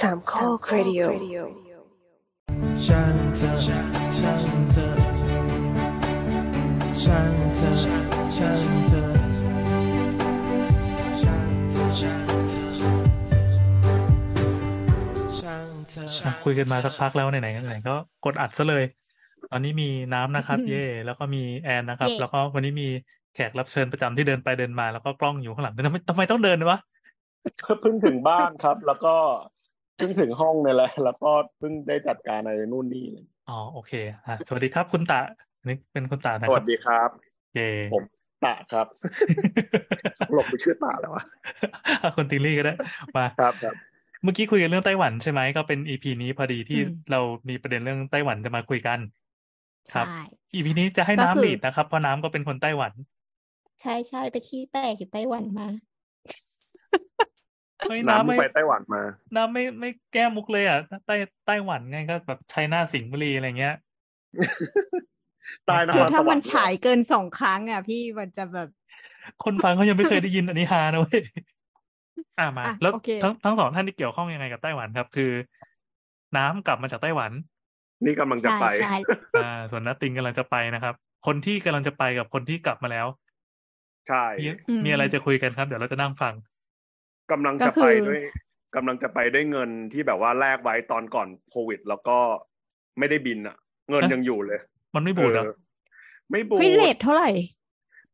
สามข้อครดิโอช่างเธอช่างเธอช่างเธอช่างเธอช่างเธอช่างเธอช่างเธออะคุยกันมาสักพักแล้วไหนๆไหนๆก็กดอัดซะเลย ตอนนี้มีน้ำนะครับ เย่แล้วก็มีแอนนะครับเย่แล้วก็วันนี้มีแขกรับเชิญประจำที่เดินไปเดินมา แล้วก็กล้องอยู่ข้างหลังทำไมทำไมต้องเดินวะก็เพิ่งถึงบ้านครับ แล้วก็ เพิ่งถึงห้องนี่แหละแล้วก็เพิ่งได้จัดการอะไรนู่นนี่อ๋อโอเคอะสวัสดีครับคุณตะอันนี้เป็นคุณตะนะสควัรับสดีครับเย่ผมตะครับหลบไปชื่อตะแล้ววะคุณติลลี่ก็ได้มาครับครับเมื่อกี้คุยกันเรื่องไต้หวันใช่ไหมก็เป็นอีพีนี้พอดีที่อืมเรามีประเด็นเรื่องไต้หวันจะมาคุยกันครับใช่อีพีนี้จะให้ก็น้ำคือลีดนะครับ เพราะน้ำก็เป็นคนไต้หวัน ใช่ใช่ไปขี้แตกอยู่ไต้หวันมา เฮ้ยน้ำน้ำไม่ไปไต้หวันมา น้ำไม่ไม่แก้มุกเลยอะไต้ไต้หวันไงก็แบบไชน่าสิงห์บุรีอะไรเงี้ยใต้นคือครถ้าสวรมัรนค์ฉายเกินสองครั้งอะพี่มันจะแบบ คนฟังเขายังไม่เคยได้ยินอันนี้ฮานะเว้ยอ่ามาอะแล้วโอเคทั้งทั้งสองท่านที่เกี่ยวข้องยังไงกับไต้หวันครับ คือ น้ำกลับมาจากไต้หวัน นี่กำลังจะใช่ไปใช่อ่า ส่วนนัตติงกำลังจะไปนะครับ คนที่กำลังจะไปกับคนที่กลับมาแล้วใช่มีมีอะไรจะคุยกันครับ เดี๋ยวเราจะนั่งฟัง กำลังก็จะคืไปอด้วยกำลังจะไปด้วยเงินที่แบบว่าแลกไว้ตอนก่อนโควิด แล้วก็ไม่ได้บินอะเงินเอ๊ะยังอยู่เลย มันไม่บูดเหรอเออไม่บูดเฮ้ยเลทเท่าไหร่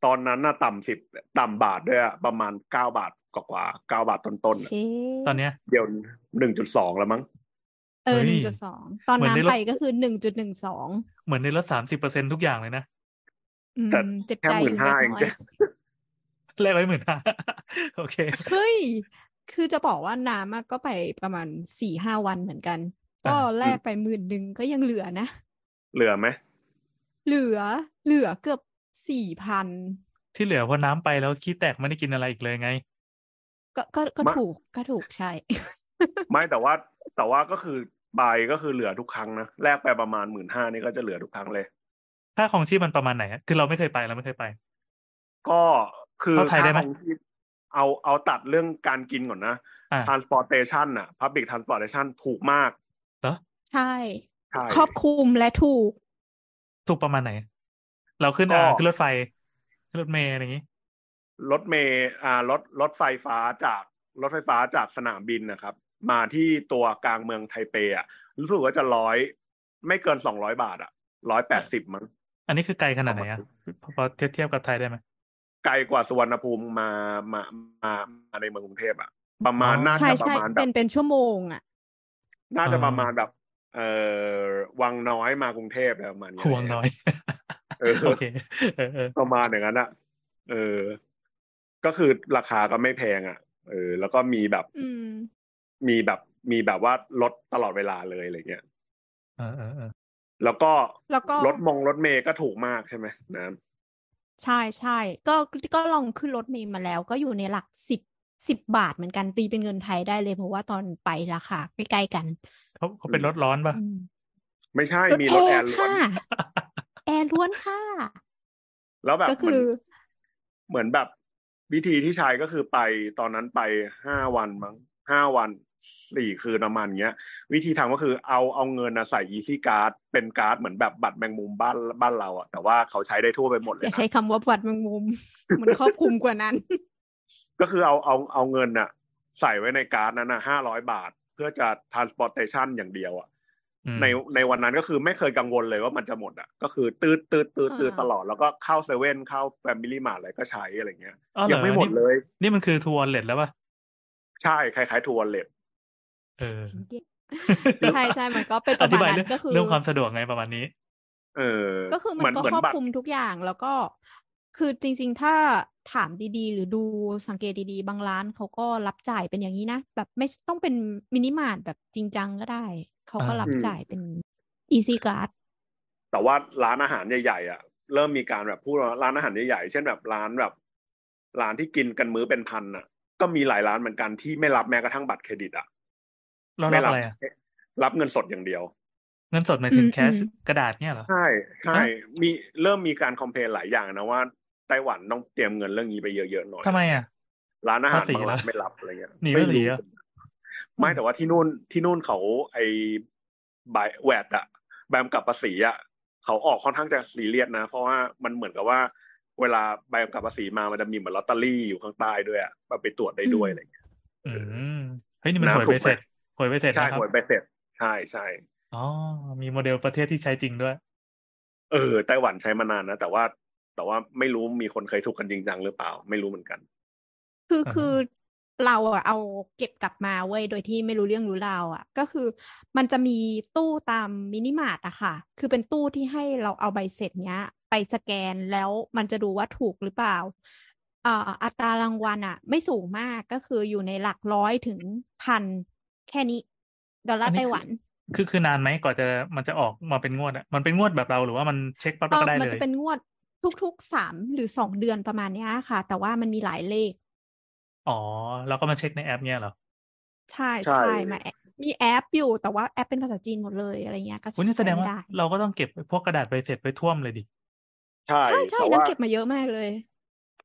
ตอนนั้นน่ะต่ำสิบต่ำบาทด้วยอะประมาณเก้าบาทกว่าๆเก้าบาทต้นๆอะเช่ตอนเนี้ยเดี๋ยวหนึ่งจุดสองแล้วมั้งเออเฮ้หนึ่ยงจุดสองตอนเหมือนในรถน้ำไปก็คือหนึ่งจุดหนึ่งสองเหมือนในลดสามสิบเปอร์เซ็นทุกอย่างเลยนะแต่เจ็บแค่ใจหอมื่นยู่ห้าเล็กเองน้อยจ้ะ แลกไว้หมื่นห้าโอเคเฮ้ยคือจะบอกว่าน้ำอะก็ไปประมาณสี่ห้าวันเหมือนกัน ก็อ่าแลกไปหมื่นหนึ่งก็ยังเหลือนะ เหลือไหมเหลือเหลือเกือบสี่พันที่เหลือเพราะน้ำไปแล้วขี้แตกไม่ได้กินอะไรอีกเลยไง ก็ก็ก็ถูกก็ถูกใช่ ไม่แต่ว่าแต่ว่าก็คือใบก็คือเหลือทุกครั้งนะแลกไปประมาณหมื่นห้านี่ก็จะเหลือทุกครั้งเลยค่าของชีพมันประมาณไหนอะคือเราไม่เคยไปเราไม่เคยไป ก็ คือเข้าไทยได้ไหมค่าของชีพเอาเอาตัดเรื่องการกินก่อนนะอ่า transportation น่ะ public transportation ถูกมากเหรอใช่ใช่ครอบคลุมและถูก ถูกประมาณไหน เราขึ้นก็อ่าขึ้นรถไฟ ขึ้นรถเมล์อะไรอย่างงี้ รถเมย์อ่ารถรถไฟฟ้าจากรถไฟฟ้าจากสนามบินนะครับ มาที่ตัวกลางเมืองไทเปอะรู้สึกว่าจะร้อยไม่เกินสองร้อยบาทอะร้อยแปดสิบมั้งอันนี้คือไกลขนาดไหนอะพอเทียบเทียบกับไทยได้ไหม ไกลกว่าสุวรรณภูมิมามามามาในเมืองกรุงเทพอะ ประมาณอ๋อน่าใช่จะประใช่มาณแบเป็บนเป็นชั่วโมงอะ น่าจะอ่าประมาณแบบ เอ่อวังน้อยมากรุงเทพอะไรประมาณนี้ห่วงน้อยเออโอเคเออเออประมาณอย่างนั้นอะ เออ ก็คือราคาก็ไม่แพงอะ เออ แล้วก็มีแบบอืมมีแบบมีแบบว่าลดตลอดเวลาเลยอะไรเงี้ยเออเออเออแล้วก็แล้วก็รถมงรถเมย์ก็ถูกมากใช่ไหมน้ ใช่ใช่ก็ก็ลองขึ้นรถเมล์มาแล้ว ก็อยู่ในหลักสิบสิบบาทเหมือนกันตีเป็นเงินไทยได้เลย เพราะว่าตอนไปราคาใกล้ๆกันเขาเขาเป็นรถร้อนปะอืมไม่ใช่รถมีแอร์รถแอร์ล้วนค่ะแอร์ล้วนค่ะ แล้วแบบก็เหมืคือนอเหมือนแบบวิธีที่ใช้ก็คือไปตอนนั้นไปห้าวันมั้งห้าวัน สี่คืนประมาณเงี้ย วิธีทำก็คือเอาเอาเงินนะใส่ easy card เป็นการ์ดเหมือนแบบบัตรแมงมุมบ้านบ้านเราอะแต่ว่าเขาใช้ได้ทั่วไปหมดเลยอย่านะใช่คำว่าบัตรแมงมุม มันครอบคลุมกว่านั้น ก็คือเอาเอาเอาเงินน่ะใส่ไว้ในการ์ดนั้นน่ะห้าร้อยบาท เพื่อจะ transportation อย่างเดียวอะอืมในในวันนั้นก็คือไม่เคยกังวลเลยว่ามันจะหมดอะ ก็คือตืดตืดตืดตืดอ่าตลอดแล้วก็เข้าเซเว่นเข้าแฟมิลี่มาร์ทอะไรก็ใช้อะไรเงี้ยอ๋อเหรอยังไม่หมดเลย นี่มันคือ True Wallet แล้วปะใช่คล้ายๆ True Wallet เออใช่ใช่มันก็เป็นประธิมาณนั้นอธิบายเรื่องก็คือเรื่องความสะดวกไงประมาณนี้ เออ ก็คือมันเหมือนก็เหมือนครอบคลุมทุกอย่างแล้วก็ คือจริง ๆ ถ้าถามดีๆ หรือดูสังเกตดีๆ บางร้านเขาก็รับจ่ายเป็นอย่างนี้นะ แบบไม่ต้องเป็นมินิมาร์ทแบบจริงจังก็ได้ เขาก็อ่ารับจ่ายเป็น easy card แต่ว่าร้านอาหารใหญ่ๆอะเริ่มมีการแบบพูดว่าร้านอาหารใหญ่ๆ เช่นแบบร้านแบบ ร้านที่กินกันมื้อเป็นพันอะ ก็มีหลายร้านเหมือนกันที่ไม่รับแม้กระทั่งบัตรเครดิตอะ เราไม่รับรัอะไรอะรับเงินสดอย่างเดียว เงินสดหมายถึงอืมแคชอืมกระดาษเนี่ยเหรอใช่ใช่ฮะมีเริ่มมีการคอมเพลนหลายอย่างนะว่าไต้หวันต้องเตรียมเงินเรื่องนี้ไปเยอะๆหน่อยทำไมอะร้านอาหารภาษีบางร้านเหรอไม่รับอะไรเงี้ยหนีไม่ภาษีรู้เหรอไม่แต่ว่าที่นู่นที่นู่นเขาไอ้ใบแวดอะแบมกับภาษีอะเขาออกค่อนข้างจะซีเรียสนะ เพราะว่ามันเหมือนกับว่า เวลาใบกำกับภาษีมามันจะมีเหมือนลอตเตอรี่อยู่ข้างใต้ด้วยอะมาไปตรวจได้ด้วยอะไรอย่างเงี้ยอืมเฮ้ยนี่มันหวยน้ำถูใบกเสร็จไหมหวยใบเสร็จใช่นะครับหวยใบเสร็จใช่ใช่อ๋อมีโมเดลประเทศที่ใช้จริงด้วย เออไต้หวันใช้มานานนะแต่ว่า แต่ว่าไม่รู้มีคนเคยถูกกันจริงจังหรือเปล่า ไม่รู้เหมือนกัน คืออ่าคือเราอะเอาเก็บกลับมาเว้ยโดยที่ไม่รู้เรื่องรู้ราวอะก็คือมันจะมีตู้ตามมินิมาร์ทอะค่ะ คือเป็นตู้ที่ให้เราเอาใบเสร็จเนี้ย ไปสแกนแล้วมันจะดูว่าถูกหรือเปล่าเอ่ออัตรารางวัลอะไม่สูงมากก็คืออยู่ในหลักร้อยถึงพัน แค่นี้ ดอลลาอันนี้คือหวัน คือคือนานไหมก่อนจะมันจะออกมาเป็นงวดอะมันเป็นงวดแบบเราหรือว่ามันเช็คปั๊บเอแล้วก็ได้เลยเออมันจะเป็นงวดทุกๆสามหรือสองเดือนประมาณเนี้ยค่ะ แต่ว่ามันมีหลายเลข อ๋อ แล้วก็มาเช็คในแอปเนี้ยเหรอใช่ใช่ใช่มาแอปมีแอปอยู่แต่ว่าแอปเป็นภาษาจีนหมดเลยอะไรเงี้ยก็ใช้ไม่ได้วันนี้แสดงว่าเราก็ต้องเก็บพวกกระดาษใบเสร็จไปท่วมเลยดิ ใช่ใช่ใช่แต่นั่นว่าเก็บมาเยอะมากเลย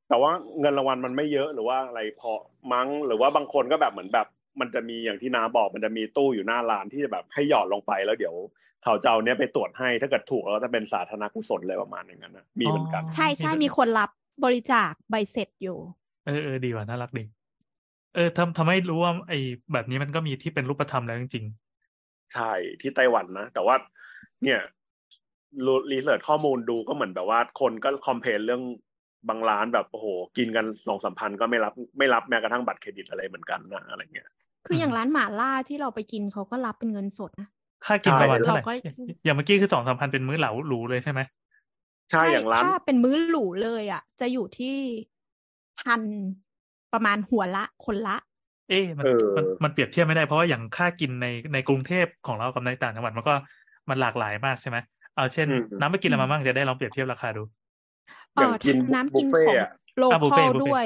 แต่ว่าเงินรางวัลมันไม่เยอะหรือว่าอะไรพอมั้งหรือว่าบางคนก็แบบเหมือนแบบ มันจะมีอย่างที่น้าบอกมันจะมีตู้อยู่หน้าร้านที่จะแบบให้หยอดลงไปแล้วเดี๋ยวเขาจะเอาเนี้ยไปตรวจให้ถ้าเกิดถูกแล้วก็จะเป็นสาธารณกุศลอะไรประมาณอย่างนั้นนะมีเหมือนกันอ๋อใช่ใช่มีมีคนรับบริจาคใบเสร็จอยู่ เออเออดีว่ะน่ารักดีเออทำทำให้รู้ว่าไอ้แบบนี้มันก็มีที่เป็นรูปธรรมแล้วจริงใช่ที่ไต้หวันนะแต่ว่าเนี่ยรีเสิร์ชข้อมูลดูก็เหมือนแบบว่าคนก็คอมเพลนเรื่องบางร้านแบบโอ้โหกินกันสองสามพันก็ไม่รับไม่รับแม้กระทั่งบัตรเครดิตอะไรเหมือนกันนะอะไรเงี้ย คืออย่างร้านหม่าล่าที่เราไปกินเขาก็รับเป็นเงินสดนะๆค่ากินประมาณใช่เท่าไหร่เราก็อย่างเมื่อกี้คือสองสามพันเป็นมื้อเหลาหรูเลยใช่ไหมใช่อย่างร้านถ้าเป็นมื้อหรูเลยอะ จะอยู่ที่พันประมาณหัวละคนละ เอ๊ะมันเออมันมันเปรียบเทียบไม่ได้เพราะว่าอย่างค่ากินในในกรุงเทพของเรากับในต่างจังหวัดมันก็มันหลากหลายมากใช่ไหมเอาเช่นอืมน้ำไปกินอะไรมาบ้างจะได้ลองเปรียบเทียบราคาดูเออย่างอกินทั้งน้ำกินบุฟขเฟ่องอะโลอะบุฟคอเฟ่ลบุฟเฟ่ด้วย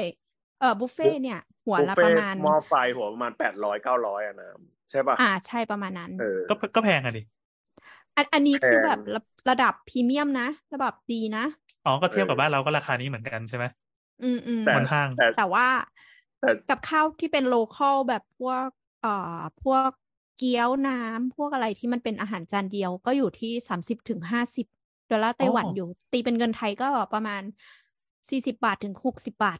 เออบุฟเฟ่เนี่ย หัวบุฟละเฟ่ประมาณหม้อไฟหัวประมาณแปดร้อยเก้าร้อยอะนะใช่ป่ะอ่าใช่ประมาณนั้นเออก็ก็แพงอะดิอันอันนี้คือแพงแบบระระดับพรีเมียมนะระดับดีนะอ๋อก็เทียบกับเออบ้านเราก็ราคานี้เหมือนกันใช่ไหมอืมอืมแต่บนห้างแต่แต่ว่าแต่กับข้าวที่เป็นโลคอลแบบพวกเอ่อพวกเกี๊ยวน้ำพวกอะไรที่มันเป็นอาหารจานเดียวก็อยู่ที่สามสิบถึงห้าสิบดอลลาร์ไต้หวันอ๋ออยู่ ตีเป็นเงินไทยก็ประมาณสี่สิบาทถึงหกสิบาท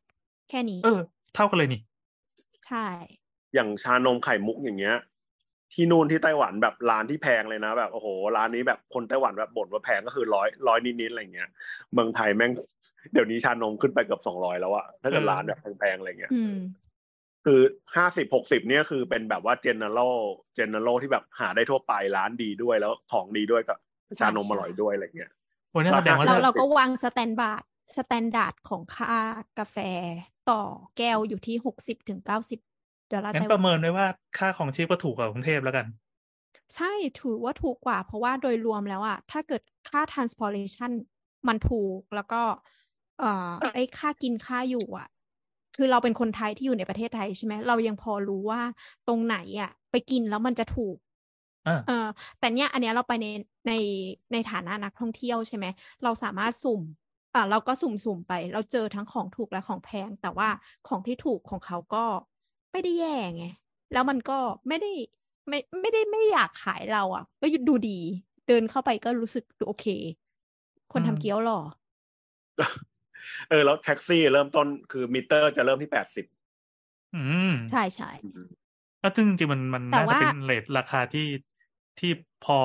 แค่นี้ เออ เท่ากันเลยนี่ ใช่ อย่างชานมไข่มุกอย่างเงี้ย ที่นู่นที่ไต้หวันแบบร้านที่แพงเลยนะ แบบโอ้โหร้านนี้แบบคนไต้หวันแบบบ่นว่าแพงก็คือร้อยร้อยนิดๆอะไรเงี้ย เมืองไทยแม่งเดี๋ยวนี้ชานมขึ้นไปเกือบสองร้อยแล้วอะถ้าเกิดเออร้านแบบแพงๆอะไรเงี้ยอืมคือห้าสิบหกสิบเนี่ยคือเป็นแบบว่า general general ที่แบบหาได้ทั่วไปร้านดีด้วยแล้วของดีด้วยกับใช่ชานมใช่อร่อยด้วยวยอะไรเงี้ยวันนี้แสดงว่าราคเราถ้าเราก็วาง standard standard ของค่ากาแฟ ต่อแก้วอยู่ที่หกสิบถึงเก้าสิบดอลลาร์งั้นประเมินไว้ว่าค่าครองชีพก็ถูกกว่ากรุงเทพแล้วกัน ใช่ถือว่าถูกกว่า เพราะว่าโดยรวมแล้วอะถ้าเกิดค่า transportation มันถูกแล้วก็ เอ่อไอ้ค่ากินค่าอยู่อะคือเราเป็นคนไทยที่อยู่ในประเทศไทยใช่ไหมเรายังพอรู้ว่าตรงไหนอะไปกินแล้วมันจะถูกอ่าเออแต่เนี้ยอันเนี้ยเราไปในในในฐานะนักท่องเที่ยวใช่ไหม เราสามารถสุ่ม อ่าเราก็สุ่มสุ่มไป เราเจอทั้งของถูกและของแพง แต่ว่าของที่ถูกของเขาก็ไม่ได้แย่ไง แล้วมันก็ไม่ได้ไม่ไม่ได้ไม่อยากขายเราอะ ก็ดูดี เดินเข้าไปก็รู้สึกโอเค คนอืมทำเกี๊ยวหล่อเออ แล้วแท็กซี่เริ่มต้นคือมิเตอร์จะเริ่มที่แปดสิบอืมใช่ใช่แล้วซึ่งจริงๆมันมันแต่น่าจะว่าเป็นเรทราคาที่ที่พอ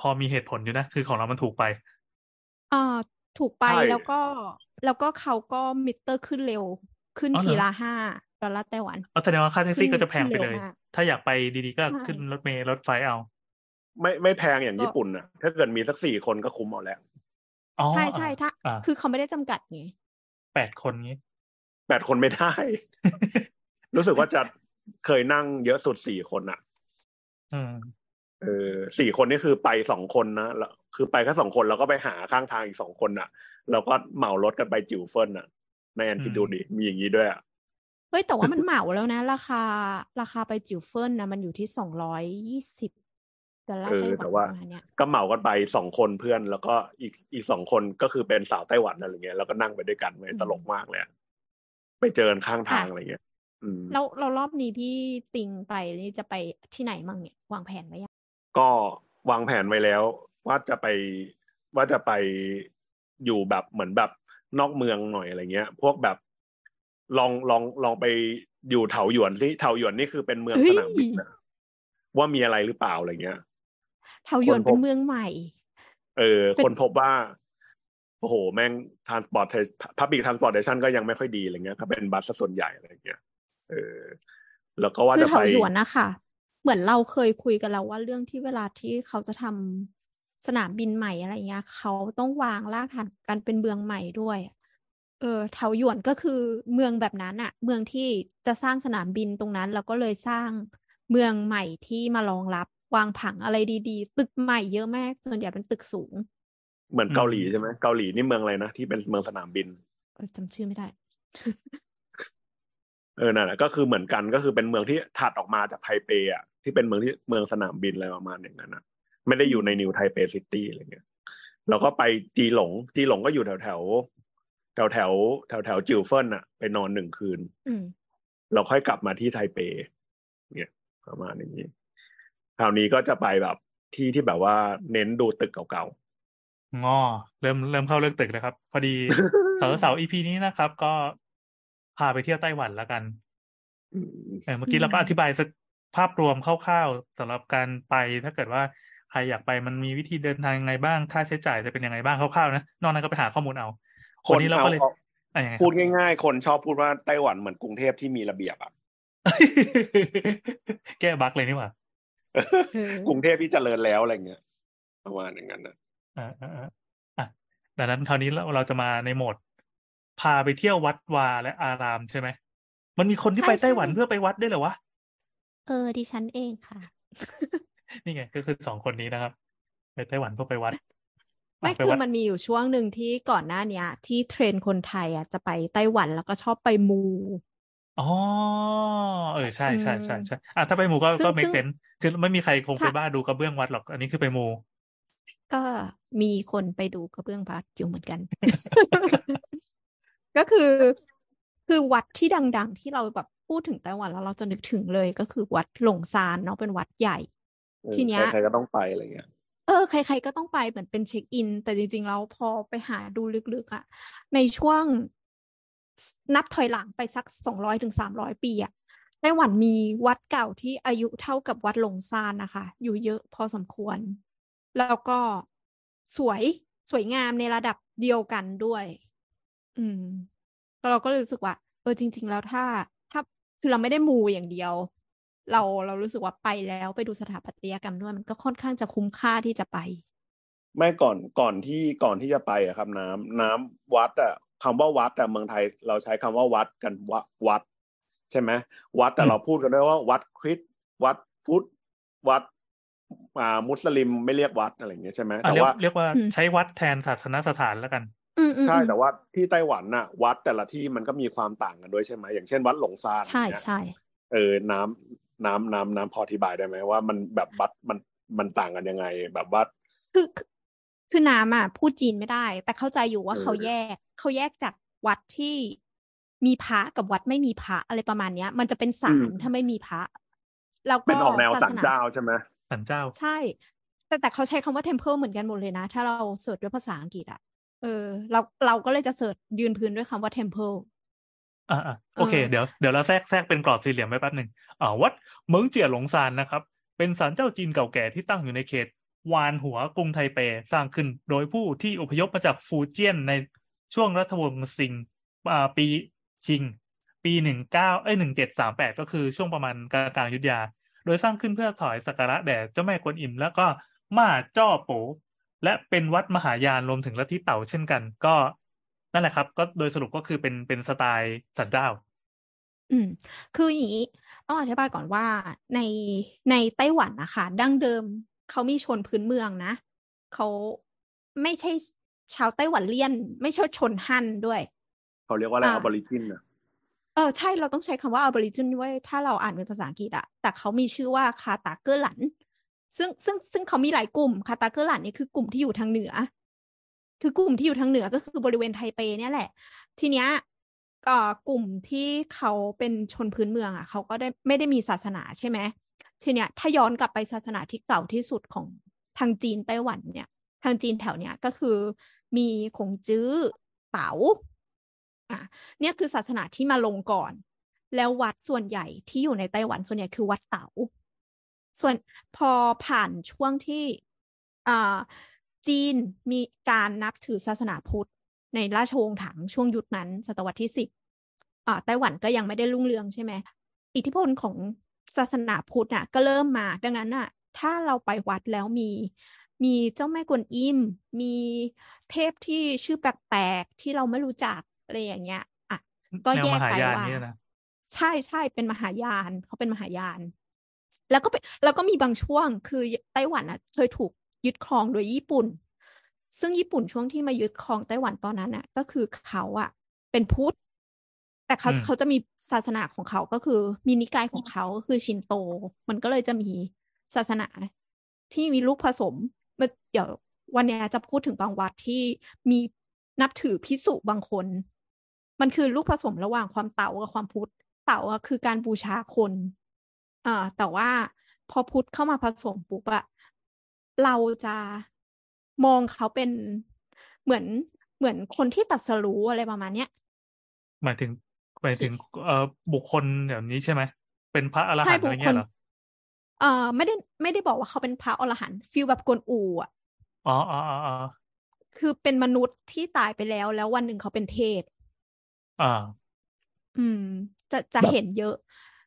พอมีเหตุผลอยู่นะ คือของเรามันถูกไปอ่า ถูกไปใช่แล้วก็แล้วก็เขาก็มิเตอร์ขึ้นเร็วขึ้นอ๋อเหรอทีละห้าดอลลาร์ไต้หวันเอาแสดงว่าค่าแท็กซี่ขึ้นก็จะแพงไปขึ้นเลเร็วยมากถ้าอยากไปดีๆก็ใช่ขึ้นรถเมล์รถไฟเอา ไม่ไม่แพงอย่างก็ญี่ปุ่นนะถ้าเกิดมีสักสี่คนก็คุ้มเอาแล้วอ๋อใช่ใช่ถ้าอ่าคือเขาไม่ได้จำกัดไงแปดคนงี้แปดคนไม่ได้ รู้สึกว่าจะเคยนั่งเยอะสุดสี่คนอะอืมเออสี่คนนี่คือไปสองคนนะแล้ว คือไปแค่สองคนแล้วก็ไปหาข้างทางอีกสองคนอะแล้วก็เหมารถกันไปจิ๋วเฟินอะในแอนคิดดูดิมีอย่างนี้ด้วยอะเฮ้ยแต่ว่ามันเหมาแล้วนะ ราคาราคาไปจิ๋วเฟินนะมันอยู่ที่สองร้อยยี่สิบดอลลาเอร์อไต้หวันแต่ว่ประมาณเนี้ยก็เหมากันไปสองคนเพื่อน แล้วก็อีกอีกสองคนก็คือเป็นสาวไต้หวันอะไรเงี้ยแล้วก็นั่งไปด้วยกันเลยตลกมากเลยอะไปเจอกันข้างทางอะไรเงี้ยอืมเราเรารอบนี้ที่ติงไปนี่จะไปที่ไหนมั่งเนี่ยวางแผนไว้ยังก็วางแผนไว้แล้ว ว่าจะไปว่าจะไปอยู่แบบเหมือนแบบนอกเมืองหน่อยอะไรเงี้ย พวกแบบลองลองลองไปอยู่เถาหยวนสิเถาหยวนนี่คือเป็นเมืองสนามบินนะว่ามีอะไรหรือเปล่าอะไรเงี้ยเทาหยวนคนพบเป็นเมืองใหม่ เออเป็นคนพบว่าโอ้โห แม่ง transport public transportation ก็ยังไม่ค่อยดีอะไรเงี้ย ถ้าเป็นบัสซะส่วนใหญ่อะไรเงี้ยเออ แล้วก็ว่าคือจะเถาไปหยวนนะคะเหมือนเราเคยคุยกันแล้วว่าเรื่องที่เวลาที่เขาจะทำ สนามบินใหม่อะไรเงี้ยเขาต้องวางรากฐานการเป็นเมืองใหม่ด้วย เออเถาหยวนก็คือเมืองแบบนั้นอะเมืองที่จะสร้างสนามบินตรงนั้น แล้วก็เลยสร้างเมืองใหม่ที่มารองรับ วางผังอะไรดีๆ ตึกใหม่เยอะมากส่วนใหญ่เป็นตึกสูง เหมือนเกาหลีใช่ไหมเกาหลีนี่เมืองอะไรนะที่เป็นเมืองสนามบินเออจำชื่อไม่ได้เออนั่นแหละก็คือเหมือนกันก็คือเป็นเมืองที่ถัดออกมาจากไทเปอะที่เป็นเมืองที่เมืองสนามบินอะไรประมาณอย่างนั้นนะ ไม่ได้อยู่ใน New Taipei City อะไรเงี้ยแล้วก็ไปจีหลง จีหลงก็อยู่แถวแถวแถวแถวแถวแถวจิวเฟินอะไปนอนหนึ่งคืนอืมเราค่อยกลับมาที่ไทเป เนี่ยประมาณอย่างนี้คราวนี้ก็จะไปแบบที่ที่แบบว่าเน้นดูตึกเก่างอเริ่มเริ่มเข้าเรื่องตึกแล้วครับ พอดีๆเสาร์เสาร์อีพีนี้นะครับ ก็พาไปเที่ยวไต้หวันแล้วกันอืมเออเมื่อกี้เราก็อธิบายสักภาพรวมคร่าวๆสำหรับการไปถ้าเกิดว่าใครอยากไปมันมีวิธีเดินทางยังไงบ้างค่าใช้จ่ายจะเป็นยังไงบ้างคร่าวๆนะนอกนั้นก็ไปหาข้อมูลเอาควันนนี้เราเอาก็เลยเอาอะยังไงคพูรับดง่าย ๆ คนชอบพูดว่าไต้หวันเหมือนกรุงเทพที่มีระเบียบอะแก้บั๊กเลยนี่หว่าเออกรุงเทพที่เจริญแล้วอะไรเงี้ยประมาณอย่างนั้นนะอ่าอ่าอ่าอะดังนั้นคราวนี้เราเราจะมาในโหมด พาไปเที่ยววัดวาและอารามใช่ไหมมันมีคนที่ใช่ไปไต้หวันใช่เพื่อไปวัดได้วยเหรอวะเออดิฉันเองค่ะ นี่ไงก็คือสองคนนี้นะครับ ไปไต้หวันเพื่อไปวัด ไม่อะไปคือวัดมันมีอยู่ช่วงหนึ่งที่ก่อนหน้าเนี้ย ที่เทรนด์คนไทยอะจะไปไต้หวันแล้วก็ชอบไปมูอ๋อเออใช่ใช่ใช่อืมใช่อะถ้าไปหมู่ก็ซึ่งก็ make ซึ่ง sense คือไม่มีใครคงใช่ไปบ้าดูกระเบื้องวัดหรอก อันนี้คือไปหมู่ก็มีคนไปดูกระเบื้องพัดอยู่เหมือนกัน ก็คือคือวัดที่ดัง ๆ ที่เราแบบพูดถึงไต้หวันแล้วเราจะนึกถึงเลยก็คือวัดหลงซานเนาะเป็นวัดใหญ่เออ ทีเนี้ยใครๆก็ต้องไปอะไรเงี้ยเออใคร ๆก็ต้องไปเหมือนเป็นเช็คอิน แต่จริง ๆ แล้วพอไปหาดูลึกๆอะในช่วงนับถอยหลังไปสักสองร้อยถึงสามร้อยปีอะไต้หวันมีวัดเก่าที่อายุเท่ากับวัดหลงซานนะคะ อยู่เยอะพอสมควร แล้วก็สวยสวยงามในระดับเดียวกันด้วย อืมแล้วเราก็เลยรู้สึกว่า เออจริง ๆ แล้วถ้า ถ้าคือเราไม่ได้มูอย่างเดียว เราเรารู้สึกว่าไปแล้วไปดูสถาปัตยกรรมด้วยมันก็ค่อนข้างจะคุ้มค่าที่จะไป ไม่ก่อนก่อนที่ก่อนที่จะไปอะครับ น้ำน้ำวัดอะคำว่าวัดอะเมืองไทย เราใช้คำว่าวัดกันวะวัด ใช่ไหมวัดแต่อืมเราพูดกันด้วยว่า วัดคริสต์วัดพุทธวัดอ่ามุสลิมไม่เรียกวัดอะไรอย่างเงี้ยใช่ไหมอะแต่เรียกว่าเรียกว่าอืมใช้วัดแทนศาสนสถานแล้วกันอืมอืมใช่อืมแต่ว่าที่ไต้หวันน่ะ วัดแต่ละที่มันก็มีความต่างกันด้วยใช่ไหมอย่างเช่น วัดหลงซานใช่อย่างเงี้ยใช่เออน้ำ น้ำน้ำน้ำพออธิบายได้ไหมว่ามันแบบวัดมันมันต่างกันยังไง แบบว่าคือคือคือน้ำอะพูดจีนไม่ได้ แต่เข้าใจอยู่ว่าเออเขาแยกเขาแยกจากวัดที่มีพระกับวัดไม่มีพระอะไรประมาณเนี้ย มันจะเป็นศาลถ้าไม่มีพระแล้วก็เป็นออกแนวศาสัสนนาเจ้าใช่ไหมสันเจ้า ใช่ แต่แต่เขาใช้คำว่า temple เหมือนกันหมดเลยนะ ถ้าเราเสิร์ชด้วยภาษาอังกฤษอะเออเราเราก็เลยจะเสิร์ชยืนพื้นด้วยคำว่า temple อ่าอ่าโอเคเออเดี๋ยวเดี๋ยวเราแทรกแทรกเป็นกรอบสี่เหลี่ยมไว้แป๊บหนึ่งอ่าวัดเหมิงเจียหลงซานนะครับ เป็นศาลเจ้าจีนเก่าแก่ที่ตั้งอยู่ในเขต วานหัวกรุงไทเปสร้างขึ้นโดยผู้ที่อพยพมาจากฟูเจียนในช่วงรัฐวงศ์ซิงอ่าปีชิง ปีหนึ่งเก้าเอ้ยหนึ่งเจ็ดสามแปดก็คือช่วงประมาณกลางกลางๆยุทธยา โดยสร้างขึ้นเพื่อถอยสักการะแด่เจ้าแม่กวนอิม แล้วก็ม่าจ้อโปและเป็นวัดมหายานรวมถึงลัทธิเต่าเช่นกัน ก็ นั่นแหละครับ ก็โดยสรุปก็คือเป็นเป็นสไตล์สันเจ้าอืม คืออย่างนี้ต้องอธิบายก่อนว่าในในไต้หวันนะคะดั้งเดิมเขามีชนพื้นเมืองนะเขาไม่ใช่ชาวไต้หวันเลี่ยน ไม่ใช่ชนฮั่นด้วย เขาเรียกว่าอะไรอ่า Aborigine อะเออใช่เราต้องใช้คำว่า Aborigin ด้วยถ้าเราอ่านเป็นภาษาอังกฤษอะแต่เขามีชื่อว่าคาตาเกอร์หลัน ซึ่งซึ่งซึ่งเขามีหลายกลุ่มคาตาเกอร์หลันนี่คือกลุ่มที่อยู่ทางเหนือ คือกลุ่มที่อยู่ทางเหนือก็คือบริเวณไทเปเนี่ยแหละ ทีเนี้ยเอ่อกลุ่มที่เขาเป็นชนพื้นเมืองอะเขาก็ได้ไม่ได้มีศาสนาใช่ไหมทีเนี้ยถ้าย้อนกลับไปศาสนาที่เก่าที่สุดของทางจีนไต้หวันเนี่ย ทางจีนแถวเนี้ยก็คือมีขงจื้อเต๋าอะเนี่ยคือศาสนาที่มาลงก่อน แล้ววัดส่วนใหญ่ที่อยู่ในไต้หวันส่วนใหญ่คือวัดเต๋าส่วนพอผ่านช่วงที่อ่า จีนมีการนับถือศาสนาพุทธ ในราชวงศ์ถังช่วงยุคนั้น ศตวรรษที่สิบอ่าไต้หวันก็ยังไม่ได้รุ่งเรืองใช่ไหมอิทธิพลของศาสนาพุทธน่ะ ก็เริ่มมา ดังนั้นน่ะ ถ้าเราไปวัดแล้วมี มีเจ้าแม่กวนอิม มีเทพที่ชื่อแปลกๆที่เราไม่รู้จักอะไรอย่างเงี้ยอะก็แนวแยมกหาไปยานว่าเนี่ยนะใช่ใช่เป็นมหายานเขาเป็นมหายาน แล้วก็เป็นแล้วก็มีบางช่วงคือไต้หวันอะ เคยถูก ยึดครองโดยญี่ปุ่น ซึ่งญี่ปุ่นช่วงที่มายึดครองไต้หวันตอนนั้นน่ะ ก็คือเขาอะเป็นพุทธ แต่เขาอืมเขาจะมีศาสนาของเขาก็คือ มีนิกายของเขาก็คือชินโต มันก็เลยจะมีศาสนาที่มีลูกผสมเมื่อเดี๋ยววันเนี้ยจะพูดถึงบางวัดที่มีนับถือพิสุบางคน มันคือลูกผสมระหว่างความเต๋ากับความพุทธ เต๋าอะคือการบูชาคนอ่าแต่ว่าพอพุทธเข้ามาผสมปุ๊บอะ เราจะมองเขาเป็นเหมือนเหมือนคนที่ตรัดสรู้อะไรประมาณเนี้ยหมายถึงหมายถึงเอ่อบุคคลแบบนี้ใช่ไหมเป็นพระอรใช่หันต์บุอะคไรคเงี้ลยเหรอเอ่อไม่ได้ไม่ได้บอกว่าเขาเป็นพระอรหันต์ฟีลแบบกวนอูอะอ๋ออ๋ออ๋ออ๋อคือเป็นมนุษย์ที่ตายไปแล้วแล้ววันหนึ่งเขาเป็นเทพอ่า อืม จะจะแบบเห็นเยอะ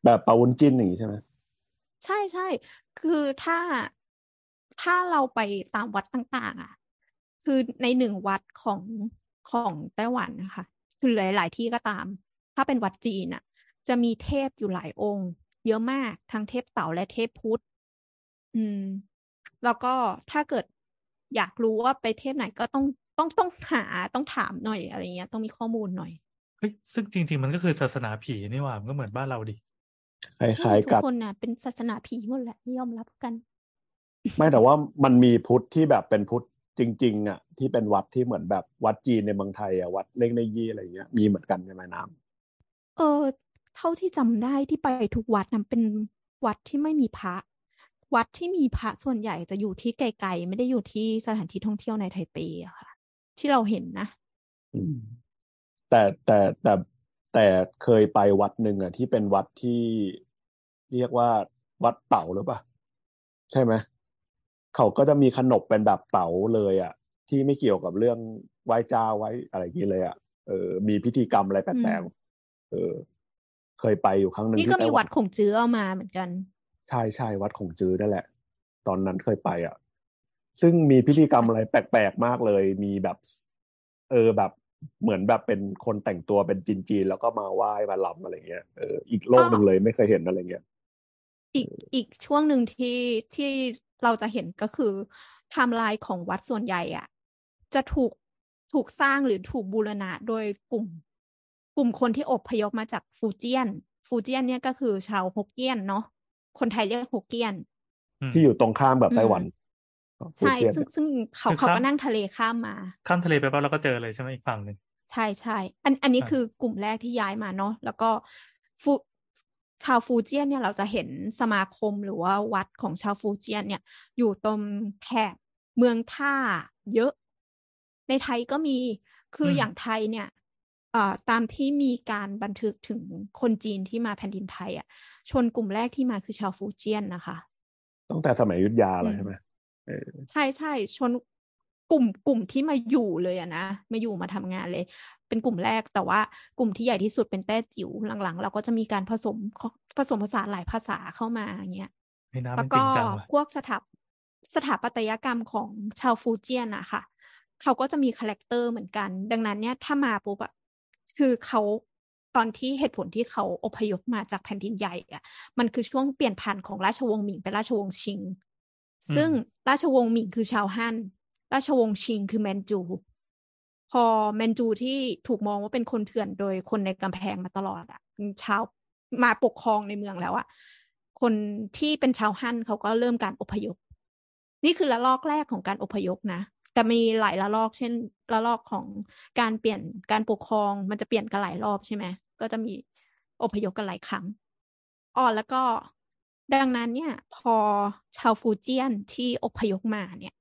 แบบปาวุนจินอย่างนี้ใช่ไหมใช่ใช่คือถ้า ถ้าเราไปตามวัดต่าง ๆ อะ คือในหนึ่งวัดของของไต้หวันนะคะคือหลาย ๆ ที่ก็ตาม ถ้าเป็นวัดจีนอะ จะมีเทพอยู่หลายองค์ เยอะมากทั้งเทพเต่าและเทพพุทธอืม แล้วก็ถ้าเกิดอยากรู้ว่าไปเทพไหนก็ต้องต้องต้องหาต้องถามหน่อยอะไรเงี้ย ต้องมีข้อมูลหน่อยเฮ้ยซึ่งจริง ๆ มันก็คือศาสนาผีนี่หว่ามันก็เหมือนบ้านเราดิคล้ายทุๆกักนคนน่ะเป็นศาสนาผีหมดแหละไม่ยอมรับกัน ไม่แต่ว่ามันมีพุทธที่แบบเป็นพุทธจริง ๆอะที่เป็นวัดที่เหมือนแบบวัดจีนในเมืองไทยอะวัดเล่งในยี่อะไรเงี้ยมีเหมือนกันใช่ไหมน้ำเออ เท่าที่จำได้ที่ไปทุกวัดนั้นเป็นวัดที่ไม่มีพระ วัดที่มีพระส่วนใหญ่จะอยู่ที่ไกลๆไม่ได้อยู่ที่สถานที่ท่องเที่ยวในไทเปอะค่ะ ที่เราเห็นนะอืมแต่แต่แต่แต่เคยไปวัดหนึ่งอะที่เป็นวัดที่เรียกว่าวัดเต๋าหรือเปล่าใช่ไหม เขาก็จะมีขนบเป็นแบบเต๋าเลยอะ ที่ไม่เกี่ยวกับเรื่องไหว้เจ้าไว้อะไรอย่างนี้เลยอะเออมีพิธีกรรมอะไรแปลกๆเออ เคยไปอยู่ครั้งหนึ่งนี่ที่ก็ไต้มีหวัวันดของจื้อเอามาเหมือนกันใช่ใช่วัดของจื้อนั่นแหละ ตอนนั้นเคยไปอะ ซึ่งมีพิธีกรรมอะไรแปลกๆมากเลย มีแบบ เออแบบเหมือนแบบเป็นคนแต่งตัวเป็นจีนๆแล้วก็มาไหว้มาลำอะไรเงี้ยเอออีกโลกหนึ่งเลยไม่เคยเห็นอะไรเงี้ย อีกอีกช่วงหนึ่งที่ที่เราจะเห็นก็คือไทม์ไลน์ของวัดส่วนใหญ่อะจะถูกถูกสร้างหรือถูกบูรณะโดยกลุ่ม กลุ่มคนที่อพยพมาจากฟูเจียน ฟูเจียนเนี่ยก็คือชาวฮกเกี้ยนเนาะคนไทยเรียกฮกเกี้ยนอืมที่อยู่ตรงข้ามกับอืมไต้หวันใช่ฟูเจียนซึ่งซึ่งเขาคือเขาข้ามก็นั่งทะเลข้ามมา ข้ามทะเลไปปั๊บเราก็เจอเลยใช่ไหมอีกฝั่งหนึ่งใช่ใช่อันอันนี้อ่าคือกลุ่มแรกที่ย้ายมาเนาะแล้วก็ฟู ชาวฟูเจียนเนี่ยเราจะเห็นสมาคมหรือว่าวัดของชาวฟูเจียนเนี่ย อยู่ตรงแถบเมืองท่าเยอะ ในไทยก็มีคืออมอย่างไทยเนี่ยเอ่อตามที่มีการบันทึกถึงคนจีนที่มาแผ่นดินไทยอะ ชนกลุ่มแรกที่มาคือชาวฟูเจียนนะคะตั้งแต่สมัยอยุธยาเลยอืมใช่ไหมเออใช่ใช่ชน กลุ่มกลุ่มที่มาอยู่เลยอะนะมาอยู่มาทำงานเลย เป็นกลุ่มแรกแต่ว่ากลุ่มที่ใหญ่ที่สุดเป็นแต้จิ๋วหลังๆ เราก็จะมีการผสมผสมผสานหลายภาษาเข้ามาอย่างเงี้ยให้น้ำแล้มัวนก็จริงจังว่ะพวกสถาปสถาปัตยกรรมของชาวฟูเจียนอะค่ะ เขาก็จะมี character เหมือนกัน ดังนั้นเนี่ยถ้ามาปุ๊บอะคือเขาตอนที่เหตุผลที่เขาอพยพมาจากแผ่นดินใหญ่อะมันคือช่วงเปลี่ยนผ่านของราชวงศ์หมิงเป็นราชวงศ์ชิง ซึ่งราชวงศ์หมิงคือชาวฮั่น ราชวงศ์ชิงคือแมนจู พอแมนจูที่ถูกมองว่าเป็นคนเถื่อนโดยคนในกำแพงมาตลอดอะเข้ามาปกครองในเมืองแล้วอะคนที่เป็นชาวฮั่นเขาก็เริ่มการอพยพ นี่คือละลอกแรกของการอพยพนะแต่มีหลายระลอก เช่นระลอกของการเปลี่ยนการปกครองมันจะเปลี่ยนกันหลายรอบใช่ไหมก็จะมีอพยพกันหลายครั้งอ๋อแล้วก็ดังนั้นเนี่ย พอชาวฟูเจียนที่อพยพมาเนี่ย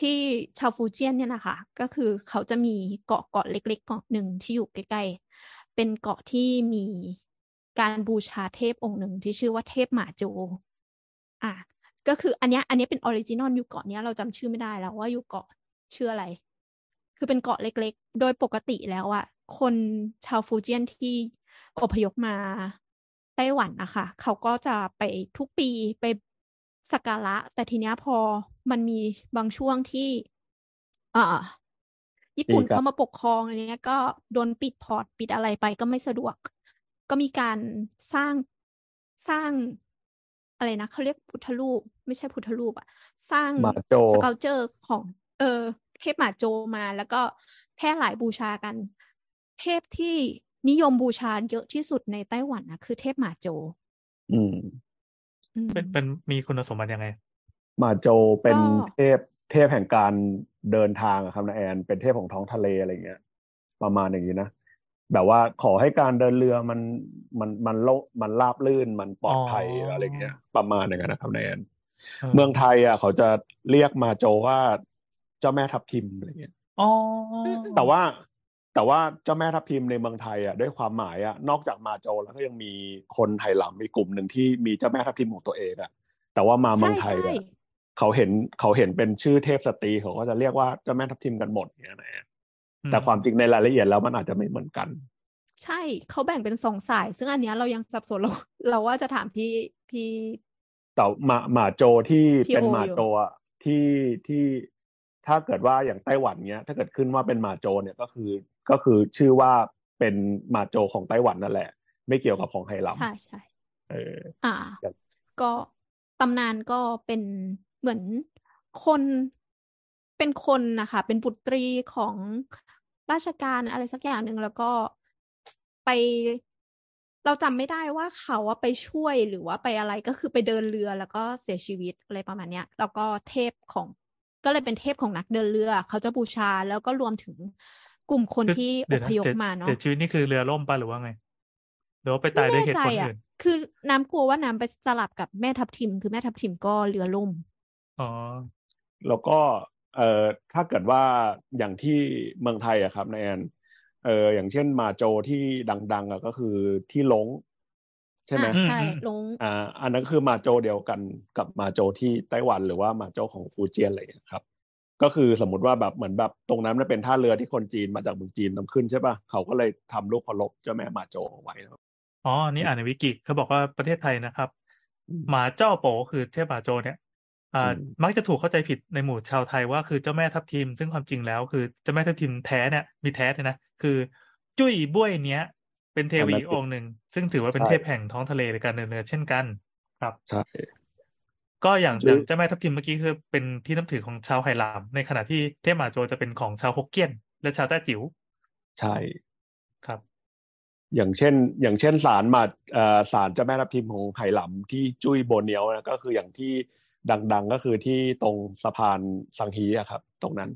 ที่ชาวฟูเจียนเนี่ยนะคะ ก็คือเขาจะมีเกาะเกาะเล็กๆเกาะหนึ่งที่อยู่ใกล้ๆ เป็นเกาะที่มีการบูชาเทพองค์หนึ่งที่ชื่อว่าเทพหมาโจ อะก็คืออันนี้อันนี้เป็น original อยู่เกาะนี้เราจำชื่อไม่ได้แล้วว่าอยู่เกาะชื่ออะไร คือเป็นเกาะเล็กๆ โดยปกติแล้วอะคนชาวฟูเจียนที่อพยพมาไต้หวันนะคะเขาก็จะไปทุกปีไป สักการะ แต่ทีเนี้ยพอมันมีบางช่วงที่อ่าญี่ปุ่นมีการเข้ามาปกครองอะไรเงี้ย ก็โดนปิด port ปิดอะไรไปก็ไม่สะดวก ก็มีการสร้างสร้างอะไรนะเขาเรียกพุทธรูป ไม่ใช่พุทธรูปอะสร้างหมาโจ sculpture ของ เออ เทพหมาโจมาแล้วก็แพร่หลายบูชากัน เทพที่นิยมบูชาเยอะที่สุดในไต้หวันนะคือเทพหมาโจ อืม อืมเป็นเป็นมีคุณสมบัติยังไงหมาโจเป็นก็เทพเทพแห่งการเดินทางอะครับนะแอน เป็นเทพของท้องทะเลอะไรเงี้ย ประมาณอย่างนี้นะแบบว่าขอให้การเดินเรือมันมันมันโลมันราบลื่นมันปลอดภัยอ๋ออ อะไรเงี้ย ประมาณอย่างนั้นนะครับนะแอนเออเมืองไทยอะเขาจะเรียกมาโจว่าเจ้าแม่ทับทิมอะไรเงี้ย อ๋อ แต่ว่า แต่ว่าเจ้าแม่ทับทิมในเมืองไทยอะด้วยความหมายอะนอกจากมาโจแล้วก็ยังมีคนไทยหลำอีกกลุ่มหนึ่งที่มีเจ้าแม่ทับทิมของตัวเองอะแต่ว่ามาเมืองไทยใช่อะเขาเห็นเขาเห็นเป็นชื่อเทพสตรีเขาก็จะเรียกว่าเจ้าแม่ทับทิมกันหมดเนี่ยนะอืมแต่ความจริงในรายละเอียดแล้วมันอาจจะไม่เหมือนกัน ใช่เขาแบ่งเป็นสองสาย ซึ่งอันเนี้ยเรายังสับสนเราเราว่าจะถามพี่พี่แต่หมาหมาโจที่ที่เป็นโอหมาอยู่โจอะที่ที่ถ้าเกิดว่าอย่างไต้หวันเนี้ย ถ้าเกิดขึ้นว่าเป็นหมาโจเนี่ยก็คือ ก็คือชื่อว่าเป็นหมาโจของไต้หวันนั่นแหละ ไม่เกี่ยวกับของไหหลำใช่ใช่เอออ่าครับก็ตำนานก็เป็นเหมือนคนเป็นคนนะคะ เป็นบุตรีของราชการอะไรสักอย่างหนึ่งแล้วก็ไปเราจำไม่ได้ว่าเขาว่าไปช่วยหรือว่าไปอะไรก็คือไปเดินเรือแล้วก็เสียชีวิตอะไรประมาณเนี้ย แล้วก็เทพของ ก็เลยเป็นเทพของนักเดินเรือ เขาจะบูชาแล้วก็รวมถึง กลุ่มคนคือที่อเดี๋ยวพนะยพเสียมาเนาะเสียชีวิตนี่คือเรือล่มปะหรือว่าไงหรือว่าไปไม่ตายด้วยแน่เหตุใจผลอะอื่นคือน้ำกลัวว่าน้ำไปสลับกับแม่ทับทิม คือแม่ทับทิมก็เรือล่มอ๋อแล้วก็เอ่อถ้าเกิดว่าอย่างที่เมืองไทยอะครับนายแอนเอออย่างเช่นมาโจที่ดัง ๆอะก็คือที่ลงใช่ไหมอ่าใช่อืมลงอ่าอันนั้นคือมาโจเดียวกันกับมาโจที่ไต้หวันหรือว่ามาโจของฟูเจียนอะไรอย่างเงี้ยครับ ก็คือสมมติว่าแบบเหมือนแบบตรงนั้นมันเป็นท่าเรือที่คนจีนมาจากเมืองจีนนำขึ้นใช่ป่ะเขาก็เลยทำรูปเคารพเจ้าแม่มาโจเอาไว้นะครับอ๋อนี่อ่านในวิกิเขาบอกว่าประเทศไทยนะครับอืมหมาเจ้าโปคือเทพหมาโจเนี่ยอ่าอืมมักจะถูกเข้าใจผิดในหมู่ชาวไทยว่าคือเจ้าแม่ทับทิม ซึ่งความจริงแล้วคือเจ้าแม่ทับทิมแท้เนี่ยมีแท้เลยนะคือ จุ้ยบ้วยเนี้ย เป็นเทวีองค์หนึ่งซึ่งถือว่าเป็นใช่เทพแห่งท้องทะเลในการเดินเรือเช่นกัน ครับใช่ ก็อย่างจุ้อยย่างเจ้าแม่ทับทิมเมื่อกี้คือเป็นที่นับถือของชาวไหหลำในขณะที่เทพหมาโจจะเป็นของชาวฮกเกี้ยน และชาวแต้จิ๋วใช่ครับ อย่างเช่น อย่างเช่นศาลมาเอ่อศาลเจ้าแม่ทับทิมของไหหลำที่จุ้ยโบเนียวนะก็คืออย่างที่ดัง ๆ ก็คือที่ตรงสะพานสังฮีอะครับ ตรงนั้น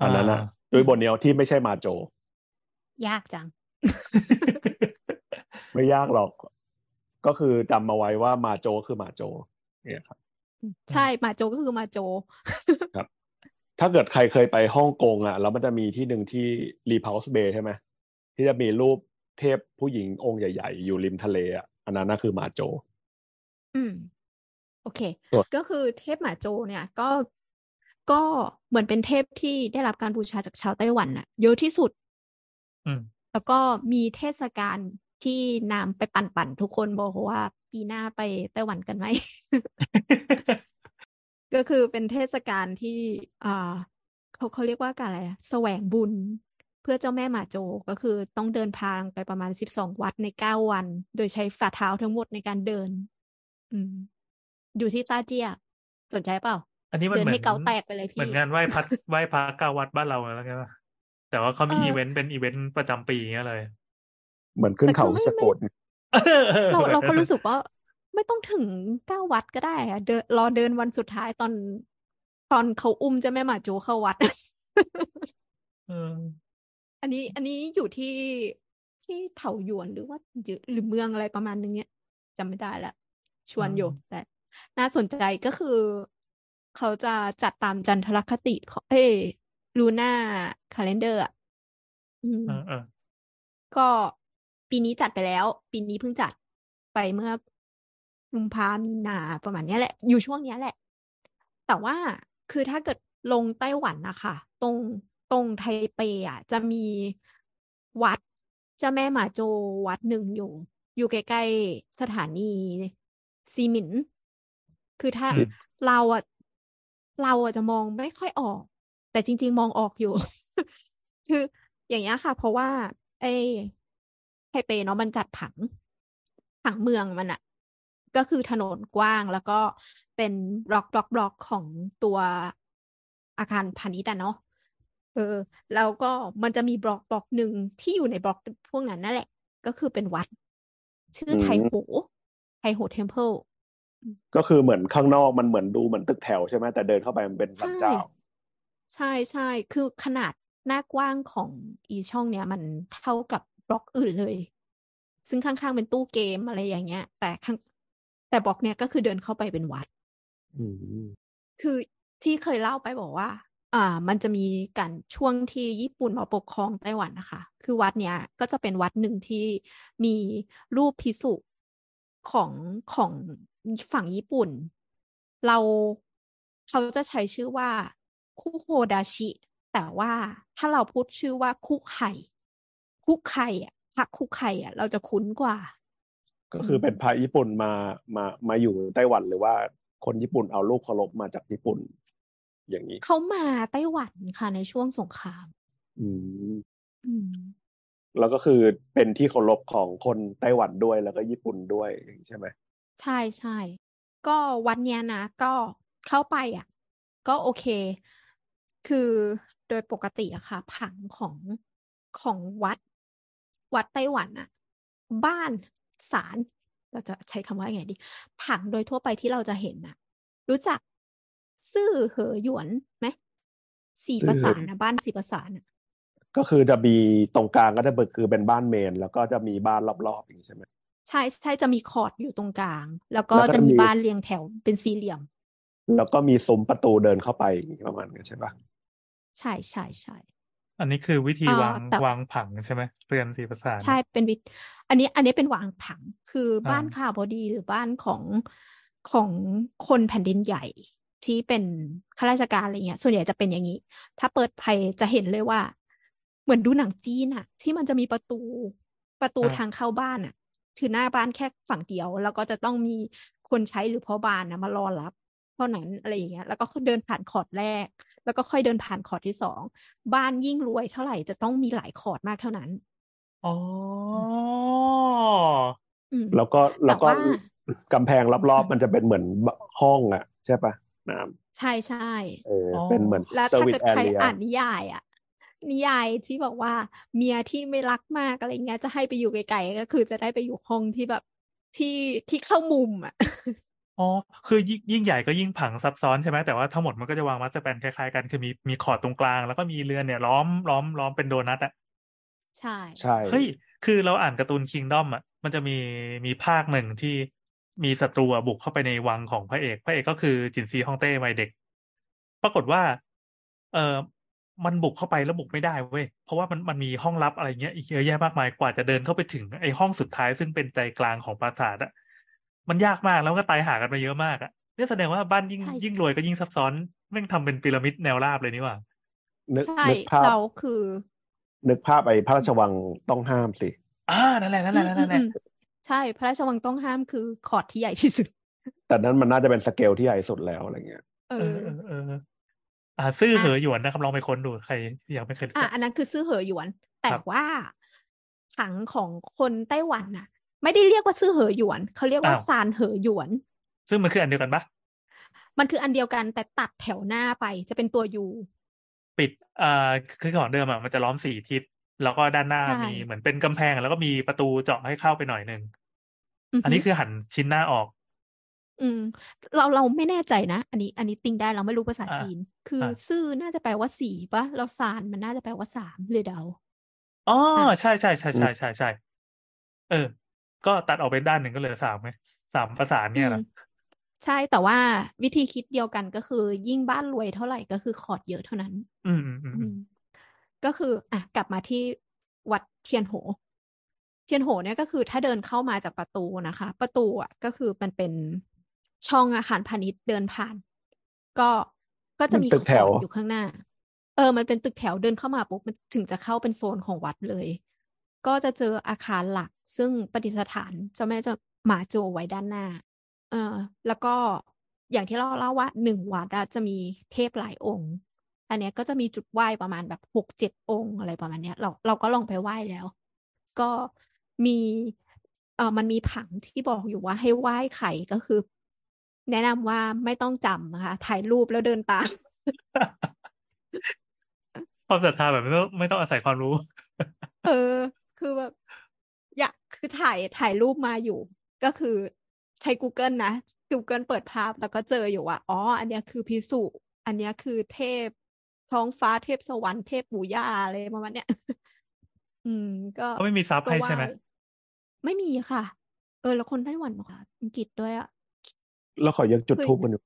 อันนั้นนะอ่าจุ้ยโบเนียวที่ไม่ใช่มาโจ ยากจัง ไม่ยากหรอก ก็คือจำมาไว้ว่ามาโจคือมาโจ เนี่ยครับใช่หมาโจก็คือหมาโจถ้าเกิดใครเคยไปฮ่องกงอะแล้วมันจะมีที่หนึ่งที่รีพ u สเบย์ใช่ไหมที่จะมีรูปเทพผู้หญิงองค์ใหญ่ ๆ อยู่ริมทะเลอะอันนั้นน่ะคือมาโจ อืม โอเคส่วนก็คือเทพหมาโจเนี่ย ก็ก็เหมือนเป็นเทพที่ได้รับการบูชาจากชาวไต้หวันน่ะ เยอะที่สุด อืม แล้วก็มีเทศกาลที่นำไปปั่นๆทุกคนบอกว่า ปีหน้าไปไต้หวันกันไหม ก็คือเป็นเทศกาลที่อ่าเขาเขาเรียกว่าการอะไรอะแสวงบุญ เพื่อเจ้าแม่หมาโจก็คือต้องเดินทางไปประมาณสิบสองวัดในเก้าวัน โดยใช้ฝ่าเท้าทั้งหมดในการเดิน อืม อยู่ที่ต้าเจียสนใจเปล่า อันนี้มันเดินเหมือนให้เกาแตกไปเลยเหมือนพี่งานไหว้พระไหว้พระเก้าวัดบ้านเราแล้วไงวะแต่ว่าเขามีเอออีอีเวนต์เป็นอีเวนต์ประจำปีอย่างเงี้ยเลย เหมือนขึ้นแต่เขาคือไม่วิชโกด เราเราก็รู้สึกว่าไม่ต้องถึงเก้าวัดก็ได้อะเดินรอเดินวันสุดท้ายตอน ตอนเขาอุ้มเจ้าแม่หมาจูเข้าวัดเอออันนี้ อันนี้อยู่ที่ที่เถาหยวนหรือว่าหรือหรือเมืองอะไรประมาณนึงเนี้ยจำไม่ได้ละชวนอยู่อืมแต่น่าสนใจก็คือ เขาจะจัดตามจันทรคติของเอ้ลูน่าคาเลนเดอร์อะอืมเออเออก็ ปีนี้จัดไปแล้ว ปีนี้เพิ่งจัดไปเมื่อกุมภามีนาประมาณเนี้ยแหละ อยู่ช่วงเนี้ยแหละ แต่ว่าคือถ้าเกิดลงไต้หวันนะคะตรงตรงไทเปอะ จะมีวัดเจ้าแม่หมาโจวัดหนึ่งอยู่ อยู่ใกล้ๆสถานีซีหมินคือถ้าอืมเราอะเราอะจะมองไม่ค่อยออก แต่จริง ๆ มองออกอยู่ คืออย่างเงี้ยค่ะ เพราะว่า ไอ้ไท เปเนาะมันจัดผัง ผังเมืองมันอะก็คือถนนกว้างแล้วก็เป็นบล็อกบล็อกบล็อกของตัวอาคารพาณิชย์อะเนาะเออ แล้วก็มันจะมีบล็อกบล็อกหนึ่งที่อยู่ในบล็อกพวกนั้นนั่นแหละ ก็คือเป็นวัด ชื่ออืมไทโหไทโห templeก็คือเหมือนข้างนอกมันเหมือนดูเหมือนตึกแถวใช่ไหมแต่เดินเข้าไปมันเป็นศาลใช่เจ้า ใช่ใช่คือขนาดหน้ากว้างของอีช่องเนี้ยมันเท่ากับ บล็อกอื่นเลย ซึ่งข้างๆเป็นตู้เกมอะไรอย่างเงี้ย แต่ข้างแต่บล็อกเนี้ยก็คือเดินเข้าไปเป็นวัดอืมคือที่เคยเล่าไปบอกว่า อ่า มันจะมีการช่วงที่ญี่ปุ่นมาปกครองไต้หวันนะคะ คือวัดเนี้ยก็จะเป็นวัดหนึ่งที่มีรูปพิสุของของฝั่งญี่ปุ่น เราเขาจะใช้ชื่อว่าคุโฮดาชิ แต่ว่าถ้าเราพูดชื่อว่าคุกไข่ คุกไข่อะพระคุกไข่อะ เราจะคุ้นกว่า ก็คือเป็นพระญี่ปุ่นมามามาอยู่ไต้หวันหรือว่าคนญี่ปุ่นเอาลูกเคารพมาจากญี่ปุ่น อย่างนี้เขามาไต้หวันค่ะในช่วงสงคราม อืมอืมแล้วก็คือเป็นที่เคารพของคนไต้หวันด้วยแล้วก็ญี่ปุ่นด้วยอย่างนี้ใช่ไหมใช่ใช่ก็วัดเนี้ยนะ ก็เข้าไปอะ ก็โอเค คือโดยปกติอะค่ะ ผังของของวัด วัดไต้หวันอะบ้านศาลเราจะใช้คำว่าไงดี ผังโดยทั่วไปที่เราจะเห็นน่ะรู้จักซื่อเหอหยวนไหมสี่ประสานนะบ้านสี่ประสานอะก็คือจะมีตรงกลางก็จะเป็นคือเป็นบ้านเมน แล้วก็จะมีบ้านรอบๆอย่างนี้ใช่ไหมใช่ใช่จะมีคอร์ดอยู่ตรงกลาง แล้วก็แล้วก็จะมีมีบ้านเรียงแถวเป็นสี่เหลี่ยม แล้วก็มีซุ้มประตูเดินเข้าไปอย่างนี้ประมาณนั้นใช่ปะใช่ใช่ใช่ อันนี้คือวิธีเอ่อวางแต่วางผังใช่ไหมเรือนสีประสานใช่เป็นวิธอันนี้อันนี้เป็นวางผังคือบ้านอ่าข่าวบดีหรือบ้านของของคนแผ่นดินใหญ่ที่เป็นข้าราชการอะไรเงี้ย ส่วนใหญ่จะเป็นอย่างนี้ ถ้าเปิดไพ่จะเห็นเลยว่า เหมือนดูหนังจีนอะที่มันจะมีประตูประตูทางเข้าบ้านอะคือหน้าบ้านแค่ฝั่งเดียว แล้วก็จะต้องมีคนใช้หรือพ่อบ้านนะมารอรับเท่านั้นอะไรอย่างเงี้ยแล้วก็เดินผ่านคอร์ดแรก แล้วก็ค่อยเดินผ่านคอร์ดที่สองบ้านยิ่งรวยเท่าไหร่จะต้องมีหลายคอร์ดมากเท่านั้นอ๋ออืมแล้วก็แล้วก็แต่ว่ากำแพงรอบๆมันจะเป็นเหมือนห้องอะใช่ปะน้ใช่ใช่ำเออเป็นเหมือนแล้ว service area ถ้าร์วิสเกิดใครอ่านนิยายอะนิยายที่บอกว่าเมียที่ไม่รักมากอะไรเงี้ยจะให้ไปอยู่ไกลๆก็คือจะได้ไปอยู่ห้องที่แบบที่ที่เข้ามุมอะ อ๋อ คือยิ่งยิ่งใหญ่ก็ยิ่งผังซับซ้อนใช่ไหมแต่ว่าทั้งหมดมันก็จะวาง master plan คล้ายๆกัน คือมีมีคอร์ดตรงกลาง แล้วก็มีเรือนเนี่ยล้อมล้อมล้อมเป็นโดนัทอะใช่ใช่เฮ้ยคือเราอ่านการ์ตูน Kingdom อะมันจะมีมีภาคหนึ่งที่มีศัตรูอะบุกเข้าไปในวังของพระเอก พระเอกก็คือจินซีฮ่องเต้วัยเด็ก ปรากฏว่า เออมันบุกเข้าไปแล้วบุกไม่ได้เว้ย เพราะว่ามันมันมีห้องลับอะไรเงี้ยอีกเยอะแยะมากมายกว่าจะเดินเข้าไปถึงไอ้ห้องสุดท้ายซึ่งเป็นใจกลางของปราสาทอะ มันยากมากแล้วก็ตายหากันมาเยอะมากอะเนี่ยแสดงว่าบ้านยิ่งใช่ยิ่งรวยก็ยิ่งซับซ้อนแม่งทำเป็นพีระมิดแนวราบเลยนี่หว่านึกใช่นึกภาพเราคือ นึกภาพไอ้พระราชวังต้องห้ามสิอ่านั่นแหละนั่นแหละนั่นแหละอืมอืมใช่พระราชวังต้องห้ามคือคอร์ดที่ใหญ่ที่สุด แต่นั้นมันน่าจะเป็นสเกลที่ใหญ่สุดแล้วอะไรเงี้ยเอเอออเออเอออ่าซื่อเหอหยวนนะครับลองไปค้นดูใครที่ยังไม่เคยรู้อะจักอันนั้นคือซื่อเหอหยวน แต่ครับว่าผังของคนไต้หวันน่ะ ไม่ได้เรียกว่าซื่อเหอหยวน เขาเรียกว่าอ้าวซานเหอหยวน ซึ่งมันคืออันเดียวกันปะมันคืออันเดียวกันแต่ตัดแถวหน้าไปจะเป็นตัวยูปิดอ่าคือของเดิมอะมันจะล้อมสี่ทิศแล้วก็ด้านหน้าใช่มีเหมือนเป็นกำแพงแล้วก็มีประตูเจาะให้เข้าไปหน่อยหนึ่งอือฮึอันนี้คือหันชิ้นหน้าออก อืม เราเราไม่แน่ใจนะ อันนี้อันนี้ติงได้เราไม่รู้ภาษาอ่าจีน คืออ่าซื่อน่าจะแปลว่าสี่ปะเราซานมันน่าจะแปลว่าสามเลยเดาอ๋ออะใช่ใช่ใช่ใช่ใช่ใช่เออ ก็ตัดออกเป็นด้านหนึ่งก็เหลือสามไหมสามประสานอืเนี่ยมเหรอใช่แต่ว่าวิธีคิดเดียวกันก็คือ ยิ่งบ้านรวยเท่าไหร่ก็คือคอร์ดเยอะเท่านั้น อืมอืมอืมอือืมมก็คือ อะ กลับมาที่วัดเทียนโห เทียนโหเนี่ยก็คือถ้าเดินเข้ามาจากประตูนะคะ ประตูอะก็คือมันเป็นช่องอาคารพาณิชย์เดินผ่าน ก็ก็จะมันมีตึกคแถอวร์ดอยู่ข้างหน้า เออ มันเป็นตึกแถวเดินเข้ามาปุ๊บมันถึงจะเข้าเป็นโซนของวัดเลย ก็จะเจออาคารหลัก ซึ่งประดิษฐานเจ้าแม่เจ้าหมาโจไว้ด้านหน้า เออแล้วก็อย่างที่เราเล่าว่าหนึ่งวัดอะจะมีเทพหลายองค์ อันเนี้ยก็จะมีจุดไหว้ประมาณแบบหกเจ็ดองค์อะไรประมาณเนี้ย เราเราก็ลองไปไหว้แล้ว ก็มีเออมันมีผังที่บอกอยู่ว่าให้ไหว้ไข่ก็คือ แนะนำว่าไม่ต้องจำนะคะถ่ายรูปแล้วเดินตามความศรัทธาแบบไม่ต้องไม่ต้องอาศัยความรู้ เออ คือแบบอยากคือถ่ายถ่ายรูปมาอยู่ ก็คือใช้ Google นะ Google เปิดภาพแล้วก็เจออยู่ว่าอ๋อ อันเนี้ยคือพิสุอันเนี้ยคือเทพท้องฟ้าเทพสวรรค์เทพปู่ย่าอะไรประมาณเนี้ยอืม ก็เขาไม่มีซับก็ให้ไหว้ใช่ไหมไม่มีค่ะ เออ แล้วคนไต้หวันค่ะอังกฤษด้วยอะแล้วเขายังจุดคือทูบกันอยู่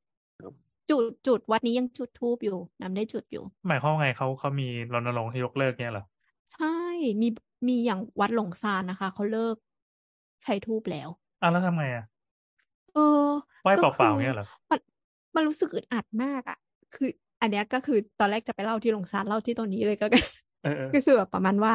จุดจุดวัดนี้ยังจุดธูปอยู่นำได้จุดอยู่ หมายความว่าไงเขาเขามีรณรงค์ให้ยกเลิกเนี่ยเหรอ ใช่มี มีอย่างวัดหลงซานนะคะ เขาเลิกใช้ธูปแล้วอะแล้วทำไงอะเออไหว้ก็เปล่าๆคือเนี่ยเหรอมันมันรู้สึกอึดอัดมากอะ คือ อันเนี้ยก็คือตอนแรกจะไปเล่าที่หลงซานเล่าที่ตรงนี้เลยก็เออเออก็คือแบบประมาณว่า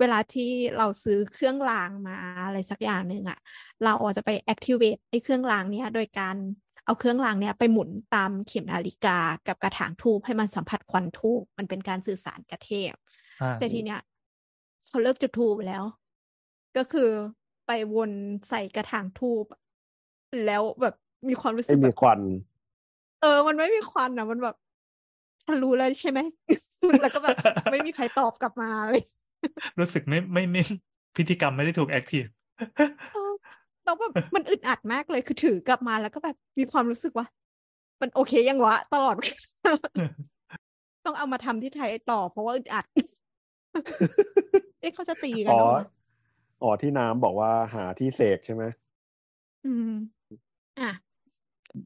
เวลาที่เราซื้อเครื่องรางมาอะไรสักอย่างหนึ่งอะ เราอาจจะไป activate ไอ้เครื่องรางเนี้ย โดยการเอาเครื่องรางเนี้ยไปหมุนตามเข็มนาฬิกากับกระถางทูบให้มันสัมผัสควันทูบมันเป็นการสื่อสารกับเทพอ่าแต่ทีเนี้ย เขาเลิกจุดธูปไปแล้ว ก็คือไปวนใส่กระถางธูปแล้วแบบมีความรู้สึกแบบไม่มีควัน เออ มันไม่มีควันอะ มันแบบฉันรู้แล้วใช่ไหมแล้วก็แบบไม่มีใครตอบกลับมาเลย รู้สึกไม่ไม่ไม่พิธีกรรมไม่ได้ถูก active เออแล้วแบบมันอึดอัดมากเลยคือถือกลับมาแล้วก็แบบมีความรู้สึกว่า มันโอเคยังวะ ตลอด ต้องเอามาทำที่ไทยต่อเพราะว่าอึดอัด เอ๊ะเขาจะตีกันอ๋อเหรอวะอ๋อที่น้ำบอกว่าหาที่เสกใช่ไหมอืม อะ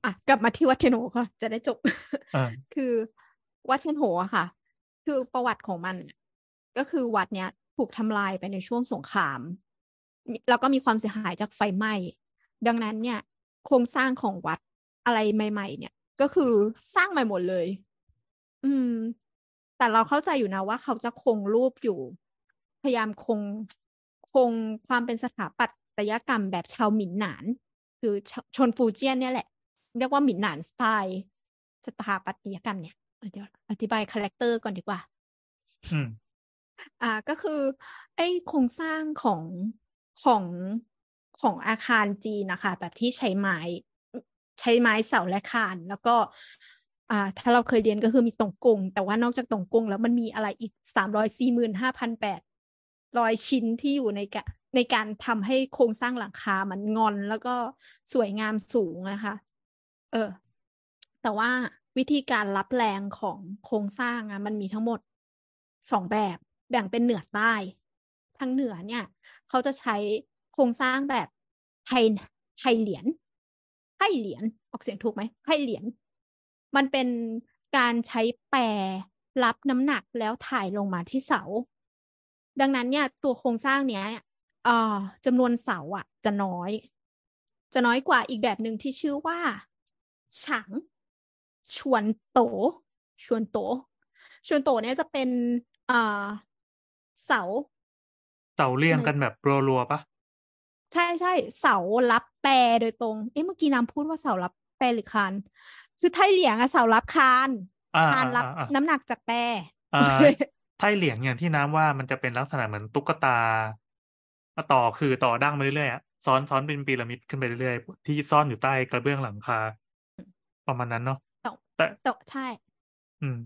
อะกลับมาที่วัดเทยนโหค่ะ จะได้จบอ่าคือวัดเทียนโหอะค่ะ คือประวัติของมันเนี่ยก็คือวัดเนี้ยถูกทำลายไปในช่วงสงครามมีแล้วก็มีความเสียหายจากไฟไหม้ ดังนั้นเนี่ย โครงสร้างของวัดอะไรใหม่ ๆ เนี่ย ก็คือสร้างใหม่หมดเลย อืม แต่เราเข้าใจอยู่นะว่าเขาจะคงรูปอยู่ พยายามคงคงความเป็นสถาปัตยกรรมแบบชาวหมินหนาน คือชนฟูเจียนเนี่ยแหละ เรียกว่าหมินหนานสไตล์สถาปัตยกรรมเนี่ยเออเดี๋ยวอธิบาย character ก่อนดีกว่าอืมอ่าก็คือ ไอ้โครงสร้างของของของอาคารจีนนะคะ แบบที่ใช้ไม้ ใช้ไม้เสาและคาน แล้วก็ อ่า ถ้าเราเคยเรียนก็คือมีตรงกง แต่ว่านอกจากตรงกง แล้วมันมีอะไรอีกสามร้อยสี่หมื่นห้าพันแปดร้อยชิ้นที่อยู่ในกะในการทำให้โครงสร้างหลังคา มันงอนแล้วก็สวยงามสูงนะคะ เออ แต่ว่าวิธีการรับแรงของโครงสร้างอะมันมีทั้งหมดสองแบบแบ่งเป็นเหนือใต้ ทางเหนือเนี่ย เขาจะใช้โครงสร้างแบบไทยไทยเหรียญไทยเหรียญออกเสียงถูกไหมไทยเหรียญ มันเป็นการใช้แปรรับน้ำหนักแล้วถ่ายลงมาที่เสา ดังนั้นเนี่ยตัวโครงสร้างเนี้ยเอ่อจำนวนเสาอะจะน้อย จะน้อยกว่าอีกแบบหนึ่งที่ชื่อว่าฉางชวนโต ชวนโต ชวนโตเนี่ยจะเป็นอ่าเสาเต่าเรียงทำไมกันแบบรัวๆปะใช่ใช่เสารับแปรโดยตรง เอ๊ะเมื่อกี้น้ำพูดว่าเสารับแปรหรือคาน คือไทยเหลียงอะเสารับคานอ่าคานอ่ารับอ่าอ่าน้ำหนักจากแปรอ่าไทยเหลียงอย่างที่น้ำว่ามันจะเป็นลักษณะเหมือนตุ๊กตาต่อคือต่อดั้งไปเรื่อยๆอะซ้อนซ้อนเป็นพีระมิดขึ้นไปเรื่อยๆที่ซ่อนอยู่ใต้กระเบื้องหลังคา ประมาณนั้นเนาะแต่แต่แต่ใช่ อืม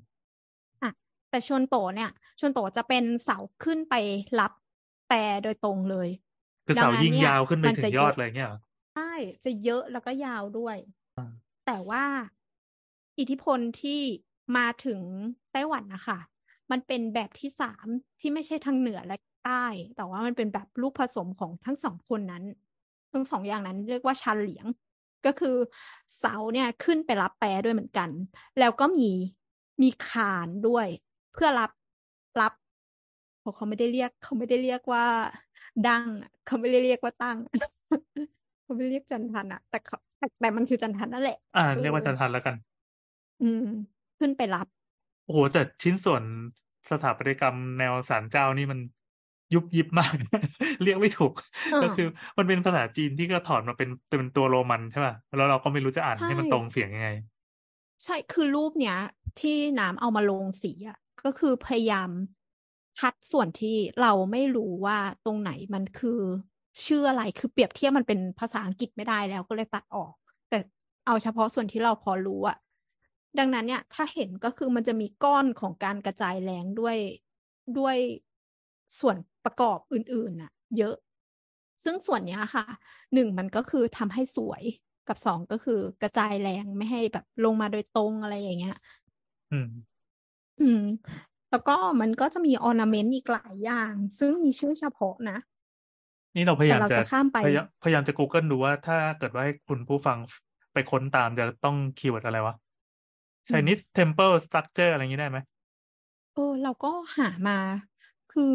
แต่ชวนโตเนี่ยชวนโตจะเป็นเสาขึ้นไปรับแปรโดยตรงเลย คือดังเสานั้นยิงเนี่ยยาวขึ้นไปมันถึจะงยอดเยอะเลยเงี้ยเหรอใช่จะเยอะแล้วก็ยาวด้วย แต่ว่า อิทธิพลที่มาถึงไต้หวันนะคะมันเป็นแบบที่สามที่ไม่ใช่ทางเหนือและใต้ แต่ว่ามันเป็นแบบลูกผสมของทั้งสองคนนั้น ทั้งสองอย่างนั้นเรียกว่าชันเหลียง ก็คือเสาเนี่ยขึ้นไปรับแปรด้วยเหมือนกัน แล้วก็มีมีคานด้วย เพื่อรับรับเพราะเขาไม่ได้เรียก เขาไม่ได้เรียกว่า ดังเขาไม่ได้เรียกว่าตั้งเขาไม่เรียกจันทันอะแต่แต่แต่มันคือจันทันนั่นแหละ อ่าเรียกว่าจันทันแล้วกัน อืม ขึ้นไปรับ โอ้โหแต่ชิ้นส่วนสถาปัตยกรรมแนวศาลเจ้านี่มันยุบยิบมาก เรียกไม่ถูกเออก็คือ มันเป็นภาษาจีนที่ก็ถอนมาเป็นเป็นตัวโรมันใช่ป่ะแล้วเราก็ไม่รู้จะอ่านใช่ให้มันตรงเสียงยังไง ใช่คือรูปเนี้ย ที่น้ำเอามาลงสีอะก็คือพยายามคัดส่วนที่เราไม่รู้ว่าตรงไหนมันคือชื่ออะไรคือเปรียบเทียบมันเป็นภาษาอังกฤษไม่ได้แล้วก็เลยตัดออก แต่เอาเฉพาะส่วนที่เราพอรู้อะ ดังนั้นเนี่ยถ้าเห็นก็คือมันจะมีก้อนของการกระจายแรงด้วยด้วยส่วนประกอบอื่นๆน่ะ เยอะ ซึ่งส่วนเนี้ยค่ะหนึ่งมันก็คือทำให้สวยกับสองก็คือกระจายแรงไม่ให้แบบลงมาโดยตรงอะไรอย่างเงี้ย อืม อืม แล้วก็มันก็จะมี ornament อีกหลายอย่าง ซึ่งมีชื่อเฉพาะนะ นี่เราพยายามแต่เราจะจะข้ามไปพยายามพยายามจะ Google ดูว่าถ้าเกิดว่าให้คุณผู้ฟังไปค้นตามจะต้อง keyword อะไรวะ Chinese Temple Structure อะไรอย่างนี้ได้ไหมเออ เราก็หามา คือ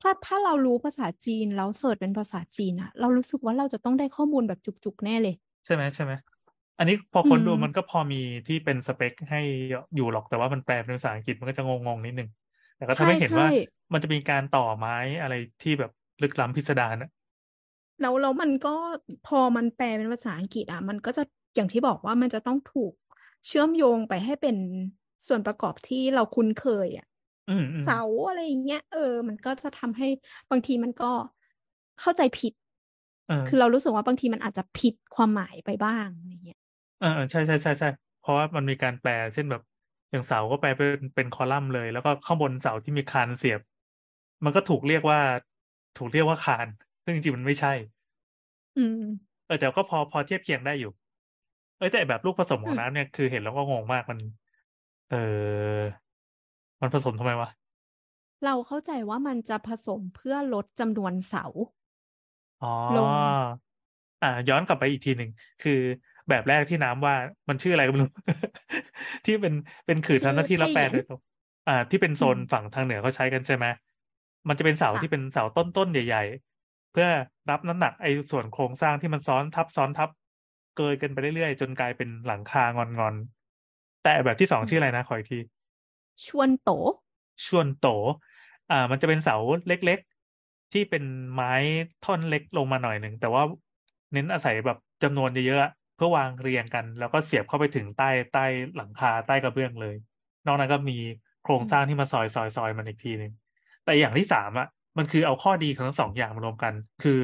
ถ้าถ้าเรารู้ภาษาจีนแล้วเสิร์ชเป็นภาษาจีนอะเรารู้สึกว่าเราจะต้องได้ข้อมูลแบบจุกๆ แน่เลย ใช่ไหมใช่ไหมอันนี้พอค้นดูอืมมันก็พอมีที่เป็นสเปคให้อยู่หรอกแต่ว่ามันแปลเป็นภาษาอังกฤษมันก็จะงงๆนิดนึงแต่ก็ทำใช่ให้เห็นว่าใช่มันจะมีการต่อไม้อะไรที่แบบลึกล้ำพิสดารอะแล้วแล้วมันก็พอมันแปลเป็นภาษาอังกฤษอะ มันก็จะอย่างที่บอกว่ามันจะต้องถูก เชื่อมโยงไปให้เป็นส่วนประกอบที่เราคุ้นเคยอะอืมอืมเสาอะไรอย่างเงี้ยเออ มันก็จะทำให้บางทีมันก็เข้าใจผิดเออคือเรารู้สึกว่าบางทีมันอาจจะผิดความหมายไปบ้างอะไรเงี้ยเออเออใช่ใช่ใช่ใช่เพราะว่ามันมีการแปล เช่นแบบอย่างเสาก็แปลเป็นเป็นคอลัมน์เลย แล้วก็ข้างบนเสาที่มีคานเสียบ มันก็ถูกเรียกว่า ถูกเรียกว่าคาน ซึ่งจริงๆมันไม่ใช่ อืมเออแต่ก็พอพอเทียบเคียงได้อยู่ เอ้ยแต่แบบลูกผสมของอืมน้ำเนี่ยคือเห็นแล้วก็งงมากมัน เออมันผสมทำไมวะ เราเข้าใจว่ามันจะผสมเพื่อลดจำนวนเสาอ๋อลงอ่า ย้อนกลับไปอีกทีหนึ่งคือแบบแรกที่น้ำว่ามันชื่ออะไรก็ไม่รู้ ที่เป็นเป็นขื่อทำหน้าที่รับแปลโดยตรงอ่า ที่เป็นโซนอืมฝั่งทางเหนือเขาใช้กันใช่ไหมมันจะเป็นเสาค่ะที่เป็นเสาต้นๆใหญ่ ๆ เพื่อรับน้ำหนักไอ้ส่วนโครงสร้างที่มันซ้อนทับซ้อนทับ เกยกันไปเรื่อยๆ จนกลายเป็นหลังคางอนๆ แต่แบบที่สองชื่ออะไรนะขออีกที ชวนโต ชวนโต อ่า มันจะเป็นเสาเล็กๆ ที่เป็นไม้ท่อนเล็กลงมาหน่อยหนึ่ง แต่ว่าเน้นอาศัยแบบจำนวนเยอะๆ เพื่อวางเรียงกัน แล้วก็เสียบเข้าไปถึงใต้ใต้หลังคาใต้กระเบื้องเลย นอกนั้นก็มีโครงสร้างที่มาซอยซอยซอยมันอีกทีหนึ่งแต่อย่างที่สามอะ มันคือเอาข้อดีของทั้งสองอย่างมารวมกัน คือ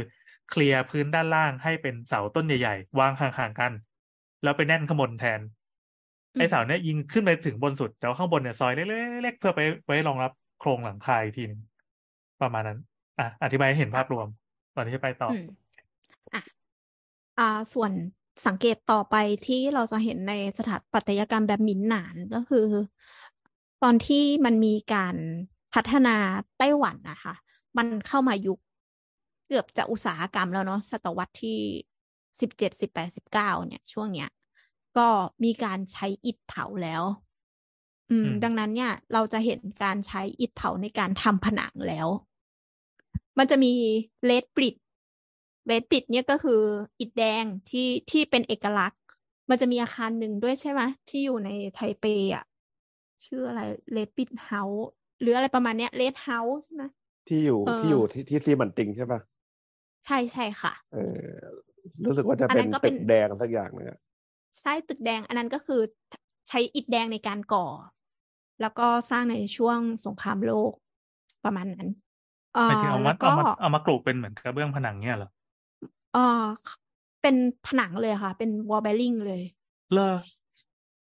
เคลียร์พื้นด้านล่างให้เป็นเสาต้นใหญ่ ๆ วางห่างๆกัน แล้วไปแน่นข้างบนแทนอืมไอ้เสาเนี่ยยิงขึ้นไปถึงบนสุด แต่ว่าข้างบนเนี่ยซอยเล็กๆเพื่อไปไว้รองรับโครงหลังคาอีกทีหนึงประมาณนั้น อะ อธิบายให้เห็นภาพรวม ตอนนี้จะไปต่ออืมอะอ่า ส่วนสังเกตต่อไปที่เราจะเห็นในสถาปัตยกรรมแบบหมินหนานก็คือ ตอนที่มันมีการพัฒนาไต้หวันนะคะ มันเข้ามายุค เกือบจะอุตสาหกรรมแล้วเนาะศตวรรษที่สิบเจ็ดสิบแปดสิบเก้าเนี่ย ช่วงเนี้ย ก็มีการใช้อิฐเผาแล้วอืมอืม ดังนั้นเนี่ย เราจะเห็นการใช้อิฐเผาในการทำผนังแล้ว มันจะมีเลดบริดเลดบริดเนี่ยก็คืออิฐแดงที่ที่เป็นเอกลักษณ์ มันจะมีอาคารหนึ่งด้วยใช่ไหมที่อยู่ในไทเปอะชื่ออะไรเลดบริดเฮาส์หรืออะไรประมาณเนี้ยเลดเฮาส์ใช่ไหมที่อยู่เออที่อยู่ที่ที่ซีมันติงใช่ปะ ใช่ใช่ค่ะ เออรู้สึกว่าจะอันเป็นั้นนก็เป็ตึนกแดงสักอย่างนึงอะใช่ตึกแดงอันนั้นก็คือใช้อิฐแดงในการก่อ แล้วก็สร้างในช่วงสงครามโลกประมาณนั้นเอหมายถึงอเอาแล้มาวก็เอามาเอามากรุเป็นเหมือนกระเบื้องผนังเนี่ยเหรอเออเป็นผนังเลยค่ะ เป็น wall bearing เลย เลอ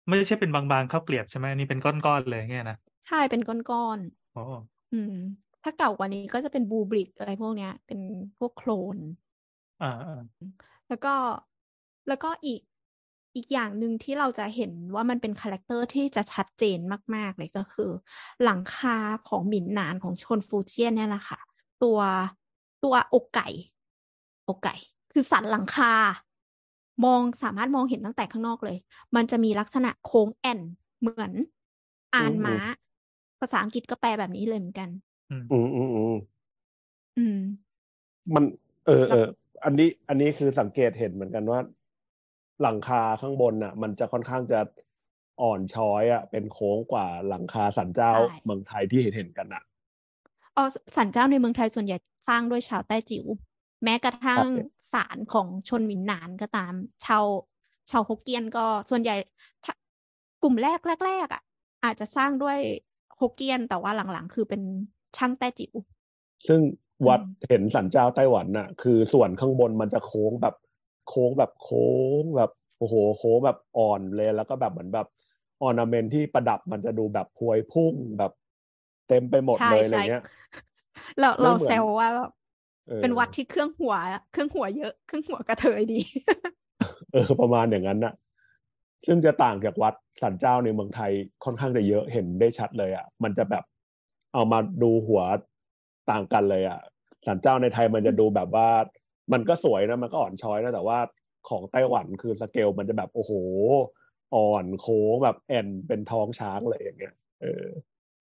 ไม่ใช่เป็นบางๆข้าวเกรียบใช่ไหมอันนี่เป็นก้อนๆเลยเงี้ยนะ ใช่เป็นก้อนโอ้ๆอืม ถ้าเก่ากว่านี้ก็จะเป็น mud brick อะไรพวกเนี้ย เป็นพวกโคลนอ่าอ่าแล้วก็แล้วก็อีกอีกอย่างหนึ่งที่เราจะเห็นว่ามันเป็น character ที่จะชัดเจนมาก ๆ เลยก็คือ หลังคาของหมินหนานของชนฟูเจียนเนี่ยแหละค่ะ ตัวตัวอกไก่ อกไก่ คือสันหลังคา มองสามารถมองเห็นตั้งแต่ข้างนอกเลย มันจะมีลักษณะโค้งแอนเหมือนอานม้า ภาษาอังกฤษก็แปลแบบนี้เลยเหมือนกัน อืม อืมอืมอืมอืม มัน เออเอออันนี้ อันนี้คือสังเกตเห็นเหมือนกันว่า หลังคาข้างบนน่ะ มันจะค่อนข้างจะอ่อนช้อยอะ เป็นโค้งกว่าหลังคาสันเจ้าใช่ เมืองไทยที่เห็นเห็นกันอะ อ๋อสันเจ้าในเมืองไทยส่วนใหญ่สร้างด้วยชาวแต้จิ๋วแม้กระทั่งครับศาลของชนหมินหนานก็ตาม ชาวชาวฮกเกี้ยนก็ส่วนใหญ่ถ้ากลุ่มแรกแรกๆอะ อาจจะสร้างด้วยฮกเกี้ยนแต่ว่าหลังๆ คือเป็น ช่างแต้จิ๋วซึ่งวัดอืมเห็นสันเจ้าไต้หวันน่ะ คือส่วนข้างบนมันจะโค้งแบบ โค้งแบบโค้งแบบโอ้โหโค้งแบบอ่อนเลยแล้วก็แบบเหมือนแบบ ornament ที่ประดับมันจะดูแบบพวยพุ่งแบบ เต็มไปหมดใช่เลยอะไรใช่เงี้ยเราไม่เราเหมือนแซวว่าแบบออเป็นวัดที่เครื่องหัว เครื่องหัวเยอะ เครื่องหัวกระเทยดี เออ ประมาณอย่างนั้นน่ะ ซึ่งจะต่างจากวัดศาลเจ้าในเมืองไทยค่อนข้างจะเยอะเห็นได้ชัดเลยอะ มันจะแบบ เอามาดูหัวต่างกันเลยอะสันเจ้าในไทยมันจะดูแบบว่า มันก็สวยนะมันก็อ่อนช้อยนะแต่ว่าของไต้หวันคือสเกลมันจะแบบโอ้โห อ่อนโค้งแบบแอนเป็นท้องช้างเลยอย่างเงี้ยเออ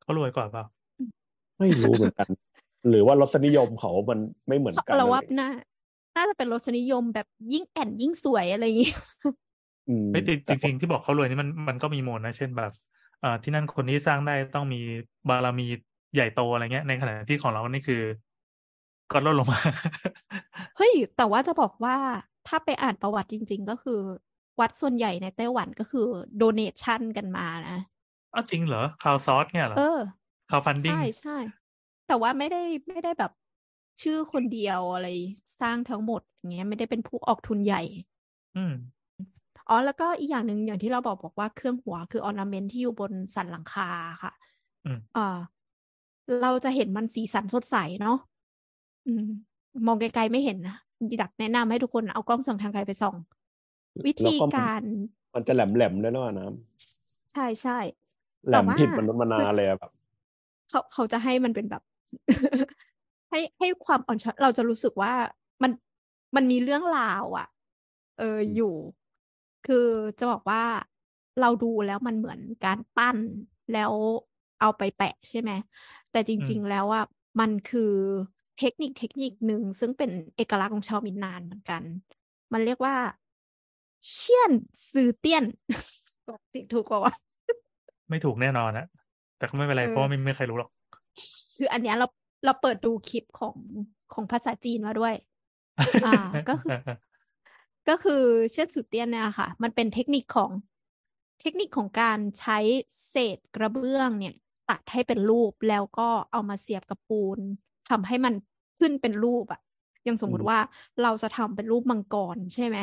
เขารวยกว่าเปล่าไม่รู้เหมือนกัน หรือว่ารสนิยมเขามันไม่เหมือนกันเราว่าอะไรน่าน่าจะเป็นรสนิยมแบบยิ่งแอนยิ่งสวยอะไรอย่างงี้อืมเฮ้ยจริงแต่จริงๆที่บอกเขารวยนี่มันมันก็มีมูลนะ เช่นแบบอ่าที่นั่นคนที่สร้างได้ต้องมีบารมี ใหญ่โตอะไรเงี้ย ในขณะที่ของเรานี่คือ ก็ลดลงมา เฮ้ย แต่ว่าจะบอกว่าถ้าไปอ่านประวัติจริง ๆ ก็คือ วัดส่วนใหญ่ในไต้หวันก็คือ donation กันมานะอ้าวจริงเหรอคาวซอสเนี่ยเหรอเออคาวฟันดิ้งใช่ใช่แต่ว่าไม่ได้ไม่ได้แบบชื่อคนเดียวอะไรสร้างทั้งหมดอย่างเงี้ยไม่ได้เป็นผู้ออกทุนใหญ่ อืมอ๋อแล้วก็อีกอย่างหนึ่งอย่างที่เราบอกบอกว่าเครื่องหัวคือ ornament ที่อยู่บนสันหลังคาค่ะอืมอ่า เราจะเห็นมันสีสันสดใสเนาะอืม มองไกลๆไม่เห็นนะอยากแนะนำให้ทุกคนเอากล้องส่องทางไกลไปส่อง แล้วก็มันการ มันจะแหลมแหลมๆด้วยนะว่าน้ใช่ใช่ำแหลแต่มว่าผิดมนุษย์มนาเลยอะแบบเขาเขาจะให้มันเป็นแบบ ให้ให้ความอ่อนช้อยเราจะรู้สึกว่ามันมันมีเรื่องราวอะเอออยู่ คือจะบอกว่าเราดูแล้วมันเหมือนการปั้นแล้วเอาไปแปะใช่ไหม แต่จริง ๆ แล้วอะมันคือเทคนิคเทคนิคหนึ่งซึ่งเป็นเอกลักษณ์ของชาวมินนานเหมือนกัน มันเรียกว่า เชียนซือเตี้ยนบอกติถูกกว่าวะไม่ถูกแน่นอนนะแต่ก็ไม่เป็นไรเออเพราะว่าไม่ไม่มีใครรู้หรอก คืออันเนี้ยเราเราเปิดดูคลิปของของภาษาจีนมาด้วย อ่าก็คือ ก็คือเชือดสุดเตี้ยนเนี่ยค่ะ มันเป็นเทคนิคของเทคนิคของการใช้เศษกระเบื้องเนี่ย ตัดให้เป็นรูปแล้วก็เอามาเสียบกับปูนทำให้มันขึ้นเป็นรูปอะอย่างสมมุติอืมว่าเราจะทำเป็นรูปมังกรใช่ไหม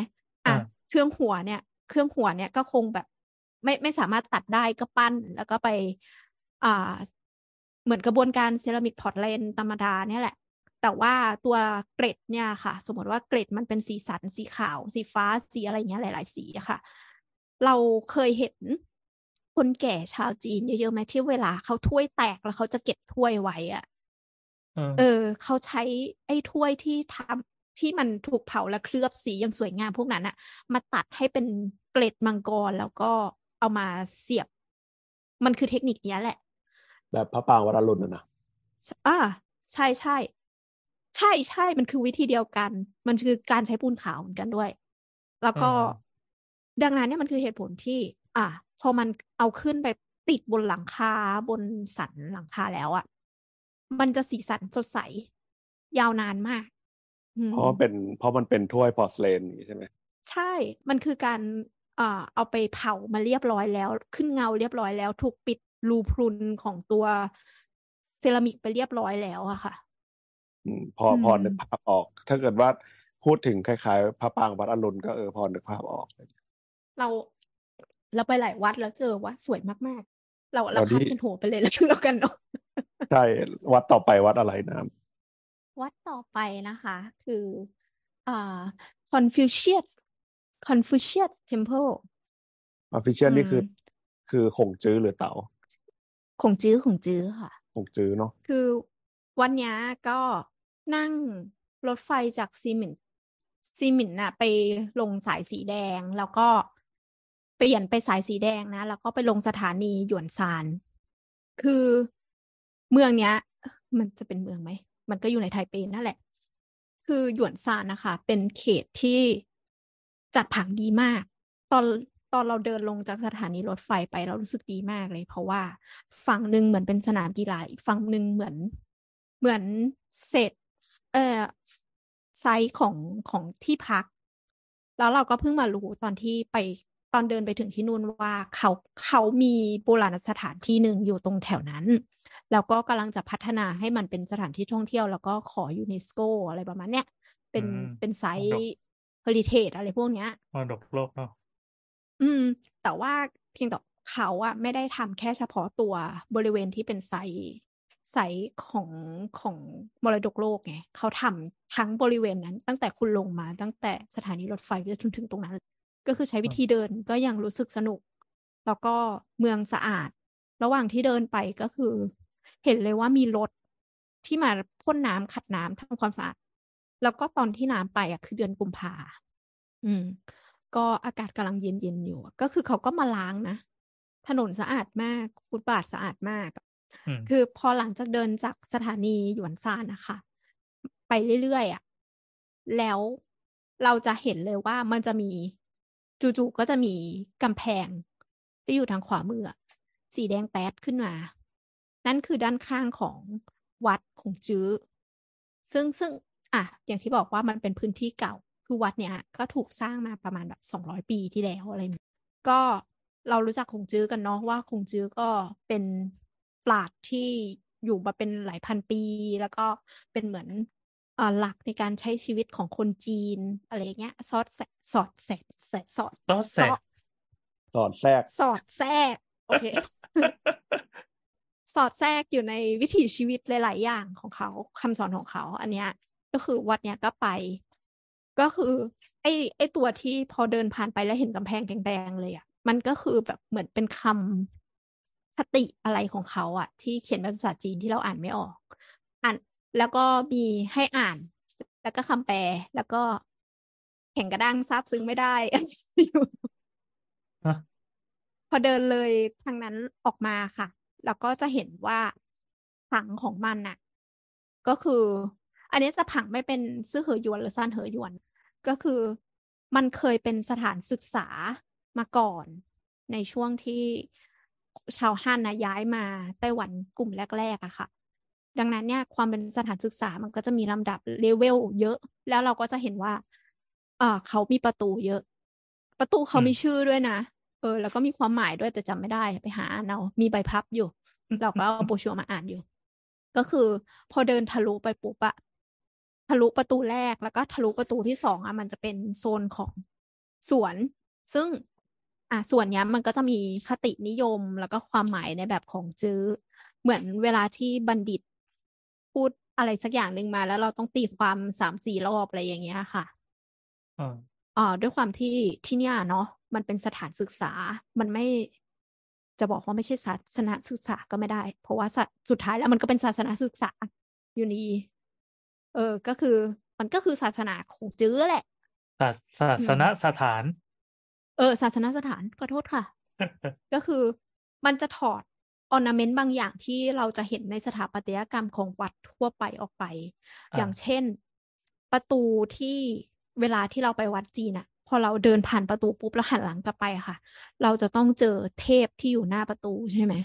อะอ่าเครื่องหัวเนี่ย เครื่องหัวเนี่ยก็คงแบบไม่ไม่สามารถตัดได้ก็ปั้นแล้วก็ไป อ่า เหมือนกระบวนการเซรามิก porcelain ธรรมดาเนี่ยแหละ แต่ว่าตัว glaze เนี่ยค่ะ สมมติว่า glaze มันเป็นสีสันสีขาว สีฟ้าสีอะไรอย่างเงี้ยหลาย ๆ สีอะค่ะ เราเคยเห็น คนแก่ชาวจีนเยอะๆไหมที่เวลาเขาถ้วยแตกแล้วเขาจะเก็บถ้วยไว้อะเออเออเขาใช้ไอ้ถ้วยที่ทำที่มันถูกเผาและเคลือบสีอย่างสวยงามพวกนั้นอะมาตัดให้เป็นเกล็ดมังกรแล้วก็เอามาเสียบ มันคือเทคนิคเนี้ยแหละ แบบพระปรางวรรุณนะนะอ่าใช่ใช่ใช่ใช่มันคือวิธีเดียวกัน มันคือการใช้ปูนขาวเหมือนกันด้วย แล้วก็อ่าดังนั้นเนี่ยมันคือเหตุผลที่ อะ พอมันเอาขึ้นไปติดบนหลังคาบนสันหลังคาแล้วอะ่ะ มันจะสีสันสดใส ยาวนานมากอืมเพราะว่าเป็นเพราะมันเป็นถ้วยพอร์สเลนอย่างนี้ใช่ไหมใช่ มันคือการอ่าเอาไปเผามาเรียบร้อยแล้ว ขึ้นเงาเรียบร้อยแล้ว ถูกปิดรูพรุนของตัวเซรามิกไปเรียบร้อยแล้วอะค่ะอืมพออืมพอนึกภาพออก ถ้าเกิดว่าพูดถึงคล้ายๆพระปรางวัดอรุณก็เออพอนึกภาพออก เรา เราไปหลายวัดแล้วเจอวัดสวยมากๆ เราเราตอนที่ข้ามเป็นหัวไปเลยแล้วแล้วกันเนาะใช่วัดต่อไปวัดอะไรน้ำวัดต่อไปนะคะ คืออ่า Confucius Confucius Temple Confucius อืมนี่คือคือขงจื้อหรือเต๋าขงจื้อขงจื้อค่ะขงจื้อเนาะคือวัดเนี้ยก็นั่งรถไฟจากซีเหมินซีเหมินน่ะ ไปลงสายสีแดงแล้วก็เปลี่ยนไปสายสีแดงนะ แล้วก็ไปลงสถานีหยวนซาน คือเมืองเนี้ย มันจะเป็นเมืองไหม มันก็อยู่ในไทเปนั่นแหละ คือหยวนซานนะคะ เป็นเขตที่จัดผังดีมาก ตอนตอนเราเดินลงจากสถานีรถไฟไปเรารู้สึกดีมากเลย เพราะว่าฝั่งหนึ่งเหมือนเป็นสนามกีฬาอีกฝั่งหนึ่งเหมือนเหมือนเศษเอ่อไซส์ของของที่พัก แล้วเราก็เพิ่งมารู้ตอนที่ไป ตอนเดินไปถึงที่นู่นว่าเขาเขามีโบราณสถานที่หนึ่งอยู่ตรงแถวนั้น แล้วก็กำลังจะพัฒนาให้มันเป็นสถานที่ท่องเที่ยว แล้วก็ขอยูเนสโกอะไรประมาณเนี้ยเป็นอืมเป็นไซมรต์ดกเฮอริเทจอะไรพวกเนี้ยมรดกโลกเนาะอืม แต่ว่าเพียงแต่เขาอะไม่ได้ทำแค่เฉพาะตัวบริเวณที่เป็นไซต์ไซต์ของของมรดกโลกไงเขาทำทั้งบริเวณนั้น ตั้งแต่คุณลงมาตั้งแต่สถานีรถไฟไปจนถึงตรงนั้น ก็คือใช้วิธีเดินก็ยังรู้สึกสนุก แล้วก็เมืองสะอาด ระหว่างที่เดินไปก็คือ เห็นเลยว่ามีรถที่มาพ่นน้ำขัดน้ำทำความสะอาด แล้วก็ตอนที่น้ำไปอะคือเดือนกุมภาอืม ก็อากาศกำลังเย็นๆอยู่อะก็คือเขาก็มาล้างนะ ถนนสะอาดมากฟุตบาทสะอาดมากอืมคือพอหลังจากเดินจากสถานีหยวนซานนะคะ ไปเรื่อยๆอะ แล้วเราจะเห็นเลยว่ามันจะมี จู่ๆก็จะมีกำแพงที่อยู่ทางขวามืออะสีแดงแป๊ดขึ้นมา นั่นคือด้านข้างของวัดของจื้อ ซึ่งซึ่งอะอย่างที่บอกว่ามันเป็นพื้นที่เก่า คือวัดเนี้ยก็ถูกสร้างมาประมาณแบบสองร้อยปีที่แล้วอะไรก็เรารู้จักคงจื้อกันเนาะว่าคงจื้อก็เป็นปราชญ์ที่อยู่มาเป็นหลายพันปี แล้วก็เป็นเหมือน หลักในการใช้ชีวิตของคนจีน อะไรอย่างเงี้ยซอดแสสอดแสดแสสอดซอดแสกสอดแทรกสอดแทรกโอเคสอดแทรกอยู่ในวิถีชีวิตหลาย ๆ อย่างของเขาคำสอนของเขา อันเนี้ย ก็คือวัดเนี้ยก็ไป ก็คือ ไอ้ไอ้ตัวที่พอเดินผ่านไปแล้วเห็นกำแพงแดงๆเลยอะ มันก็คือแบบเหมือนเป็นคำคติอะไรของเขาอะ ที่เขียนเป็นภาษาจีนที่เราอ่านไม่ออก อ่าน แล้วก็มีให้อ่าน แล้วก็คำแปล แล้วก็แข่งกระด้างซาบซึ้งไม่ได้อยู่ฮะพอเดินเลยทางนั้นออกมาค่ะ แล้วก็จะเห็นว่าผังของมันน่ะ ก็คือ อันนี้จะผังไม่เป็นซื่อเหอหยวนหรือซานเหอหยวน ก็คือมันเคยเป็นสถานศึกษามาก่อน ในช่วงที่ชาวฮั่นนะย้ายมาไต้หวันกลุ่มแรก ๆอะค่ะ ดังนั้นเนี่ยความเป็นสถานศึกษามันก็จะมีลำดับเลเวลเยอะ แล้วเราก็จะเห็นว่าอ่าเขามีประตูเยอะ ประตูเขาอืมมีชื่อด้วยนะเออแล้วก็มีความหมายด้วยแต่จำไม่ได้ไปหาอ่านเอามีใบพับอยู่ เราก็เอาโบรชัวร์มาอ่านอยู่ ก็คือพอเดินทะลุไปปุ๊บอะทะลุประตูแรกแล้วก็ทะลุประตูที่สองอะมันจะเป็นโซนของสวน ซึ่งอะส่วนเนี้ยมันก็จะมีคตินิยมแล้วก็ความหมายในแบบของจื้อ เหมือนเวลาที่บัณฑิต พูดอะไรสักอย่างหนึ่งมา แล้วเราต้องตีความสามสี่รอบอะไรอย่างเงี้ยค่ะอ่าอ่าด้วยความที่ที่เนี่ยเนาะมันเป็นสถานศึกษา มันไม่จะบอกว่าไม่ใช่ศาสนาศึกษาก็ไม่ได้ เพราะว่าสะสุดท้ายแล้วมันก็เป็นศาสนาศึกษาอยู่ดีเออ ก็คือ มันก็คือศาสนาของจื้อแหละศาศาสนสถาน เออ ศาสนาสถานขอโทษค่ะ ก็คือมันจะถอด ออร์นาเมนต์บางอย่างที่เราจะเห็นในสถาปัตยกรรมของวัดทั่วไปออกไปอ่าอย่างเช่น ประตูที่เวลาที่เราไปวัดจีนอะพอเราเดินผ่านประตูปุ๊บแล้วหันหลังกลับไปอะค่ะ เราจะต้องเจอเทพที่อยู่หน้าประตูใช่ไหม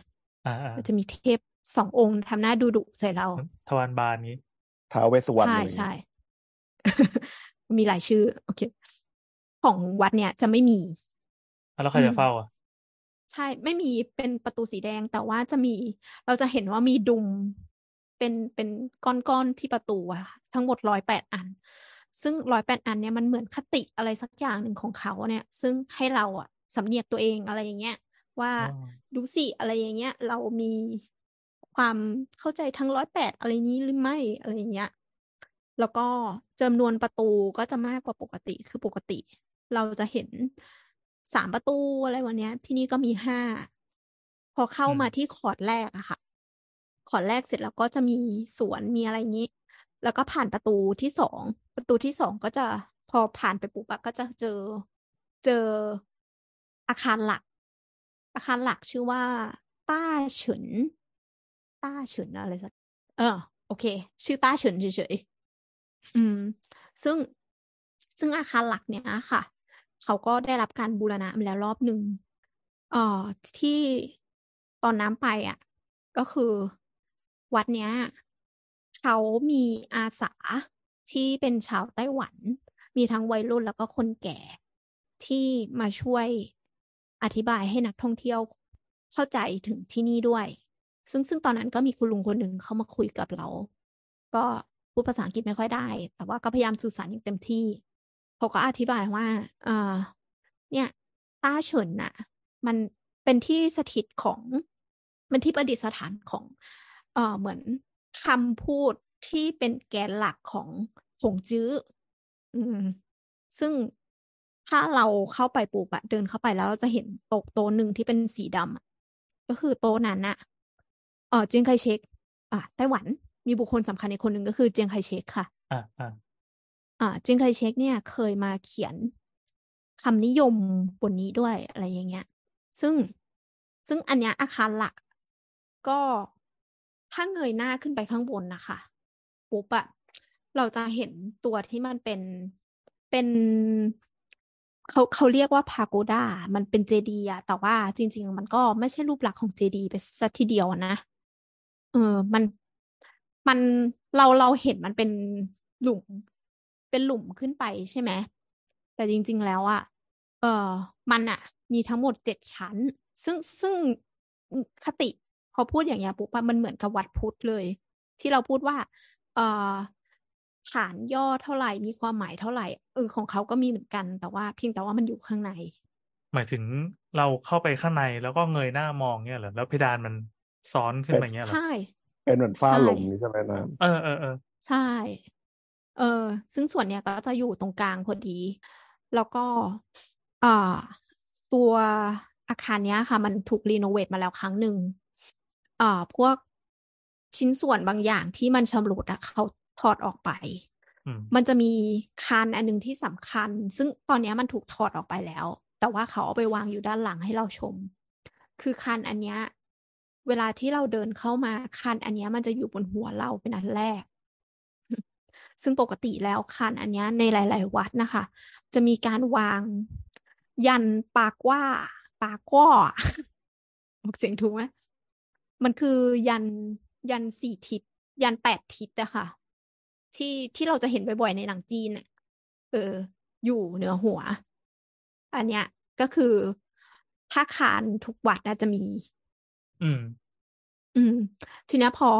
อ่าอ่ามันจะมีเทพสององค์ทำหน้าดุดุๆใส่เรา ทวารบานนี้ท้าวเวสสุวรรณใช่อะไรอย่างใช่เงี้ยมีหลายชื่อ โอเค ของวัดเนี่ยจะไม่มีอะแล้วใครอืจะมเฝ้าอะ ใช่ไม่มีเป็นประตูสีแดงแต่ว่าจะมีเราจะเห็นว่ามีดุมเป็นเป็นก้อนๆที่ประตูอะค่ะทั้งหมดร้อยแปดอัน ซึ่งร้อยแปดอันเนี่ยมันเหมือนคติอะไรสักอย่างหนึ่งของเขาเนี่ย ซึ่งให้เราอะสำเนียกตัวเองอะไรอย่างเงี้ยว่าอ๋อดูสิอะไรอย่างเงี้ย เรามีความเข้าใจทั้งร้อยแปดอะไรนี้หรือไม่อะไรอย่างเงี้ยแล้วก็จำนวนประตูก็จะมากกว่าปกติคือปกติ เราจะเห็น สามประตูอะไรวันเนี้ย ที่นี่ก็มีห้าพอเข้าอืมมาที่คอร์ดแรกอะค่ะ คอร์ดแรกเสร็จแล้วก็จะมีสวนมีอะไรอย่างนี้ แล้วก็ผ่านประตูที่สองประตูที่สองก็จะพอผ่านไปปุ๊บอะก็จะเจอเจออาคารหลัก อาคารหลักชื่อว่า ต้าเฉินต้าเฉินอะไรสักเออ โอเค ชื่อต้าเฉินเฉยๆอืม ซึ่งซึ่งอาคารหลักเนี้ยค่ะ เขาก็ได้รับการบูรณะมาแล้วรอบหนึ่งเอ่อที่ตอนน้ำไปอะ ก็คือวัดเนี้ยเขามีอาสาที่เป็นชาวไต้หวัน มีทั้งวัยรุ่นแล้วก็คนแก่ที่มาช่วยอธิบายให้นักท่องเที่ยวเข้าใจถึงที่นี่ด้วย ซึ่งซึ่งตอนนั้นก็มีคุณลุงคนหนึ่งเข้ามาคุยกับเรา ก็พูดภาษาอังกฤษไม่ค่อยได้ แต่ว่าก็พยายามสื่อสารอย่างเต็มที่ เขาก็อธิบายว่า เออเนี่ยต้าเฉินน่ะ มันเป็นที่สถิตของมันที่ประดิษฐานของ เออเหมือนคำพูดที่เป็นแกนหลักของหงจื้อ อืม ซึ่งถ้าเราเข้าไปปุ๊บอะเดินเข้าไปแล้วเราจะเห็นโต๊ะโต๊ะหนึ่งที่เป็นสีดำอะก็คือโต๊ะนั้นน่ะเออเจียงไคเชกอะไต้หวันมีบุคคลสำคัญอีกคนหนึ่งก็คือเจียงไคเชกค่ะ อ่าอ่า อ่าจียงไคเชกเนี่ยเคยมาเขียนคำนิยมบนนี้ด้วยอะไรอย่างเงี้ย ซึ่งซึ่งอันเนี้ยอาคารหลัก ก็ถ้าเงยหน้าขึ้นไปข้างบนนะคะปุ๊บอะเราจะเห็นตัวที่มันเป็นเป็นเขาเขาเรียกว่าพาโกดา มันเป็นเจดีย์อะแต่ว่าจริง ๆ มันก็ไม่ใช่รูปลักษณ์ของเจดีย์ไปสักทีเดียวนะ เออ มัน มัน เรา เราเห็นมันเป็นหลุม เป็นหลุมขึ้นไปใช่ไหมแต่จริง ๆ แล้วอะเออมันอะมีทั้งหมดเจ็ดชั้น ซึ่งซึ่งคติพอพูดอย่างเงี้ยปุ๊บอะมันเหมือนกับวัดพุทธเลย ที่เราพูดว่า เออฐานย่อเท่าไหร่มีความหมายเท่าไหร่เออของเขาก็มีเหมือนกัน แต่ว่าเพียงแต่ว่ามันอยู่ข้างใน หมายถึงเราเข้าไปข้างในแล้วก็เงยหน้ามองเนี่ยเหรอแล้วเพดานมันซ้อนขึ้นมาอย่างเงี้ยเหรอใช่เป็นเหมือนฝ้าใช่หลงนี่ใช่ไหมน้เออเออเออใช่ เออซึ่งส่วนเนี้ยก็จะอยู่ตรงกลางพอดี แล้วก็อ่าตัวอาคารเนี้ยค่ะ มันถูกรีโนเวทมาแล้วครั้งหนึ่งอ่าพวกชิ้นส่วนบางอย่างที่มันชำรุดอะเขาถอดออกไปอืมมันจะมีคานอันหนึงที่สำคัญ ซึ่งตอนเนี้ยมันถูกถอดออกไปแล้ว แต่ว่าเขาเอาไปวางอยู่ด้านหลังให้เราชม คือคานอันเนี้ยเวลาที่เราเดินเข้ามาคานอันเนี้ยมันจะอยู่บนหัวเราเป็นอันแรก ซึ่งปกติแล้วคานอันเนี้ยในหลาย ๆ วัดนะคะ จะมีการวางยันปากว่า ปากก้อออกเสียงถูกไหมมันคือยันยันสี่ทิศยันแปดทิศอะค่ะ ที่ที่เราจะเห็นบ่อย ๆ ในหนังจีนน่ะเออ อยู่เหนือหัว อันเนี้ยก็คือถ้าคานทุกวัดน่าจะมี อืม อืม ทีเนี้ยพอ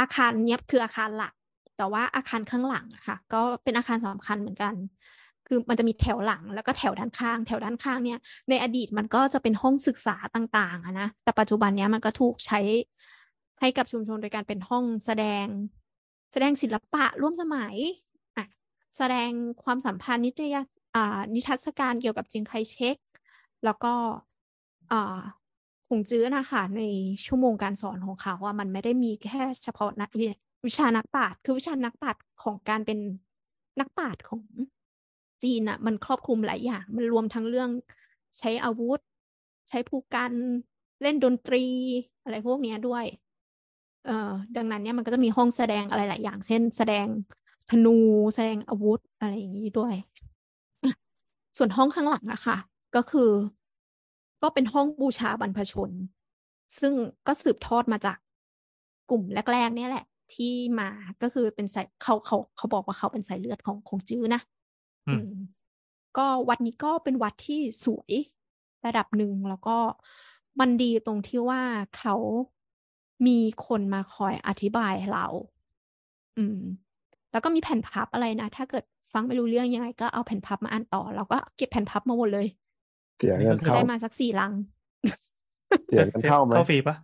อาคารเนี้ยคืออาคารหลัก แต่ว่าอาคารข้างหลังค่ะ ก็เป็นอาคารสำคัญเหมือนกัน คือมันจะมีแถวหลังแล้วก็แถวด้านข้าง แถวด้านข้างเนี่ย ในอดีตมันก็จะเป็นห้องศึกษาต่างๆนะ แต่ปัจจุบันเนี้ยมันก็ถูกใช้ให้กับชุมชนโดยการเป็นห้องแสดง แสดงศิลปะร่วมสมัยอะแสดงความสัมพันธ์นิตยอ่านิทรรศการเกี่ยวกับจียงไคเชกแล้วก็อ่าหงจื้อนะคะในชั่วโมงการสอนของเขาว่ามันไม่ได้มีแค่เฉพาะนัก วิชานักปราชญ์คือวิชานักปราชญ์ของการเป็นนักปราชญ์ของจีนอะมันครอบคลุมหลายอย่าง มันรวมทั้งเรื่องใช้อาวุธ ใช้ภูกันเล่นดนตรีอะไรพวกนี้ด้วย เอ่อดังนั้นเนี่ยมันก็จะมีห้องแสดงอะไรหลายอย่าง เช่น แสดงธนูแสดงอาวุธอะไรอย่างนี้ด้วย ส่วนห้องข้างหลังอะค่ะ ก็คือ ก็เป็นห้องบูชาบรรพชน ซึ่งก็สืบทอดมาจากกลุ่มแรกๆเนี่ยแหละ ที่มาก็คือเป็นสายเขาเขาเขาบอกว่าเขาเป็นสายเลือดของของจื้อนะอืมอืมก็วัดนี้ก็เป็นวัดที่สวยระดับหนึ่งแล้วก็มันดีตรงที่ว่าเขามีคนมาคอยอธิบายให้เรา อืม แล้วก็มีแผ่นพับอะไรนะ ถ้าเกิดฟังไม่รู้เรื่องยังไง ก็เอาแผ่นพับมาอ่านต่อเราก็เก็บแผ่นพับมาหมดเลยำเสียเงินเข้าได้มาสักสี่ลังเสียเงินเข้าไหมเข้าฟรีปะ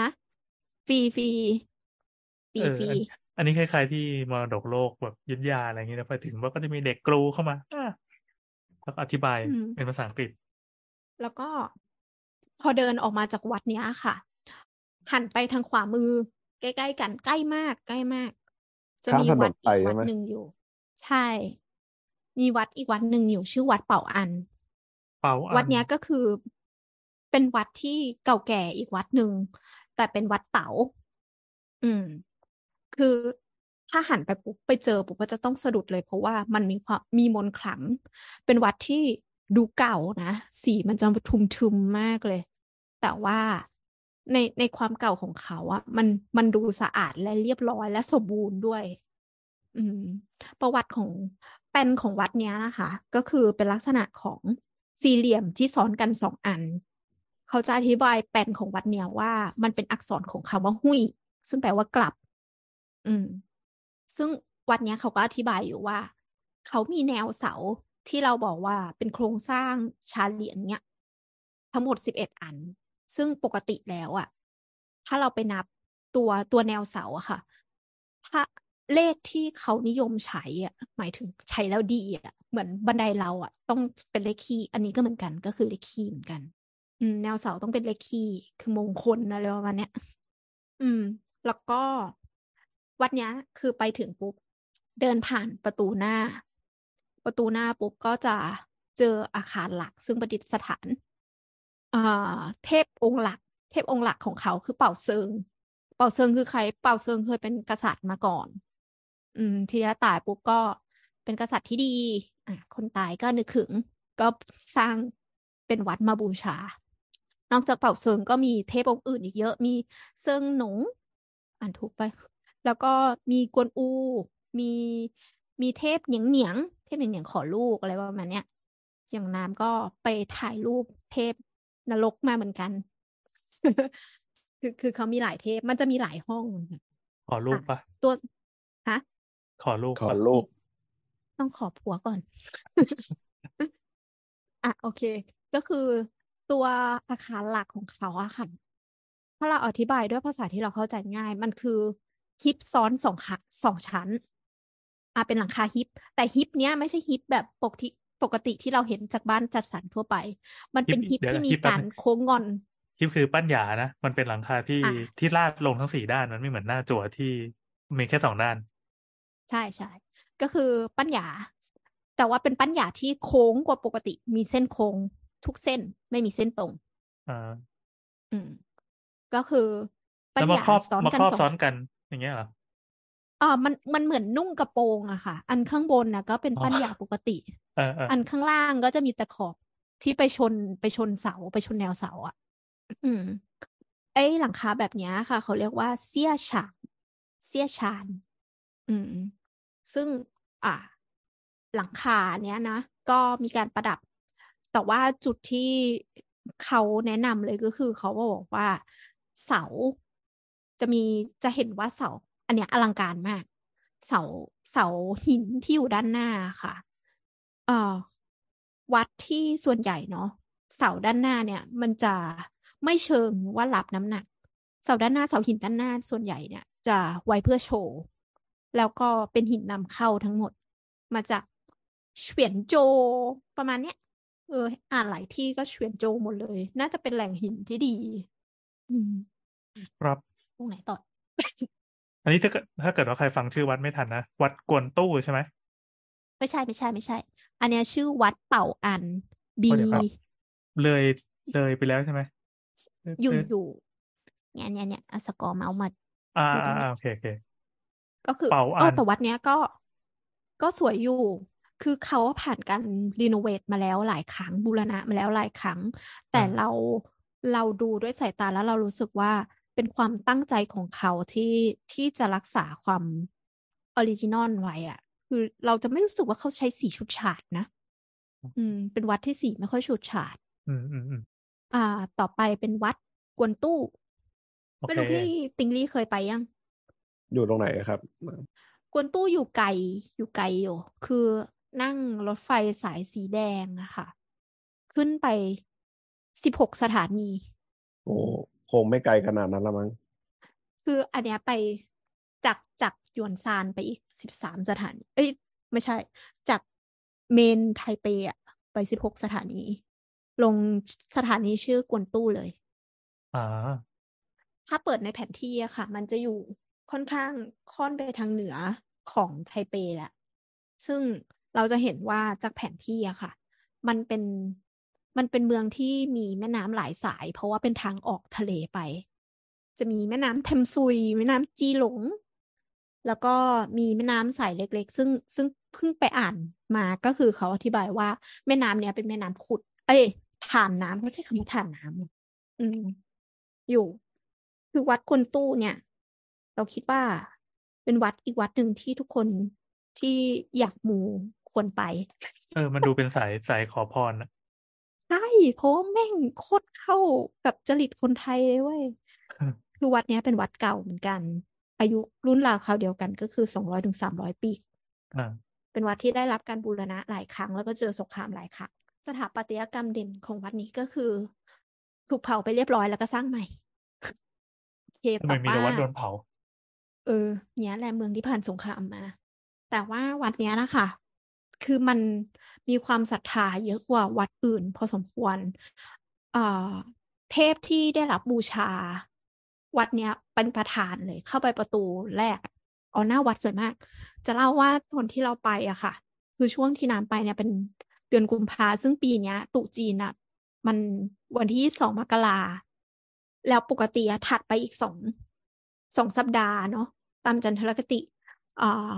ฮะฟรีฟรี ฟรีเออฟรีอันอันนี้คล้ายๆที่มรดกโลกแบบยุทธยาอะไรอย่างเงี้ยนะไปถึงว่าก็จะมีเด็กกรูเข้ามาอะแล้วก็อธิบายอืมเป็นภาษาอังกฤษ แล้วก็พอเดินออกมาจากวัดเนี้ยค่ะ หันไปทางขวามือ ใกล้ๆกันใกล้มากใกล้มาก จะข้ามมีถนวัดนไปอีกใช่วัดไหมหนึ่งอยู่ ใช่ มีวัดอีกวัดหนึ่งอยู่ ชื่อวัดเป่าอัน เปาอันวัดเนี้ยก็คือเป็นวัดที่เก่าแก่อีกวัดหนึ่งแต่เป็นวัดเต๋าอืม คือถ้าหันไปปุ๊บไปเจอปุ๊บก็จะต้องสะดุดเลยเพราะว่ามันมีความมีมนต์ขลัง เป็นวัดที่ดูเก่านะสีมันจะทุมๆมากเลย แต่ว่าในในความเก่าของเขาอะมันมันดูสะอาดและเรียบร้อยและสมบูรณ์ด้วย อืม ประวัติของแปลนของวัดเนี้ยนะคะ ก็คือเป็นลักษณะของสี่เหลี่ยมที่ซ้อนกันสองอัน เขาจะอธิบายแปลนของวัดเนี้ยว่า มันเป็นอักษรของคำว่าหุยซึ่งแปลว่ากลับ อืม ซึ่งวัดเนี้ยเขาก็อธิบายอยู่ว่า เขามีแนวเสาที่เราบอกว่าเป็นโครงสร้างชาเหลียนเนี้ยทั้งหมดสิบเอ็ดอัน ซึ่งปกติแล้วอะถ้าเราไปนับตัวตัวแนวเสาอะค่ะ ถ้าเลขที่เขานิยมใช้อะหมายถึงใช้แล้วดีอะเหมือนบันไดเราอะต้องเป็นเลขคี่อันนี้ก็เหมือนกันก็คือเลขคี่เหมือนกัน อืม แนวเสาต้องเป็นเลขคี่คือมงคลอะไรประมาณเนี้ย อืม แล้วก็ วัดเนี้ยคือไปถึงปุ๊บเดินผ่านประตูหน้า ประตูหน้าปุ๊บก็จะเจออาคารหลัก ซึ่งประดิษฐานอ่าเทพองค์หลัก เทพองค์หลักของเขาคือเป่าเซิง เป่าเซิงคือใคร เป่าเซิงเคยเป็นกษัตริย์มาก่อน อืม ทีนี้ตายปุ๊บก็เป็นกษัตริย์ที่ดี อะ คนตายก็นึกถึง ก็สร้างเป็นวัดมาบูชา นอกจากเป่าเซิงก็มีเทพองค์อื่นอีกเยอะ มีเซิงหนง อ่านถูกไป แล้วก็มีกวนอู มีมีเทพเหนียงเหนียงเทพเหนียงเหนียงขอลูกอะไรประมาณเนี้ยอย่างน้ำก็ไปถ่ายรูปเทพนรกมาเหมือนกัน คือคือเขามีหลายเทพมันจะมีหลายห้อง ขอรูปปะตัวฮะขอรูปขอปะรูปต้องขอผัวก่อน อะโอเค ก็คือตัวอาคารหลักของเขาอะค่ะถ้าเราอธิบายด้วยภาษาที่เราเข้าใจง่าย มันคือ ฮิปซ้อนสองขาสองชั้น อะเป็นหลังคาฮิป แต่ฮิปเนี้ยไม่ใช่ฮิปแบบปกติปกติที่เราเห็นจากบ้านจัดสรรทั่วไป มันเป็นฮิปเดี๋ยวที่นะมีฮิปแป๊บการนึงโค้งงอนฮิปคือปั้นหยานะ มันเป็นหลังคาที่อะที่ลาดลงทั้งสี่ด้านมันไม่เหมือนหน้าจั่วที่มีแค่สองด้าน ใช่ใช่ก็คือปั้นหยา แต่ว่าเป็นปั้นหยาที่โค้งกว่าปกติ มีเส้นโค้งทุกเส้นไม่มีเส้นตรงอ่าอืม ก็คือปัญแล้วมาญาครอบซ้อนมากันครอบสซ้อองนกัน อย่างเงี้ยเหรออ่ามันมันเหมือนนุ่งกระโปรงอะค่ะ อันข้างบนนะก็เป็นอ๋อปัญญาปกติเออเอออันข้างล่างก็จะมีตะขอบที่ไปชนไปชนเสาไปชนแนวเสาอะ อืม ไอ้หลังคาแบบเนี้ยค่ะ เขาเรียกว่าเสี้ยฉานเสี้ยชานอืม ซึ่งอ่า หลังคาเนี้ยนะ ก็มีการประดับ แต่ว่าจุดที่เขาแนะนำเลยก็คือ เขาบอกว่าเสา จะมีจะเห็นว่าเสา อันเนี้ยอลังการมาก เสาเสาหินที่อยู่ด้านหน้าค่ะเอ่อวัดที่ส่วนใหญ่เนาะเสาด้านหน้าเนี่ย มันจะไม่เชิงว่ารับน้ำหนัก เสาด้านหน้าเสาหินด้านหน้าส่วนใหญ่เนี่ย จะไว้เพื่อโชว์แล้วก็เป็นหินนำเข้าทั้งหมด มาจากเฉวียนโจประมาณเนี้ยเออ อ่านหลายที่ก็เฉวียนโจหมดเลย น่าจะเป็นแหล่งหินที่ดี อืมครับ ตรงไหนต่อ อันนี้ถ้าเกิดถ้าเกิดว่าใครฟังชื่อวัดไม่ทันนะ วัดกวนตู้ใช่ไหม ไม่ใช่ไม่ใช่ไม่ใช่ อันเนี้ยชื่อวัดเป่าอันบีโอ้เดี๋ยวครับเลยเลยไปแล้วใช่ไหมอยู่เอออยู่เนี่ยเนี่ยเนี่ยอะสกอร์เมาส์มาอ่าดูตรอ่างนี้อ่าโอเคโอเคก็คือเป่าเออัอนแต่วัดเนี้ยก็ก็สวยอยู่ คือเขาผ่านการรีโนเวทมาแล้วหลายครั้งบูรณะมาแล้วหลายครั้ง แต่อ่าเราเราดูด้วยสายตาแล้วเรารู้สึกว่า เป็นความตั้งใจของเขาที่ที่จะรักษาความ original ไว้อะคือเราจะไม่รู้สึกว่าเขาใช้สีฉูดฉาดนะ อืม เป็นวัดที่สีไม่ค่อยฉูดฉาด อืมอืมอืมอ่า ต่อไปเป็นวัดกวนตู้โอเคไม่รู้พี่ติงลี่เคยไปยัง อยู่ตรงไหนครับ กวนตู้อยู่ไกลอยู่ไกลอยู่ คือนั่งรถไฟสายสีแดงอะค่ะขึ้นไปสิบหกสถานี โอ้ คงไม่ไกลขนาดนั้นละมั้ง คืออันเนี้ยไปจากจากหยวนซานไปอีกสิบสามสถานีเอ้ยไม่ใช่ จากเมนไทเปอะไปสิบหกสถานี ลงสถานีชื่อกวนตู้เลยอ่าถ้าเปิดในแผนที่อะค่ะ มันจะอยู่ค่อนข้างค่อนไปทางเหนือของไทเปแหละ ซึ่งเราจะเห็นว่าจากแผนที่อะค่ะ มันเป็น มันเป็นเมืองที่มีแม่น้ำหลายสาย เพราะว่าเป็นทางออกทะเลไป จะมีแม่น้ำเทมซุย แม่น้ำจีหลง แล้วก็มีแม่น้ำสายเล็ก ๆ ซึ่งซึ่งเพิ่งไปอ่านมาก็คือเขาอธิบายว่าแม่น้ำเนี้ยเป็นแม่น้ำขุด เอ้ยถ่านน้ำเขาใช้คำว่าถ่านน้ำเหรออืม อยู่ คือวัดกวนตู้เนี่ย เราคิดว่าเป็นวัดอีกวัดหนึ่งที่ทุกคนที่อยากมูควรไป เออ มันดูเป็นสายสายขอพรนะ เพราะว่าแม่งโคตรเข้ากับจริตคนไทยเลยเว้ยคือวัดเนี้ยเป็นวัดเก่าเหมือนกัน อายุรุ่นราวคราวเดียวกันก็คือสองร้อยถึงสามร้อยปีอ่าเป็นวัดที่ได้รับการบูรณะหลายครั้งแล้วก็เจอสงครามหลายครั้งสถาปัตยกรรมเด่นของวัดนี้ก็คือ ถูกเผาไปเรียบร้อยแล้วก็สร้างใหม่โอเคทำไมแต่มีแต่ว่าวัดโดนเผา เออเนี้ยแหละเมืองที่ผ่านสงครามมา แต่ว่าวัดเนี้ยนะคะ คือมันมีความศรัทธาเยอะกว่าวัดอื่น พอสมควรเทพที่ได้รับบูชา วัดเนี้ยเป็นประธานเลยเข้าไปประตูแรกเอ๋อหน้าวัดสวยมาก จะเล่าว่าตอนที่เราไปอะค่ะ คือช่วงที่น้ำไปเนี่ยเป็นเดือนกุมภาซึ่งปีเนี้ยตุจีนอะมันวันที่ยี่สองมกราแล้วปกติถัดไปอีกสองสองสัปดาห์เนาะตามจันทรคติอ่า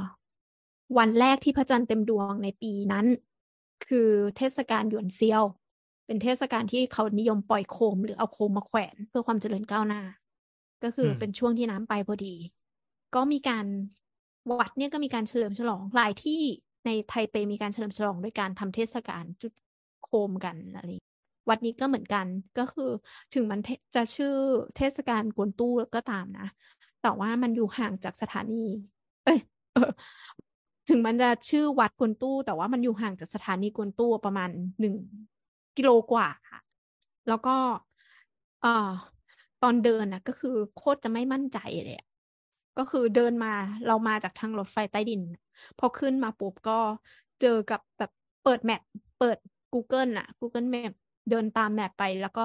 วันแรกที่พระจันทร์เต็มดวงในปีนั้น คือเทศกาลหยวนเซียว เป็นเทศกาลที่เขานิยมปล่อยโคม หรือเอาโคมมาแขวนเพื่อความเจริญก้าวหน้า ก็คืออมเป็นช่วงที่น้ำไปพอดี ก็มีการวัดเนี่ยก็มีการเฉลิมฉลองหลายที่ในไทเปมีการเฉลิมฉลองด้วยการทำเทศกาลจุดโคมกันอะไรอย่างเงี้ยวัดนี้ก็เหมือนกันก็คือถึงมันเทจะชื่อเทศกาลกวนตู้ก็ตามนะ แต่ว่ามันอยู่ห่างจากสถานี เอ้ยเออ ถึงมันจะชื่อวัดกวนตู้ แต่ว่ามันอยู่ห่างจากสถานีกวนตู้ประมาณหนึ่งกิโลกว่าค่ะ แล้วก็เอ่อตอนเดินนะก็คือโคตรจะไม่มั่นใจเลยก็คือเดินมาเรามาจากทางรถไฟใต้ดิน พอขึ้นมาปุ๊บก็เจอกับแบบเปิด map เปิด Google น่ะ Google Map เดินตาม map ไปแล้วก็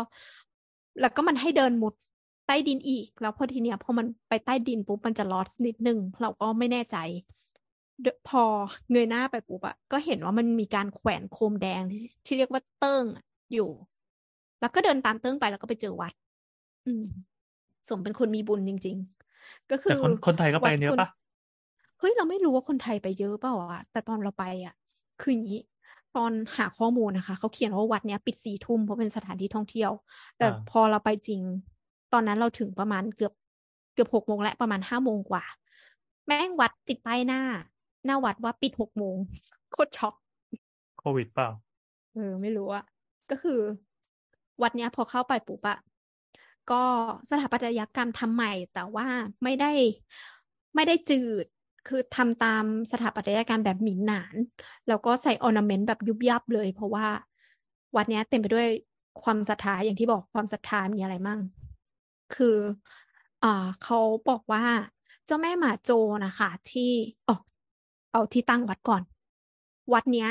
แล้วก็มันให้เดินมุดใต้ดินอีก แล้วพอทีเนี้ยพอมันไปใต้ดินปุ๊บมันจะ lost นิดนึงเราก็ไม่แน่ใจ พอเงยหน้าไปปุ๊บอะก็เห็นว่ามันมีการแขวนโคมแดงที่ที่เรียกว่าเติ้งอะอยู่ แล้วก็เดินตามเติ้งไปแล้วก็ไปเจอวัด อืมสมเป็นคนมีบุญจริง ๆ ก็คืแต่อคนคนไทยก็ไปกันเยอะวัดปะเฮ้ยเราไม่รู้ว่าคนไทยไปเยอะเปล่าอะแต่ตอนเราไปอะคืออย่างนี้ ตอนหาข้อมูลนะคะ เขาเขียนว่าวัดเนี้ยปิดสี่ทุ่มเพราะเป็นสถานที่ท่องเที่ยว แต่อ่าพอเราไปจริง ตอนนั้นเราถึงประมาณเกือบเกือบหกโมงและประมาณห้าโมงกว่า แม่งวัดติดป้ายหน้า หน้าวัดว่าปิดหกโมงโคตรช็อกโควิดเปล่าเออไม่รู้อะก็คือ วัดเนี้ยพอเข้าไปปุ๊บอะก็สถาปัตยกรรมทำใหม่ แต่ว่าไม่ได้ไม่ได้จืดคือทำตามสถาปัตยกรรมแบบหมินหนาน แล้วก็ใส่ ornament แบบยุบยับเลย เพราะว่าวัดเนี้ยเต็มไปด้วยความศรัทธาอย่างที่บอกความศรัทธามีอะไรมั่ง คืออ่าเขาบอกว่าเจ้าแม่หมาโจนะคะ ที่อ๋อ เอาที่ตั้งวัดก่อน วัดเนี้ย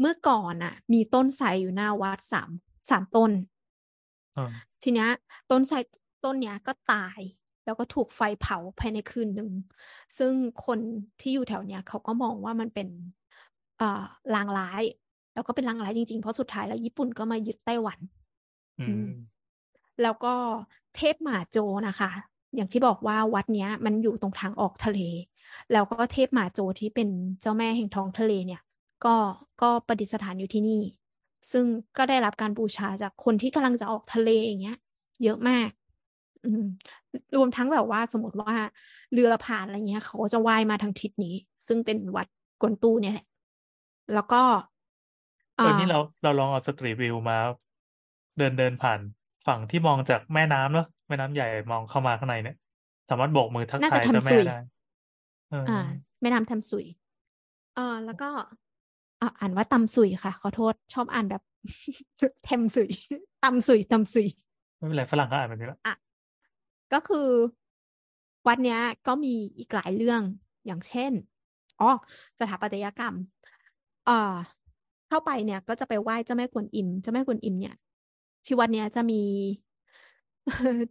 เมื่อก่อนอะมีต้นไทรอยู่หน้าวัดสามสามต้นอ่าทีเนี้ย ต้นไทรต้นเนี้ยก็ตายแล้วก็ถูกไฟเผาภายในคืนหนึ่ง ซึ่งคนที่อยู่แถวเนี้ยเขาก็มองว่ามันเป็นเอ่อลางร้าย แล้วก็เป็นลางร้ายจริงๆ เพราะสุดท้ายแล้วญี่ปุ่นก็มายึดไต้หวันอือืมมแล้วก็เทพหมาโจนะคะ อย่างที่บอกว่าวัดเนี้ย มันอยู่ตรงทางออกทะเล แล้วก็เทพหมาโจที่เป็นเจ้าแม่แห่งท้องทะเลเนี่ย ก็ก็ประดิษฐานอยู่ที่นี่ ซึ่งก็ได้รับการบูชาจากคนที่กำลังจะออกทะเลอย่างเงี้ย เยอะมากอืมรวมทั้งแบบว่าสมมติว่าเรือผ่านอะไรเงี้ย เขาก็จะว่ายมาทางทิศนี้ ซึ่งเป็นวัดกวนตูเนี่ยแหละ แล้วก็เออนี่เราเราลองเอาสตรีทวิวมา เดินเดินผ่านฝั่งที่มองจากแม่น้ำเนอะแม่น้ำใหญ่มองเข้ามาข้างในเนี่ย สามารถโบกมือทักน่าทาจะยเจ้าทำแม่สุยได้เอออ่า แม่น้ำทำสุยเออแล้วก็อ่าอ่านว่าตำสุยค่ะ ขอโทษชอบอ่านแบบเทมสุยตำสุยตำสุย ไม่เป็นไรฝรั่งก็อ่านแบบนี้ละก็คือวัดเนี้ยก็มีอีกหลายเรื่องอย่างเช่นอ๋อสถาปัตยกรรมเอ่อเข้าไปเนี่ย ก็จะไปไหว้เจ้าแม่กวนอิมเจ้าแม่กวนอิมเนี่ยที่วัดเนี้ยจะมี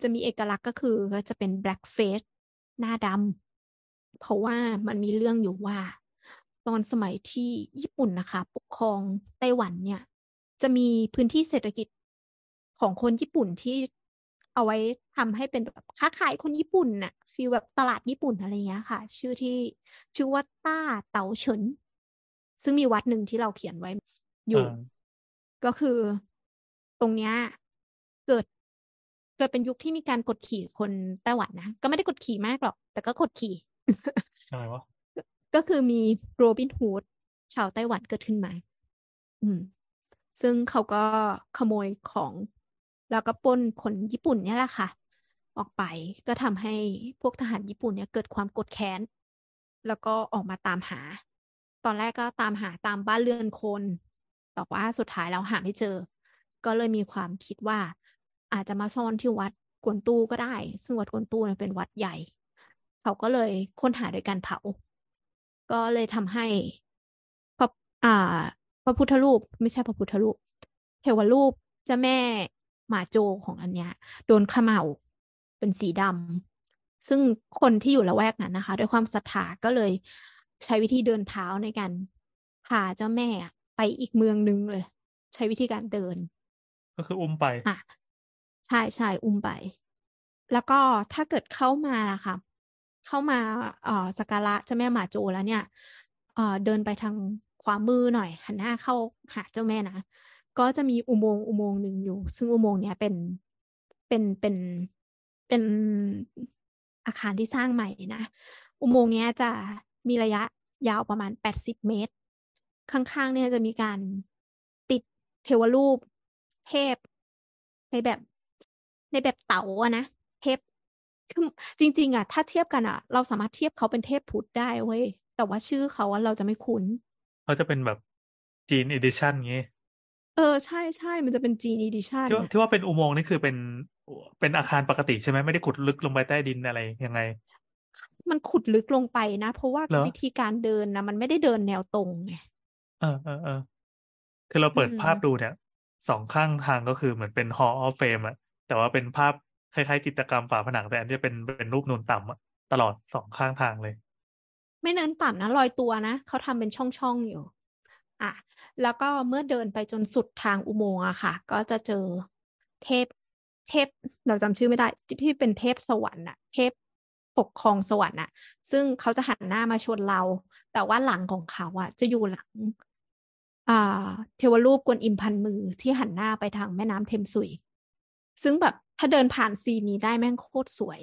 จะมีเอกลักษณ์ก็คือก็จะเป็น black face หน้าดำ เพราะว่ามันมีเรื่องอยู่ว่า ตอนสมัยที่ญี่ปุ่นนะคะ ปกครองไต้หวันเนี่ย จะมีพื้นที่เศรษฐกิจของคนญี่ปุ่นที่เอาไว้ทำให้เป็นแบบค้าขายคนญี่ปุ่นน่ะฟีลแบบตลาดญี่ปุ่นอะไรเงี้ยค่ะ ชื่อที่ชื่อว่าต้าเต๋าเฉินซึ่งมีวัดหนึ่งที่เราเขียนไว้อยู่อ่าก็คือตรงเนี้ยเกิดเกิดเป็นยุคที่มีการกดขี่คนไต้หวันนะ ก็ไม่ได้กดขี่มากหรอก แต่ก็กดขี่ อะไรวะก็คือมีโรบินฮูดชาวไต้หวันเกิดขึ้นมา อืม ซึ่งเขาก็ขโมยของ แล้วก็ปล้นคนญี่ปุ่นเนี่ยแหละค่ะ ออกไปก็ทำให้พวกทหารญี่ปุ่นเนี่ยเกิดความกรธแค้น แล้วก็ออกมาตามหา ตอนแรกก็ตามหาตามบ้านเรือนคนแต่ว่าสุดท้ายแล้วหาไม่เจอ ก็เลยมีความคิดว่า อาจจะมาซ่อนที่วัดกวนตูก็ได้ ซึ่งวัดกวนตูเนี่ยเป็นวัดใหญ่ เขาก็เลยค้นหาโดยการเผา ก็เลยทำให้พระอ่า พระพุทธรูป ไม่ใช่พระพุทธรูป เทวรูปเจ้าแม่หมาโจของอันเนี้ยโดนเขม่าเป็นสีดำซึ่งคนที่อยู่ละแวกนั้นนะคะ ด้วยความศรัทธาก็เลยใช้วิธีเดินเท้าในการพาเจ้าแม่ไปอีกเมืองนึงเลย ใช้วิธีการเดิน ก็คืออุ้มไปอะใช่ใช่อุ้มไป แล้วก็ถ้าเกิดเข้ามาล่ะค่ะ เข้ามาอ่อสักการะเจ้าแม่หมาโจแล้วเนี่ยอ่อเดินไปทางขวามือหน่อยหันหน้าเข้าหาเจ้าแม่นะก็จะมีอุโมงค์อุโมงค์หนึ่งอยู่ ซึ่งอุโมงค์เนี้ยเป็นเป็นเป็นเป็นอาคารที่สร้างใหม่นะ อุโมงค์เนี้ยจะมีระยะยาวประมาณแปดสิบเมตร ข้างๆเนี่ยจะมีการติดเทวรูปเทพในแบบในแบบเต๋าอะนะเทพ คือจริง ๆอะถ้าเทียบกันอะเราสามารถเทียบเขาเป็นเทพพุทธได้เว้ย แต่ว่าชื่อเขาอะเราจะไม่คุ้น เขาจะเป็นแบบจีน edition งี้ เออใช่ใช่มันจะเป็นจีน edition ที่ว่าที่ว่าเป็นอุโมงค์นี่คือเป็นเป็นอาคารปกติใช่ไหมไม่ได้ขุดลึกลงไปใต้ดินอะไรยังไง มันขุดลึกลงไปนะ เพราะว่าเหรอ วิธีการเดินนะมันไม่ได้เดินแนวตรงไง เออเออเออคือเราเปิดอืม ภาพดูเนี่ยสองข้างทางก็คือเหมือนเป็น Hall of Fame อะแต่ว่าเป็นภาพ คล้ายๆจิตรกรรมฝาผนังแต่อันนี้เป็นเป็นรูปนูนต่ำตลอดสองข้างทางเลย ไม่เนินต่ำนะลอยตัวนะเขาทำเป็นช่องๆอยู่อะแล้วก็เมื่อเดินไปจนสุดทางอุโมงค์อะค่ะ ก็จะเจอเทพเทพเราจำชื่อไม่ได้ที่เป็นเทพสวรรค์อะเทพปกครองสวรรค์อะซึ่งเขาจะหันหน้ามาชวนเรา แต่ว่าหลังของเขาอะจะอยู่หลัง อ่า เทวรูปกวนอิมพันมือที่หันหน้าไปทางแม่น้ำเทมสุย ซึ่งแบบถ้าเดินผ่านซีนนี้ได้แม่งโคตรสวย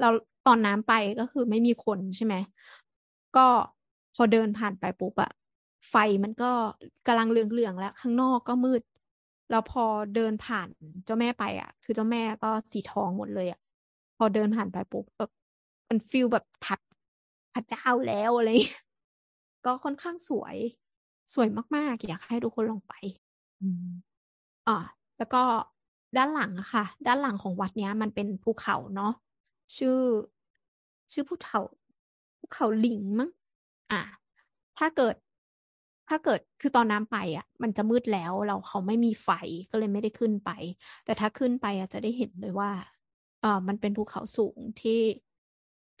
เราตอนน้ำไปก็คือไม่มีคนใช่ไหม ก็พอเดินผ่านไปปุ๊บอะไฟมันก็กำลังเหลืองๆแล้วข้างนอกก็มืด แล้วพอเดินผ่านเจ้าแม่ไปอะคือเจ้าแม่ก็สีทองหมดเลยอะพอเดินผ่านไปปุ๊บแบบมันฟีลแบบทับพระเจ้าแล้วอะไรอย่างเงี้ยก็ค่อนข้างสวย สวยมากๆ อยากให้ทุกคนลองไปอืมอ่าแล้วก็ ด้านหลังอะค่ะ ด้านหลังของวัดเนี้ย มันเป็นภูเขาเนาะชื่อ ชื่อภูเขาภูเขาหลิงมั้งอะถ้าเกิด ถ้าเกิดคือตอนน้ำไปอะ มันจะมืดแล้วเราเขาไม่มีไฟก็เลยไม่ได้ขึ้นไป แต่ถ้าขึ้นไปอะจะได้เห็นเลยว่าเออมันเป็นภูเขาสูงที่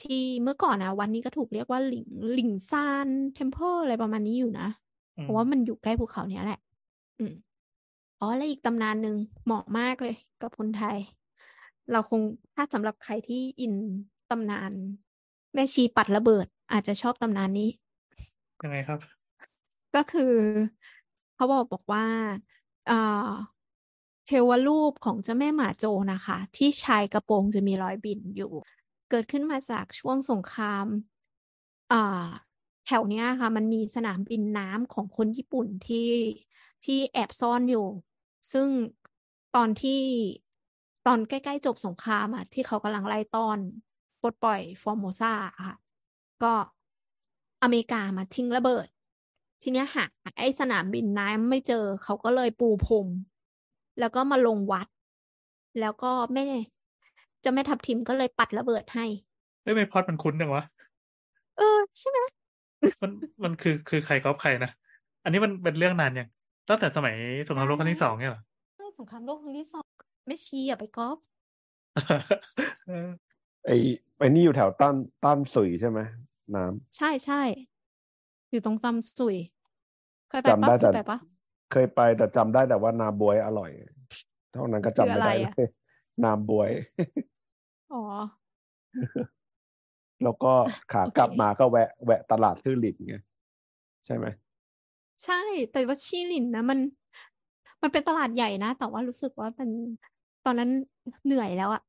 ที่เมื่อก่อนนะวันนี้ก็ถูกเรียกว่าหลิงหลิงซานเทมเพลอะไรประมาณนี้อยู่นะอืมเพราะว่ามันอยู่ใกล้ภูเขาเนี้ยแหละ อืม อ๋อและอีกตำนานหนึ่งเหมาะมากเลยกับคนไทย เราคงถ้าสำหรับใครที่อินตำนาน แม่ชีปัดระเบิด อาจจะชอบตำนานนี้ยังไงครับ ก็คือเขาบอกบอกว่าเอ่อเทวรูปของเจ้าแม่หมาโจนะคะ ที่ชายกระโปรงจะมีรอยบินอยู่ เกิดขึ้นมาจากช่วงสงครามอ่าแถวเนี้ยค่ะ มันมีสนามบินน้ำของคนญี่ปุ่นที่ที่แอบซ่อนอยู่ ซึ่งตอนที่ตอนใกล้ๆจบสงครามอะที่เขากำลังไล่ต้อนปลดปล่อยฟอร์โมซาอะค่ะ ก็อเมริกามาทิ้งระเบิด ทีเนี้ยหาไอ้สนามบินน้ำไม่เจอเขาก็เลยปูพรมแล้วก็มาลงวัด แล้วก็แม่เจ้าแม่ทับทิมก็เลยปัดระเบิดให้เอ้ยไม่พล็อดมันคุ้นจังวะ เออ ใช่ไหมมันมันคือคือใครก๊อปใครนะ อันนี้มันเป็นเรื่องนานยัง ตั้งแต่สมัยสงครามโลกครั้งที่สองเนี่ยเหรอสงครามโลกครั้งที่สองไม่ชี้อย่าไปก๊อปเออไอ้ไอ้นี่อยู่แถวต้านต้านสุยใช่ไหมน้ำใช่ใช่อยู่ตรงตำสุยเคยไปจำได้ปะแต่เคยไปปะเคยไปแต่จำได้แต่ว่านาบวยอร่อย เท่านั้นก็จำคือไม่อะไรได้อะเลยนาบวย อ๋อ แล้วก็ขากลับโอเคมาก็แวะ แวะตลาดซื่อหลินไงใช่ไหม ใช่ แต่ว่าชิลินนะมัน มันเป็นตลาดใหญ่นะ แต่ว่ารู้สึกว่ามันตอนนั้นเหนื่อยแล้วอะ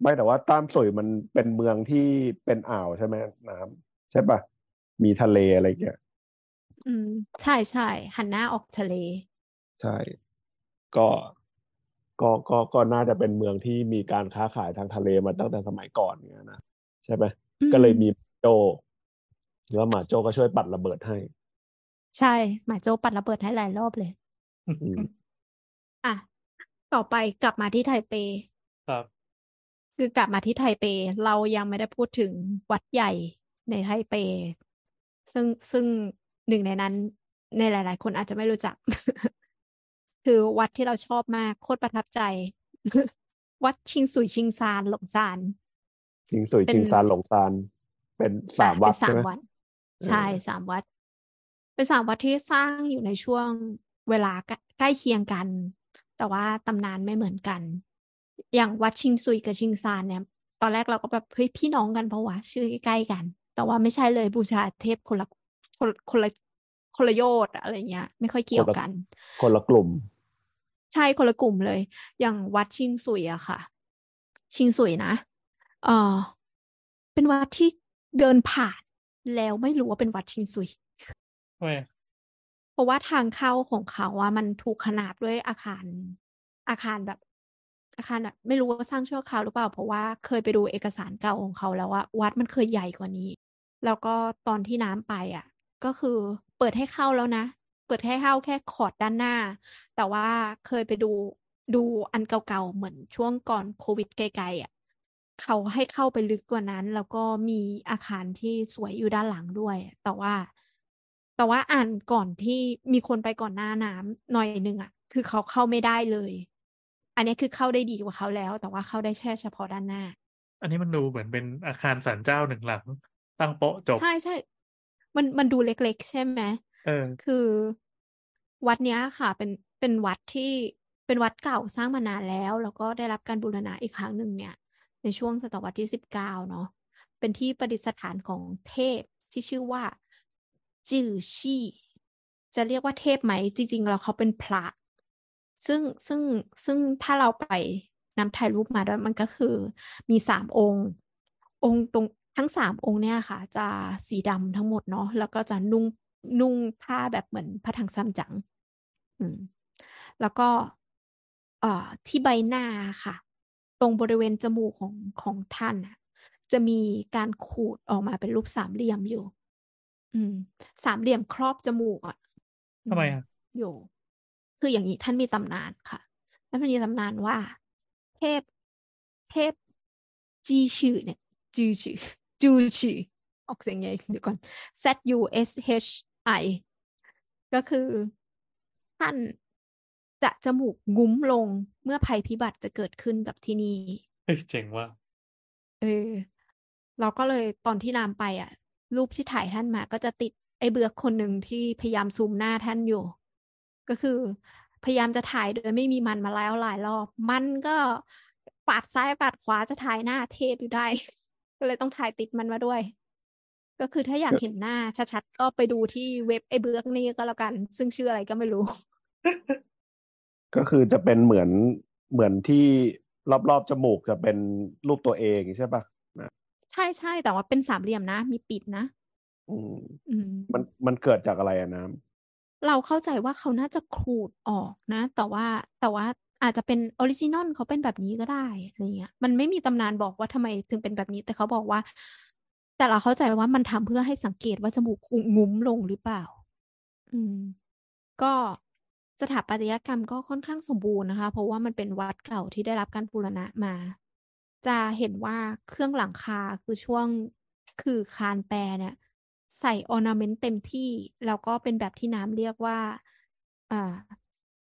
ไม่แต่ว่าต้านสุยมันเป็นเมืองที่เป็นอ่าวใช่ไหมน้ำใช่ปะมีทะเลอะไรเงี้ยอืม ใช่ใช่หันหน้าออกทะเล ใช่ ก็ก็ก็ก็น่าจะเป็นเมืองที่มีการค้าขายทางทะเลมาตั้งแต่สมัยก่อนเงี้ยนะใช่ไหมอืมก็เลยมีโจแล้วหมาโจก็ช่วยปัดระเบิดให้ ใช่ หมาโจปัดระเบิดให้หลายรอบเลยอืมอะ ต่อไปกลับมาที่ไทเป ครับ คือกลับมาที่ไทเป เรายังไม่ได้พูดถึงวัดใหญ่ในไทเป ซึ่งซึ่งหนึ่งในนั้น ในหลาย ๆ คนอาจจะไม่รู้จัก คือวัดที่เราชอบมากโคตรประทับใจ วัดชิงสุยชิงซานหลงซานจิงสุยเป็นจิงซานหลงซานเป็นสามอะวัดเป็นสาใช่มไหมวัดเออใช่สามวัด เป็นสามวัดที่สร้างอยู่ในช่วงเวลาใกล้ใกล้เคียงกัน แต่ว่าตำนานไม่เหมือนกัน อย่างวัดชิงซุยกับชิงซานเนี่ย ตอนแรกเราก็แบบเฮ้ยพี่น้องกันเพราะว่าชื่อใกล้ๆกัน แต่ว่าไม่ใช่เลยบูชาเทพคนละคนคนละคนละโยชน์อะไรเงี้ย ไม่ค่อยเกี่ยวกัน คนละกลุ่ม ใช่คนละกลุ่มเลย อย่างวัดชิงซุยอะค่ะ ชิงซุยนะเออเป็นวัดที่เดินผ่านแล้วไม่รู้ว่าเป็นวัดชิงซุย ทำไมเพราะว่าทางเข้าของเขาว่ามันถูกขนาบด้วยอาคารอาคารแบบ อาคารแบบไม่รู้ว่าสร้างชั่วคราวหรือเปล่า เพราะว่าเคยไปดูเอกสารเก่าของเขาแล้วว่าวัดมันเคยใหญ่กว่านี้ แล้วก็ตอนที่น้ำไปอะ ก็คือเปิดให้เข้าแล้วนะ เปิดให้เข้าแค่คอร์ดด้านหน้า แต่ว่าเคยไปดูดูอันเก่าๆเหมือนช่วงก่อนโควิดไกลๆอะเขาให้เข้าไปลึกกว่านั้น แล้วก็มีอาคารที่สวยอยู่ด้านหลังด้วย แต่ว่า แต่ว่าอ่านก่อนที่มีคนไปก่อนหน้าน้ำหน่อยหนึ่งอะ คือเขาเข้าไม่ได้เลย อันนี้คือเข้าได้ดีกว่าเขาแล้ว แต่ว่าเข้าได้แค่เฉพาะด้านหน้า อันนี้มันดูเหมือนเป็นอาคารศาลเจ้าหนึ่งหลัง ตั้งโป๊ะจบ ใช่ใช่มันมันดูเล็ก ๆ ใช่ไหมเออ คือวัดเนี้ยค่ะ เป็นเป็นวัดที่เป็นวัดเก่าสร้างมานานแล้ว แล้วก็ได้รับการบูรณะอีกครั้งหนึ่งเนี่ย ในช่วงศตวรรษที่สิบเก้าเนาะเป็นที่ประดิษฐานของเทพที่ชื่อว่า จื่อชี่ จะเรียกว่าเทพไหม จริงๆแล้วเขาเป็นพระ ซึ่งซึ่งซึ่งถ้าเราไปนำถ่ายรูปมาด้วยมันก็คือมีสามองค์ องค์ตรงทั้งสามองค์เนี่ยค่ะ จะสีดำทั้งหมดเนาะแล้วก็จะนุ่งนุ่งผ้าแบบเหมือนพระถังซัมจั๋งอืม แล้วก็เอ่อที่ใบหน้าค่ะ ตรงบริเวณจมูกของของท่านจะมีการขูดออกมาเป็นรูปสามเหลี่ยมอยู่ อืม สามเหลี่ยมครอบจมูกอะทำไมอะอยู่ คืออย่างนี้ท่านมีตำนานค่ะท่านมีตำนานว่า เทพ เทพจีชื่อเนี่ยจูชื่อจูชื่อออกเสียงไงเดี๋ยวก่อน Z U S H I ก็คือท่านจะจมูกงุ้มลงเมื่อภัยพิบัติจะเกิดขึ้นกับที่นี่เฮ้ยเจ๋งว่ะเออ เราก็เลยตอนที่นามไปอะ รูปที่ถ่ายท่านมา ก็จะติดไอ้เบือกคนหนึ่งที่พยายามซูมหน้าท่านอยู่ ก็คือพยายามจะถ่ายโดยไม่มีมันมาแล้วหลายรอบ มันก็ปาดซ้ายปาดขวาจะถ่ายหน้าเทพอยู่ได้ ก็เลยต้องถ่ายติดมันมาด้วย ก็คือถ้าอยากเห็นหน้าชัดๆก็ไปดูที่เว็บไอ้เบือกนี่ก็แล้วกัน ซึ่งชื่ออะไรก็ไม่รู้ ก็คือจะเป็นเหมือนเหมือนที่รอบๆจมูกจะเป็นรูปตัวเองใช่ปะนะ ใช่ใช่แต่ว่าเป็นสามเหลี่ยมนะ มีปิดนะอืมอืมมันมันเกิดจากอะไรอะน้ำเราเข้าใจว่าเขาน่าจะขุดออกนะ แต่ว่าแต่ว่าอาจจะเป็น original เขาเป็นแบบนี้ก็ได้อะไรเงี้ยมันไม่มีตำนานบอกว่าทำไมถึงเป็นแบบนี้ แต่เขาบอกว่า แต่เราเข้าใจว่ามันทำเพื่อให้สังเกตว่าจมูกงุ้มลงหรือเปล่า อืม ก็สถาปัตยกรรมก็ค่อนข้างสมบูรณ์นะคะ เพราะว่ามันเป็นวัดเก่าที่ได้รับการบูรณะมา จะเห็นว่าเครื่องหลังคาคือช่วงคือคานแปรเนี่ย ใส่ ornament เต็มที่ แล้วก็เป็นแบบที่น้ำเรียกว่าอ่า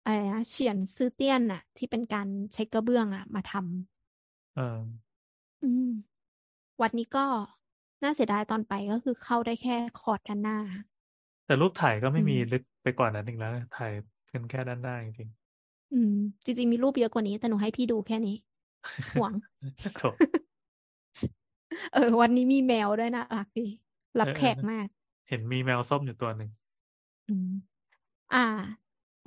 อะไรนะเฉียนซื้อเตี้ยนอะที่เป็นการใช้กระเบื้องอะมาทำเอออืม วัดนี้ก็น่าเสียดายตอนไปก็คือเข้าได้แค่คอร์ดด้านหน้า แต่รูปถ่ายก็ไม่อืมมีลึกไปกว่านั้นอีกแล้วนะถ่ายกันแค่ด้านหน้าจริงอืม จริงๆมีรูปเยอะกว่านี้แต่หนูให้พี่ดูแค่นี้ๆ ห่วงโถเออ วันนี้มีแมวด้วยนะรักดีรับเออแขกมาก เห็นมีแมวส้มอยู่ตัวหนึ่งอืมอ่า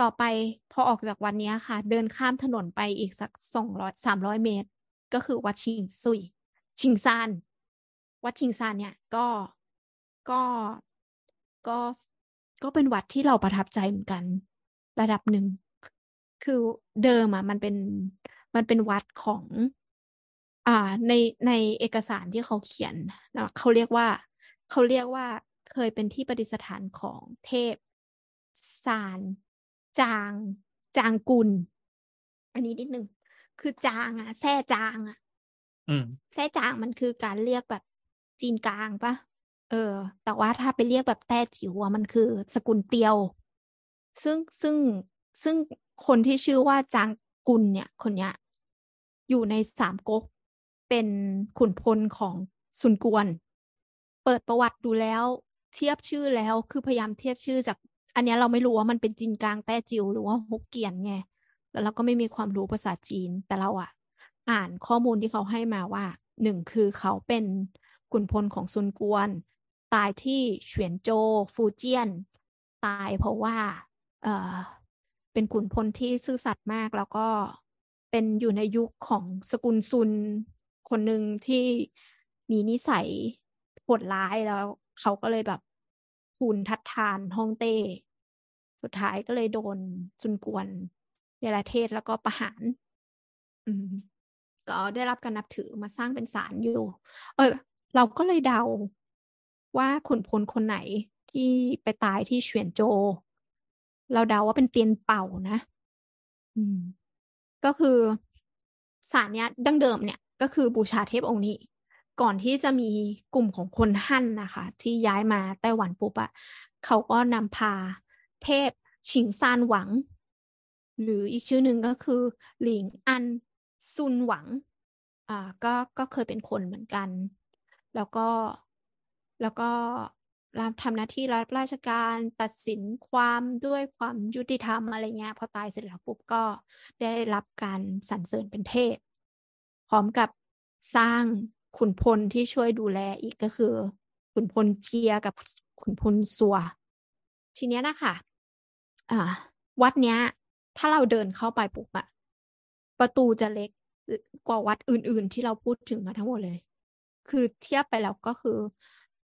ต่อไปพอออกจากวันเนี้ยค่ะ เดินข้ามถนนไปอีกสักสองร้อยสามร้อยเมตร ก็คือวัดชิงซุย ชิงซาน วัดชิงซานเนี่ย ก็ก็ก็ก็เป็นวัดที่เราประทับใจเหมือนกัน ระดับหนึ่ง คือเดิมอะมันเป็น มันเป็นวัดของ อ่าในในเอกสารที่เขาเขียนนะเขาเรียกว่า เขาเรียกว่าเคยเป็นที่ประดิษฐานของเทพซานจาง จางกุล อันนี้นิดนึงคือจางอะแซ่จางอะอืมแท้จางมันคือการเรียกแบบจีนกลางปะเออ แต่ว่าถ้าไปเรียกแบบแต้จิ๋วอะมันคือสกุลเตียว ซึ่งซึ่งซึ่งคนที่ชื่อว่าจาง กุลเนี่ยคนเนี้ยอยู่ในสามก๊กเป็นขุนพลของซุนกวน เปิดประวัติดูแล้ว เทียบชื่อแล้วคือพยายามเทียบชื่อจาก อันนี้เราไม่รู้ว่ามันเป็นจีนกลางแต้จิ๋วหรือว่าฮกเกี้ยนไงแล้วเราก็ไม่มีความรู้ภาษาจีนแต่เราอะอ่านข้อมูลที่เขาให้มาว่าหนึ่งคือเขาเป็นขุนพลของซุนกวน ตายที่เฉียนโจวฟูเจียน ตายเพราะว่า เออ เป็นขุนพลที่ซื่อสัตย์มาก แล้วก็เป็นอยู่ในยุคของสกุลซุนคนหนึ่งที่มีนิสัยโหดร้ายแล้ว เขาก็เลยแบบทูลทัดทานฮ่องเต้ สุดท้ายก็เลยโดนซุนกวนเนรเทศแล้วก็ประหารก็ได้รับการนับถือมาสร้างเป็นศาลอยู่ เออเราก็เลยเดาว่าขุนพลคนไหนที่ไปตายที่เฉียนโจ เราเดาว่าเป็นเตียนเป่านะ อืม ก็คือศาลเนี้ยดั้งเดิมเนี่ย ก็คือบูชาเทพองค์นี้ ก่อนที่จะมีกลุ่มของคนฮั่นนะคะ ที่ย้ายมาไต้หวันปุ๊บอะเขาก็นำพาเทพชิงซานหวัง หรืออีกชื่อหนึ่งก็คือ หลิงอันซุนหวัง อ่า ก็ก็เคยเป็นคนเหมือนกัน แล้วก็แล้วก็ รับทำหน้าที่รับราชการตัดสินความด้วยความยุติธรรมอะไรเงี้ยพอตายเสร็จแล้วปุ๊บก็ได้รับการสรรเสริญเป็นเทพ พร้อมกับสร้างขุนพลที่ช่วยดูแลอีกก็คือ ขุนพลเจียกับขุนพลซัว ทีเนี้ยนะคะอ่า วัดเนี้ย ถ้าเราเดินเข้าไปปุ๊บอะประตูจะเล็กกว่าวัดอื่น ๆ ที่เราพูดถึงมาทั้งหมดเลย คือเทียบไปแล้วก็คือ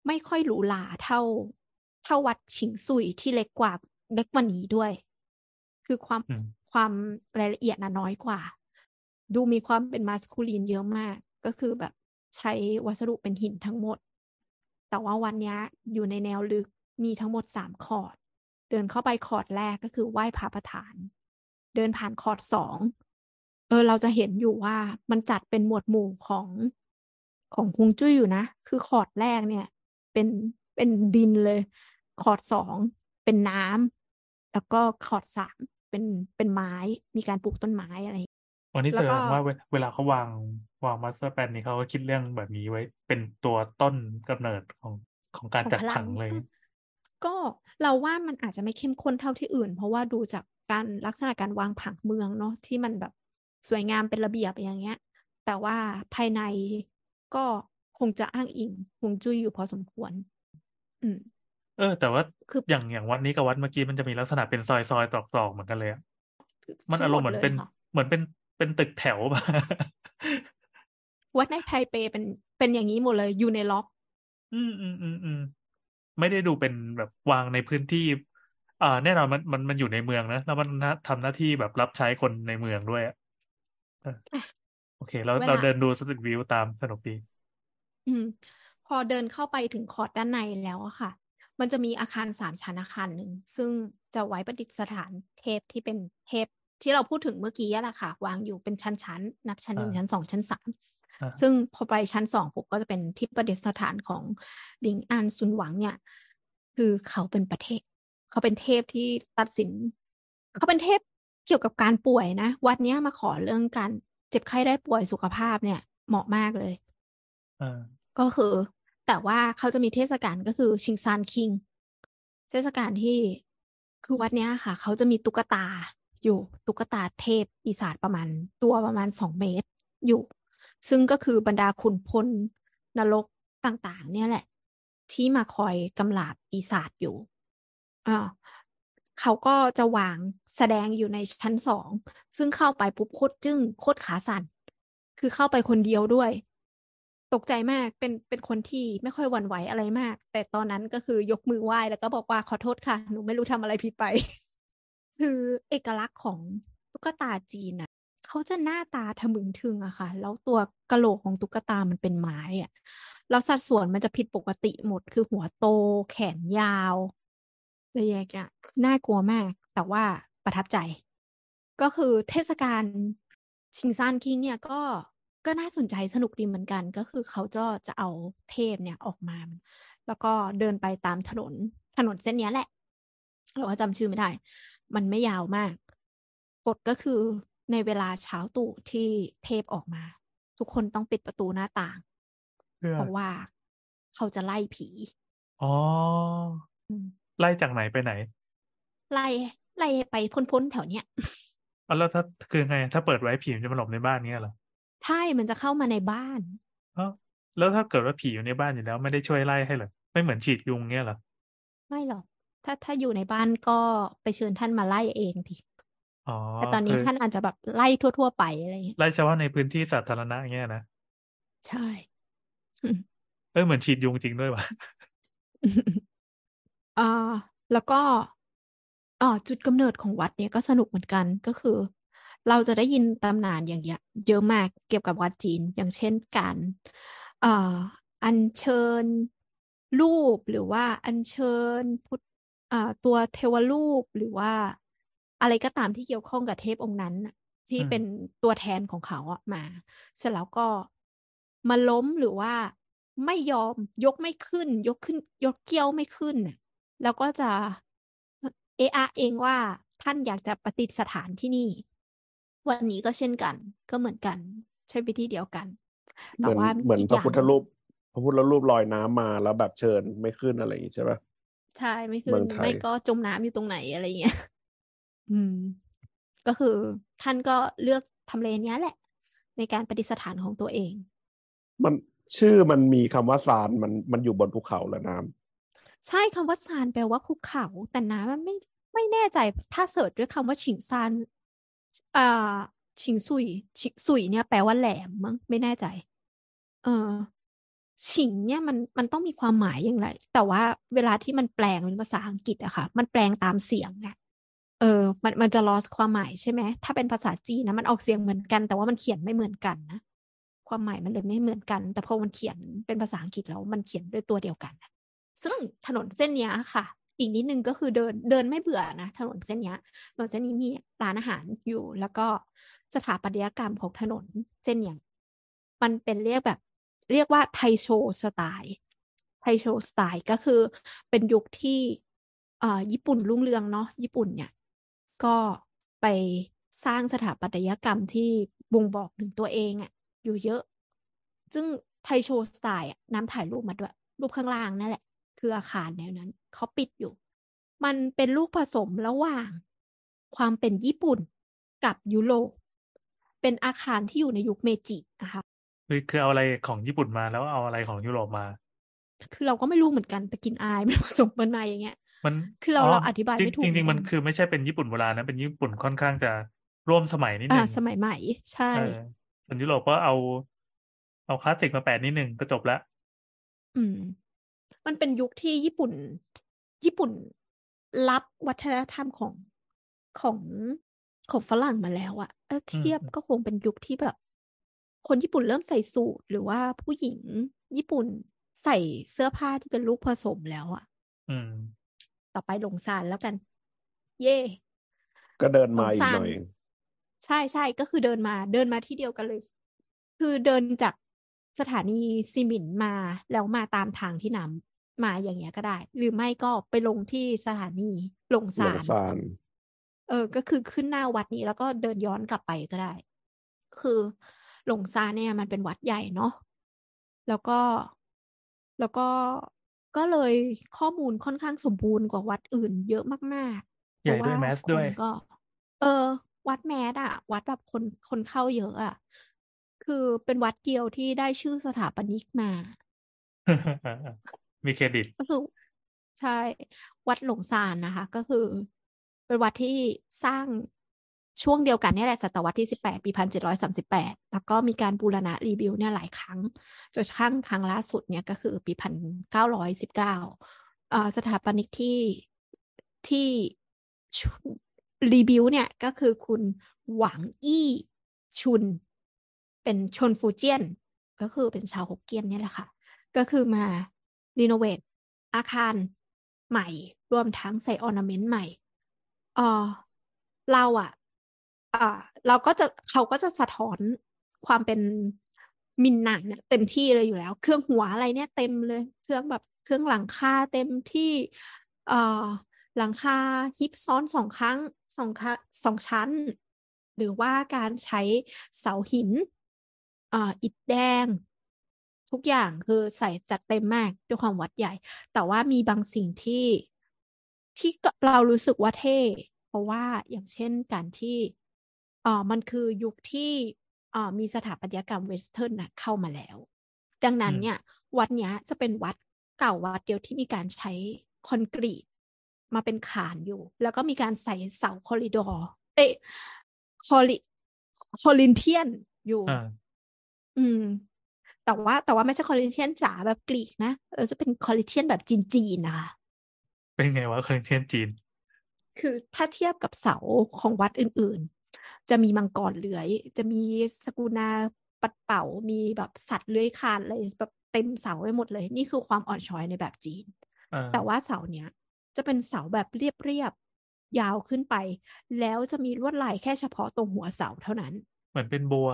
ไม่ค่อยหรูหราเท่า เท่าวัดฉิงซุยที่เล็กกว่าเล็กกว่านี้ด้วย คือความอืมความรายละเอียดน่ะน้อยกว่า ดูมีความเป็นมาสคูลีนเยอะมาก ก็คือแบบใช้วัสดุเป็นหินทั้งหมด แต่ว่าวัดเนี้ยอยู่ในแนวลึกมีทั้งหมดสามคอร์ด เดินเข้าไปคอร์ดแรกก็คือไหว้พระประธาน เดินผ่านคอร์ดสองเออเราจะเห็นอยู่ว่ามันจัดเป็นหมวดหมู่ของของฮวงจุ้ยอยู่นะ คือคอร์ดแรกเนี่ย เป็นเป็นดินเลย คอร์ดสองเป็นน้ำแล้วก็คอร์ดสามเป็นเป็นไม้มีการปลูกต้นไม้อะไรอย่างเงี้ยวัดนี้แล้แสวดงว่าเวเวลาเขาวางวาง master plan นี้เขาก็คิดเรื่องแบบนี้ไว้เป็นตัวต้นกำเนิดของของการของจัดพลัผังงเลยอืมก็เราว่ามันอาจจะไม่เข้มข้นเท่าที่อื่น เพราะว่าดูจากการลักษณะการวางผังเมืองเนาะที่มันแบบสวยงามเป็นระเบียบอย่างเงี้ย แต่ว่าภายในก็ คงจะอ้างอิงฮวงจุ้ยอยู่พอสมควร อืม เออ แต่ว่าคืออย่างอย่างวัดนี้กับวัดเมื่อกี้มันจะมีลักษณะเป็นซอยซอยตรอกตรอกเหมือนกันเลยอะมันทั้อางรหมมณ์ดเหมือนเลยเป็นค่ะเหมือนเป็นเป็นตึกแถวป่ะวัดในไทเปเป็นเป็นอย่างนี้หมดเลยอยู่ในล็อก อืมอืมอืมอืมไม่ได้ดูเป็นแบบวางในพื้นที่อ่าแน่นอนมันมันมันอยู่ในเมืองนะแล้วมันนะทำหน้าที่แบบรับใช้คนในเมืองด้วยอะเอออะโอเค เราเวเราลาเดินดูสตรีทวิวตามสนุกดี อืม พอเดินเข้าไปถึงคอร์ดด้านในแล้วอะค่ะ มันจะมีอาคารสามชั้นอาคารหนึ่ง ซึ่งจะไว้ประดิษฐานเทพที่เป็นเทพที่เราพูดถึงเมื่อกี้อะแหละค่ะ วางอยู่เป็นชั้นๆนับชั้นหนึ่งอ่าชั้นสองชั้นสามอ่าซึ่งพอไปชั้นสองผมก็จะเป็นที่ประดิษฐานของหลิงอันซุนหวังเนี่ย คือเขาเป็นประเทศ เขาเป็นเทพที่ตัดสิน เขาเป็นเทพเกี่ยวกับการป่วยนะ วัดเนี้ยมาขอเรื่องการเจ็บไข้ได้ป่วยสุขภาพเนี่ย เหมาะมากเลยอ่า ก็คือ แต่ว่าเขาจะมีเทศกาลก็คือชิงซานคิง เทศกาลที่คือวัดเนี้ยค่ะ เขาจะมีตุ๊กตาอยู่ตุ๊กตาเทพปีศาจประมาณ ตัวประมาณสองเมตรอยู่ ซึ่งก็คือบรรดาขุนพลนรกต่างๆ เนี่ยแหละ ที่มาคอยกำราบปีศาจอยู่อ่าเขาก็จะวางแสดงอยู่ในชั้นสอง ซึ่งเข้าไปปุ๊บโคตรจึ้งโคตรขาสั่น คือเข้าไปคนเดียวด้วย ตกใจมากเป็นเป็นคนที่ไม่ค่อยหวั่นไหวอะไรมาก แต่ตอนนั้นก็คือยกมือไหว้แล้วก็บอกว่าขอโทษค่ะ หนูไม่รู้ทำอะไรผิดไป คือเอกลักษณ์ของตุ๊กตาจีนน่ะเขาจะหน้าตาทะมึงทึงอะค่ะ แล้วตัวกะโหลกของตุ๊กตามันเป็นไม้อะแล้วสัดส่วนมันจะผิดปกติหมด คือหัวโต แขนยาวอะไรอย่างเงี้ยน่ากลัวมาก แต่ว่าประทับใจ ก็คือเทศกาลชิงซานคิงเนี่ยก็ ก็น่าสนใจสนุกดีเหมือนกัน ก็คือเขาจะจะเอาเทพเนี่ยออกมา แล้วก็เดินไปตามถนนถนนเส้นเนี้ยแหละ เราก็จำชื่อไม่ได้ มันไม่ยาวมาก กฎก็คือในเวลาเช้าตู่ที่เทพออกมา ทุกคนต้องปิดประตูหน้าต่าง เพื่อเพราะว่าเขาจะไล่ผี อ๋ออืมไล่จากไหนไปไหน ไล่ไล่ไปพ้นๆแถวเนี้ยเอาแล้วถ้าคือไง ถ้าเปิดไว้ผีมันจะมาหลบในบ้านเงี้ยเหรอ ใช่มันจะเข้ามาในบ้านเอ้าแล้วถ้าเกิดว่าผีอยู่ในบ้านอยู่แล้ว ไม่ได้ช่วยไล่ให้เหรอไม่เหมือนฉีดยุงเงี้ยเหรอไม่หรอก ถ้าถ้าอยู่ในบ้านก็ไปเชิญท่านมาไล่เองทีอ๋อแต่ตอนนี้คือท่านอาจจะแบบไล่ทั่ว ๆ ไปอะไรอย่างเงี้ยไล่เฉพาะในพื้นที่สาธารณะเงี้ยนะใช่ เออเหมือนฉีดยุงจริงด้วยว่ะอ่าแล้วก็อ่าจุดกำเนิดของวัดเนี่ยก็สนุกเหมือนกันก็คือ เราจะได้ยินตำนานอย่างเงี้ยเยอะมากเกี่ยวกับวัดจีน อย่างเช่นการอ,อัญเชิญรูปหรือว่าอัญเชิญพุทธตัวเทวรูปหรือว่าอะไรก็ตามที่เกี่ยวข้องกับเทพองค์นั้น ที่เป็นตัวแทนของเขาอะมา เสร็จแล้วก็มาล้มหรือว่าไม่ยอมยกไม่ขึ้น ยกขึ้น ยกเกี้ยวไม่ขึ้นแล้วก็จะเอะอเองว่าท่านอยากจะประดิษฐานที่นี่ วันนี้ก็เช่นกัน ก็เหมือนกัน ใช้วิธีเดียวกันเหแต่มือนว่าเหมือนอีกพระอย่างพุทธรูปพระพุทธรูปลอยน้ำมาแล้วแบบเชิญไม่ขึ้นอะไรอย่างงี้ใช่ปะใช่ไม่ขึ้เมืนองไทยไม่ก็จมน้ำอยู่ตรงไหนอะไรเงี้ยอืม ก็คือท่านก็เลือกทำเลเนี้ยแหละ ในการประดิษฐานของตัวเอง มันชื่อมันมีคำว่าซานมันมันอยู่บนภูเขาแล้วน้ำใช่คำว่าซานแปลว่าภูเขา แต่น้ำมันไม่ไม่แน่ใจถ้าเสิร์ชด้วยคำว่าฉิงซาน อ่าฉิงซุยฉิงซุยเนี่ยแปลว่าแหลมมั้งไม่แน่ใจ เออฉิงเนี่ยมันมันต้องมีความหมายอย่างไร แต่ว่าเวลาที่มันแปลงเป็นภาษาอังกฤษอะค่ะ มันแปลงตามเสียงเนี่ยเออ มันมันจะ l o s ความหมายใช่ไหมถ้าเป็นภาษาจีนนะมันออกเสียงเหมือนกัน แต่ว่ามันเขียนไม่เหมือนกันนะความหมายมันเลยไม่เหมือนกัน แต่พอมันเขียนเป็นภาษาอังกฤษแล้วมันเขียนด้วยตัวเดียวกัน ซึ่งถนนเส้นนี้ค่ะ อีกนิดนึงก็คือเดินเดินไม่เบื่อนะถนนเส้นนี้ถนนเส้นนี้มีร้านอาหารอยู่ แล้วก็สถาปัตยกรรมของถนนเส้นนี้มันเป็นเรียกแบบ เรียกว่าไทโชสไตล์ไทโชสไตล์ก็คือเป็นยุคที่เอ่อญี่ปุ่นรุ่งเรืองเนาะญี่ปุ่นเนี่ย ก็ไปสร้างสถาปัตยกรรมที่บ่งบอกถึงตัวเองอะอยู่เยอะ ซึ่งไทโชสไตล์น้ำถ่ายรูปมาด้วยรูปข้างล่างนั่นแหละ คืออาคารแนวนั้นเขาปิดอยู่ มันเป็นลูกผสมระหว่าง ความเป็นญี่ปุ่นกับยุโรปเป็นอาคารที่อยู่ในยุคเมจินะคะคือคือเอาอะไรของญี่ปุ่นมาแล้วเอาอะไรของยุโรปมา คือเราก็ไม่รู้เหมือนกันแต่กินอายมันผสมกันมาอย่างเงี้ย มันคือเราเราอธิบายไม่ถูกจริงจริงๆมันเหมือนกันคือไม่ใช่เป็นญี่ปุ่นโบราณนะเป็นญี่ปุ่นค่อนข้างจะร่วมสมัยนิดอ่านึงสมัยใหม่ ใช่เออส่วนยุโรปก็เอา เอาคลาสสิกมาแปะนิดนึงก็จบละอืม มันเป็นยุคที่ญี่ปุ่น ญี่ปุ่นรับวัฒนธรรมของของของฝรั่งมาแล้วอะเออเทียบก็คงเป็นยุคที่แบบ คนญี่ปุ่นเริ่มใส่สูทหรือว่าผู้หญิงญี่ปุ่นใส่เสื้อผ้าที่เป็นลูกผสมแล้วอะอืม ต่อไปหลงซานแล้วกัน เย่ก็เดินมาอีสกงสารหน่อย ใช่ใช่ก็คือเดินมา เดินมาที่เดียวกันเลย คือเดินจากสถานีซีหมินมาแล้วมาตามทางที่นำ มาอย่างเงี้ยก็ได้ หรือไม่ก็ไปลงที่สถานีหลงหลซางนซานเออ ก็คือขึ้นหน้าวัดนี้แล้วก็เดินย้อนกลับไปก็ได้ คือหลงซานเนี่ยมันเป็นวัดใหญ่เนาะแล้วก็แล้วก็ก็เลยข้อมูลค่อนข้างสมบูรณ์กว่าวัดอื่นเยอะมากๆใหญ่เพราะด้วยว่าแมสคด้วยนก็ เออ วัดแมสอะวัดแบบคนคนเข้าเยอะอะคือเป็นวัดเดียวที่ได้ชื่อสถาปนิกมา มีเครดิต ก็คือใช่ วัดหลงซานนะคะ ก็คือ เป็นวัดที่สร้างช่วงเดียวกันนี่แหละศตวรรษที่สิบแปดปีพันเจ็ดร้อยสามสิบแปดแล้วก็มีการบูรณะรีบิวเนี่ยหลายครั้ง จนกระทั่งครั้งล่าสุดเนี่ยก็คือปีพันเก้าร้อยสิบเก้าสถาปนิกที่ที่ rebuild เนี่ยก็คือคุณหวังอี้ชุน เป็นคนฟูเจียน ก็คือเป็นชาวฮกเกี้ยนเนี่ยแหละค่ะ ก็คือมา renovate อาคารใหม่ รวมทั้งใส่ ornament ใหม่เออเราอะอ่าเราก็จะเขาก็จะสะท้อนความเป็นหมินหนานเนี่ยเต็มที่เลยอยู่แล้ว เครื่องหัวอะไรเนี่ยเต็มเลย เครื่องแบบเครื่องหลังคาเต็มที่เอ่อหลังคาฮิปซ้อนสองครั้งสองครั้งสองชั้น หรือว่าการใช้เสาหินอ่าอิฐแดง ทุกอย่างคือใส่จัดเต็มมากด้วยความวัดใหญ่ แต่ว่ามีบางสิ่งที่ที่ก็เรารู้สึกว่าเท่ เพราะว่าอย่างเช่นการที่เอ่อมันคือยุคที่เอ่อมีสถาปัตยกรรมเวสเทิร์นนะเข้ามาแล้ว ดังนั้นอืมเนี่ย วัดเนี้ยจะเป็นวัดเก่าวัดเดียวที่มีการใช้คอนกรีตมาเป็นคานอยู่ แล้วก็มีการใส่เสา corridor เอ๊ะคอริ Corinthian อยู่อ่าอืม แต่ว่าแต่ว่าไม่ใช่ Corinthian จ๋าแบบกรีกนะเออจะเป็น Corinthian แบบจีนๆนะคะเป็นไงวะ Corinthian จีน คือถ้าเทียบกับเสาของวัดอื่นๆ จะมีมังกรเลื้อย จะมีสกุณาปัดเป่ามีแบบสัตว์เลื้อยคลานเลยแบบเต็มเสาไปหมดเลย นี่คือความอ่อนช้อยในแบบจีนอ่าแต่ว่าเสาเนี้ยจะเป็นเสาแบบเรียบๆยาวขึ้นไป แล้วจะมีลวดลายแค่เฉพาะตรงหัวเสาเท่านั้น เหมือนเป็นบัว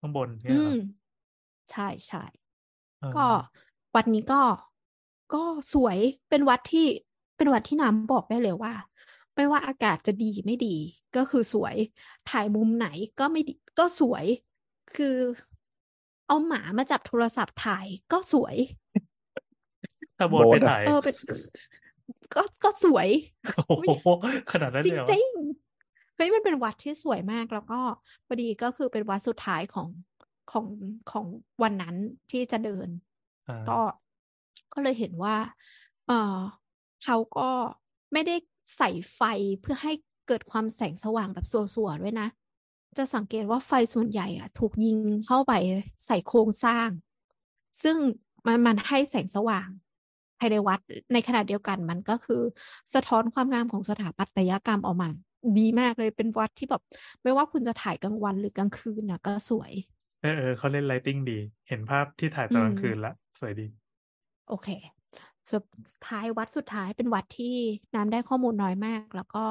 ข้างบนเนี่อืยเหรอม ใช่ใช่อ่าก็วัดนี้ก็ก็สวยเป็นวัดที่เป็นวัดที่น้ำบอกได้เลยว่า ไม่ว่าอากาศจะดีไม่ดี ก็คือสวยถ่ายมุมไหนก็ไม่ดีก็สวย คือเอาหมามาจับโทรศัพท์ถ่ายก็สวยถ้าโบนไปถ่ายเออเป็นก็ก็สวยโอ้โหขนาดนั้นจเลยเหรอริงๆเฮ้ยมันเป็นวัดที่สวยมากแล้วก็พอดีก็คือเป็นวัดสุดท้ายของ ของของวันนั้นที่จะเดินอ่าก็ก็เลยเห็นว่า เออเขาก็ไม่ได้ใส่ไฟเพื่อให้เกิดความแสงสว่างแบบสัวๆด้วยนะ จะสังเกตว่าไฟส่วนใหญ่อะถูกยิงเข้าไปใส่โครงสร้าง ซึ่งมันมันให้แสงสว่างภายในวัดในขณะเดียวกันมันก็คือ สะท้อนความงามของสถาปัตยกรรมออกมาดีมากเลยเป็นวัดที่แบบไม่ว่าคุณจะถ่ายกลางวันหรือกลางคืนนะก็สวย เออเออเขาเล่น lighting ดี เห็นภาพที่ถ่ายตอนกลางคืนละอืมสวยดี โอเค สุดท้ายวัดสุดท้ายเป็นวัดที่น้ำได้ข้อมูลน้อยมาก แล้วก็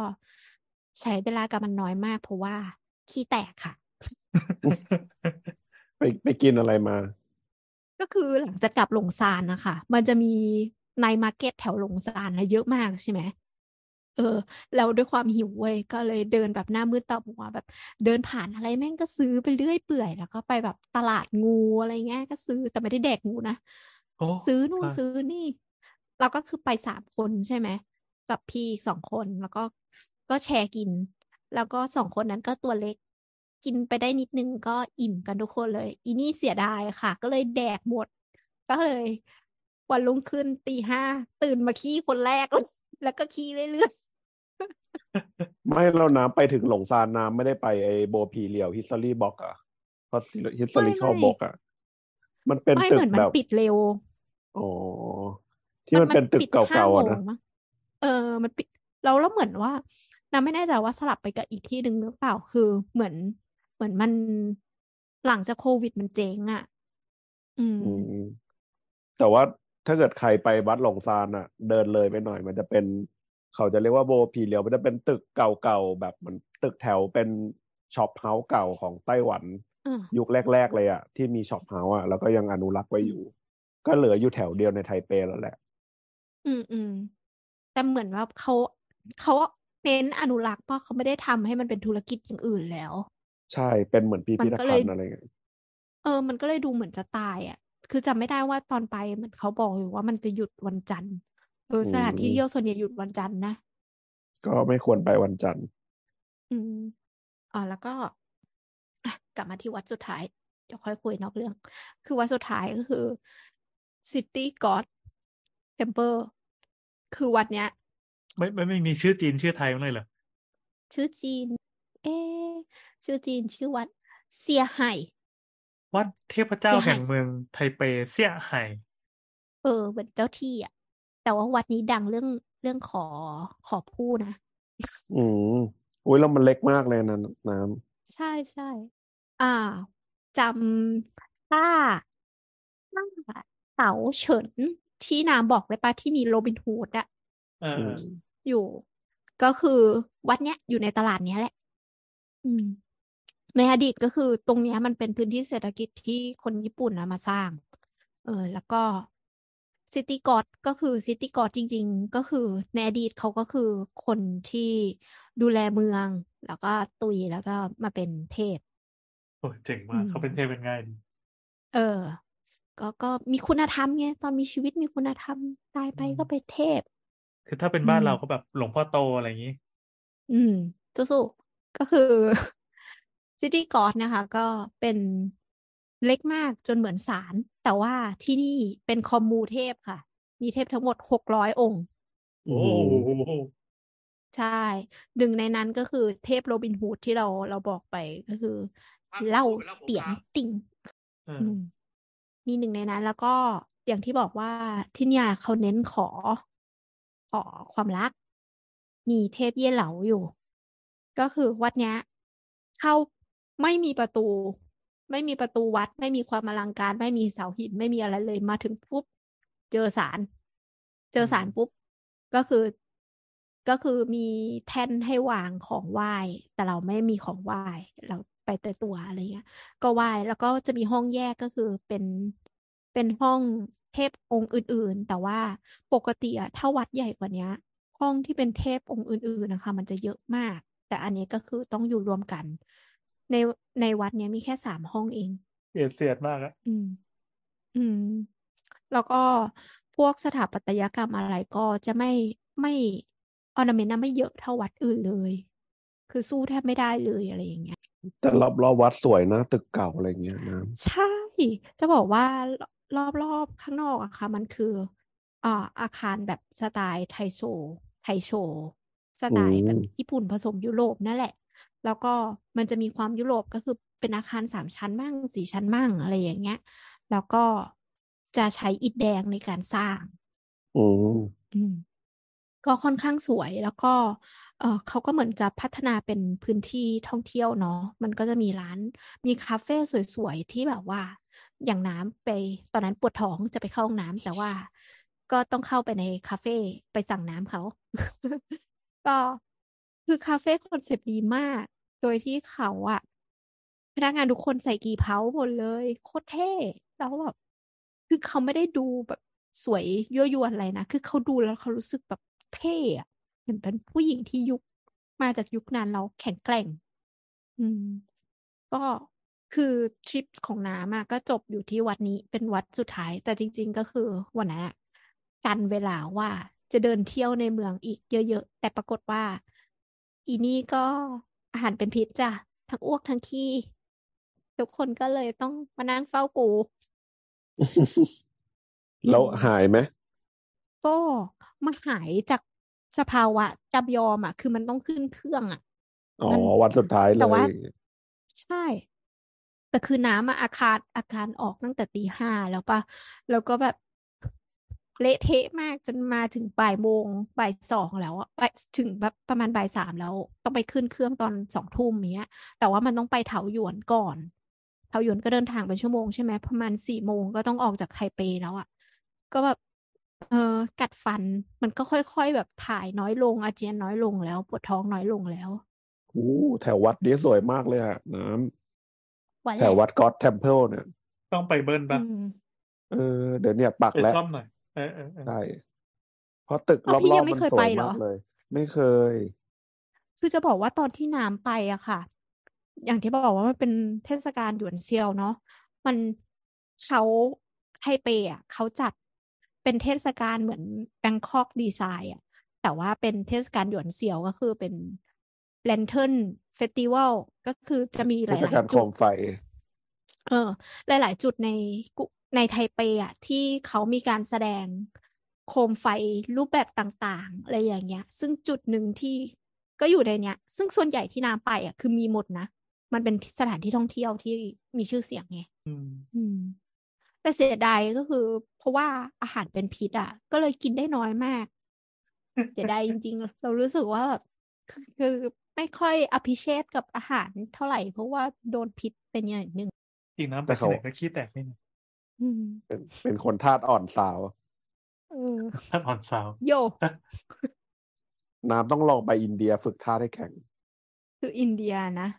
ใช้เวลากับมันน้อยมาก เพราะว่าขี้แตกค่ะ ไปไปกินอะไรมา ก็คือหลังจากกลับหลงซานนะคะ มันจะมี night market แถวหลงซานนะเยอะมากใช่ไหม เออ แล้วด้วยความหิวเว้ยก็เลยเดินแบบหน้ามืดตามัวแบบ เดินผ่านอะไรแม่งก็ซื้อไปเรื่อยเปื่อย แล้วก็ไปแบบตลาดงูอะไรเงี้ยก็ซื้อแต่ไม่ได้แดกงูนะโอ้ซื้อนู่นอ่าซื้อนี่ เราก็คือไปสามคนใช่ไหมกับพี่อีกสองคนแล้วก็ก็แชร์กิน แล้วก็สองคนนั้นก็ตัวเล็กกินไปได้นิดนึงก็อิ่มกันทุกคนเลย อีนี่เสียดายค่ะ ก็เลยแดกหมด ก็เลยวันรุ่งขึ้นตีห้าตื่นมาขี้คนแรกเลยแล้วก็ขี้เรื่อย ไม่เราน้ำไปถึงหลงซานน้ำไม่ได้ไปไอโบพีเรียวฮิสตอรี่บ็อกอะเพราะฮิสตอรี่เข้าบ็อกอะมันเป็นๆไม่ตึเหกมือนมัแบนบปิดเร็วอ๋อที่มันเป็นตึกปิดเก่าห้ๆโมอะงนะมั้งเออ มันปิดแล้วแล้วเหมือนว่าน้าไม่แน่ใจว่าสลับไปกับอีกที่หนึ่งหรือเปล่าคือเหมือนเหมือนมันหลังจากโควิดมันเจ๊งอะอืมอืม แต่ว่าถ้าเกิดใครไปวัดหลงซานอะเดินเลยไปหน่อยมันจะเป็น เขาจะเรียกว่าโบพีเรียวมันจะเป็นตึกเก่าๆแบบเหมือนตึกแถวเป็น shophouse เก่าของไต้หวันอ่ายุคแรก ๆ เลยอะที่มี shophouse อะแล้วก็ยังอนุรักษ์ไว้อยู่ ก็เหลืออยู่แถวเดียวในไทเปแล้วแหละ อืมอืมแต่เหมือนว่าเขาเขาเน้นอนุรักษ์เพราะเขาไม่ได้ทำให้มันเป็นธุรกิจอย่างอื่นแล้ว ใช่เป็นเหมือนพิมันพิธก็เลภัยณฑ์อะไรเงี้ยเออ มันก็เลยดูเหมือนจะตายอะ คือจำไม่ได้ว่าตอนไปเหมือนเขาบอกอยู่ว่ามันจะหยุดวันจันทร์ เอออืสถานที่มเที่ยวส่วนใหญ่หยุดวันจันทร์นะก็ไม่ควรไปวันจันทร์ อืมอ่าแล้วก็อะกลับมาที่วัดสุดท้าย เดี๋ยวค่อยคุยนอกเรื่อง คือวัดสุดท้ายก็คือ City God Temple คือวัดเนี้ย ไม่ไม่ไม่มีชื่อจีนชื่อไทยมั้างเลยเหรอ ชื่อจีน เอ๊ะชื่อจีนชื่อวัดเซียไห่วัดเทพเจ้าเซี่ยไห่แห่งเมืองไทเปเซี่ยไห่เออเหมือนเจ้าที่อะ แต่ว่าวัดนี้ดังเรื่องเรื่องขอขอผู้นะ อืมอุ้ยแล้วมันเล็กมากเลยนะน้ใช่ใช่อ่าจำถ้าถ้าเต๋าเฉินที่นามบอกเลยปะที่มีโรบินฮูดอะเออำอืเอมออยู่ก็คือวัดเนี้ยอยู่ในตลาดเนี้ยแหละ อืม ในอดีตก็คือตรงเนี้ยมันเป็นพื้นที่เศรษฐกิจที่คนญี่ปุ่นนะมาสร้าง เออ แล้วก็ ซิตี้กอดก็คือซิตี้กอดจริง ๆ ก็คือในอดีตเขาก็คือคนที่ดูแลเมือง แล้วก็ตุยแล้วก็มาเป็นเทพ โอ้เจ๋งอืมากมเขาเป็นเทพเป็นง่ายดีเออ ก็ก็มีคุณธรรมไงตอนมีชีวิตมีคุณธรรมตายไปอืมก็เป็นเทพ คือถ้าเป็นอืบ้านมเราก็แบบหลวงพ่อโตอะไรอย่างนี้ อืมสู้ๆก็คือซิตี้กอดนะคะ ก็เป็น เล็กมากจนเหมือนศาลแต่ว่าที่นี่เป็นคอมมูเทพค่ะ มีเทพทั้งหมดหกร้อยองค์ โอ้อืมโหใช่หนึ่งในนั้นก็คือเทพโรบินฮูดที่เราเราบอกไปก็คือ เล่าเตียนติ่งเอออืมมีหนึ่งในนั้นแล้วก็อย่างที่บอกว่าที่เนี่ยเขาเน้นขอ ขอความรัก มีเทพเย่เหลาอยู่ ก็คือวัดเนี้ย เข้าไม่มีประตู ไม่มีประตูวัด ไม่มีความอลังการ ไม่มีเสาหิน ไม่มีอะไรเลยมาถึงปุ๊บ เจอศาลเจอศาลปุ๊บ ก็คือก็คือมีแท่นให้วางของไหว้ แต่เราไม่มีของไหว้ เราไปแต่ตัวอะไรเงี้ย ก็ไหว้แล้วก็จะมีห้องแยกก็คือเป็นเป็นห้องเทพองค์อื่น ๆ แต่ว่าปกติอะถ้าวัดใหญ่กว่าเนี้ยห้องที่เป็นเทพองค์อื่น ๆนะคะ มันจะเยอะมาก แต่อันนี้ก็คือต้องอยู่รวมกัน ในในวัดเนี้ยมีแค่สามห้องเองเบียดเสียดมากอะอืม อืม แล้วก็พวกสถาปัตยกรรมอะไรก็จะไม่ไม่ออร์นาเมนต์ไม่เยอะเท่าวัดอื่นเลย คือสู้แทบไม่ได้เลยอะไรอย่างเงี้ย แต่รอบรอบวัดสวยนะ ตึกเก่าอะไรเงี้ยน้ใช่ จะบอกว่ารอบรอบข้างนอกอะค่ะ มันคืออ่าอาคารแบบสไตล์ไทโซ ไทโชสำอืไตล์แบมบญี่ปุ่นผสมยุโรปนั่นแหละ แล้วก็มันจะมีความยุโรปก็คือเป็นอาคารสามชั้นมั่งสี่ชั้นมั่งอะไรอย่างเงี้ย แล้วก็จะใช้อิฐแดงในการสร้างอืมอืมก็ค่อนข้างสวยแล้วก็เออเขาก็เหมือนจะพัฒนาเป็นพื้นที่ท่องเที่ยวเนาะ มันก็จะมีร้าน มีคาเฟ่สวยๆ ที่แบบว่า อย่างน้ำไป ตอนนั้นปวดท้องจะไปเข้าห้องน้ำแต่ว่าก็ต้องเข้าไปในคาเฟ่ไปสั่งน้ำเขา ก็คือคาเฟ่ concept ดีมาก โดยที่เขาอะพนักงานทุกคนใส่กี่เพ้าหมดเลย โคตรเท่แล้วแบบคือเขาไม่ได้ดูแบบสวยยั่วยวนอะไรนะ คือเขาดูแล้วเขารู้สึกแบบเท่อะเหมือนเป็นผู้หญิงที่ยุคมาจากยุคนั้นแล้วแข็งแกร่ง อืม ก็คือทริปของน้ำอะก็จบอยู่ที่วัดนี้เป็นวัดสุดท้าย แต่จริง ๆ ก็คือวันนั้นกันเวลาว่าจะเดินเที่ยวในเมืองอีกเยอะ ๆ แต่ปรากฏว่า อีนี่ก็ อาหารเป็นพิษจ้ะทั้งอ้วกทั้งขี้ ทุกคนก็เลยต้องมานั่งเฝ้ากู แล้วอืมหายไหมก็มาหายจากสภาวะจำยอมอะ คือมันต้องขึ้นเครื่องอะอ๋อมันวันสุดท้ายเลแต่ว่ายใช่ แต่คือน้ำอะอาคารอาการออกตั้งแต่ตีห้าแล้วปะแล้วก็แบบ เละเทะมากจนมาถึงบ่ายโมงบ่ายสองแล้วอะบ่ายถึงแบบประมาณบ่ายสามแล้ว ต้องไปขึ้นเครื่องตอนสองทุ่มเนี้ย แต่ว่ามันต้องไปเถาหยวนก่อนเถาหยวนก็เดินทางเป็นชั่วโมงใช่ไหมประมาณสี่โมงก็ต้องออกจากไทเปแล้วอะก็แบบเออกัดฟันมันก็ค่อยๆแบบถ่ายน้อยลงอาเจียนน้อยลงแล้วปวดท้องน้อยลงแล้วอู้แถววัดนี้สวยมากเลยอะน้วันแถววัดก็อดเทมเพลเนี่ย ต้องไปเบิ้ลปะอืมเออเดี๋ยวเนี่ยปักไปแล้วซ่อมหน่อย เออเออเออใช่เพราะตึกรอ้าวพี่อยับงๆไม่มันเคยสวไปยเหรอมากเลย ไม่เคย คือจะบอกว่าตอนที่น้ำไปอะค่ะ อย่างที่บอกว่ามันเป็นเทศกาลหยวนเซียวเนาะมันเขาไทเปอะเขาจัดเป็นเทศกาลเหมือน Bangkok Design อะแต่ว่าเป็นเทศกาลหยวนเซียวก็คือเป็น Lantern Festival ก็คือจะมีหเทศกาลโคมไฟ เออ หลาย ๆ จุดในกุ ในไทเปอะที่เขามีการแสดงโคมไฟรูปแบบต่างๆอะไรอย่างเงี้ย ซึ่งจุดหนึ่งที่ก็อยู่ในเนี้ย ซึ่งส่วนใหญ่ที่น้ำไปอะคือมีหมดนะ มันเป็นสถานที่ท่องเที่ยวที่มีชื่อเสียงไงอืมอืมแต่เสียดายก็คือ เพราะว่าอาหารเป็นพิษอะ ก็เลยกินได้น้อยมาก เสียดายจริง ๆ เรารู้สึกว่าแบบคือคือไม่ค่อย appreciate กับอาหารเท่าไหร่ เพราะว่าโดนพิษเป็นอย่างหนึ่งจริงนะไปแต่ที่เขาไหนก็ขี้แตกไม่มีอืม เป็นเป็นคนธาตุอ่อนสาวเออท่านอ่อนสาว โยน้ำต้องลองไปอินเดียฝึกท่าให้แข็ง คืออินเดียนะ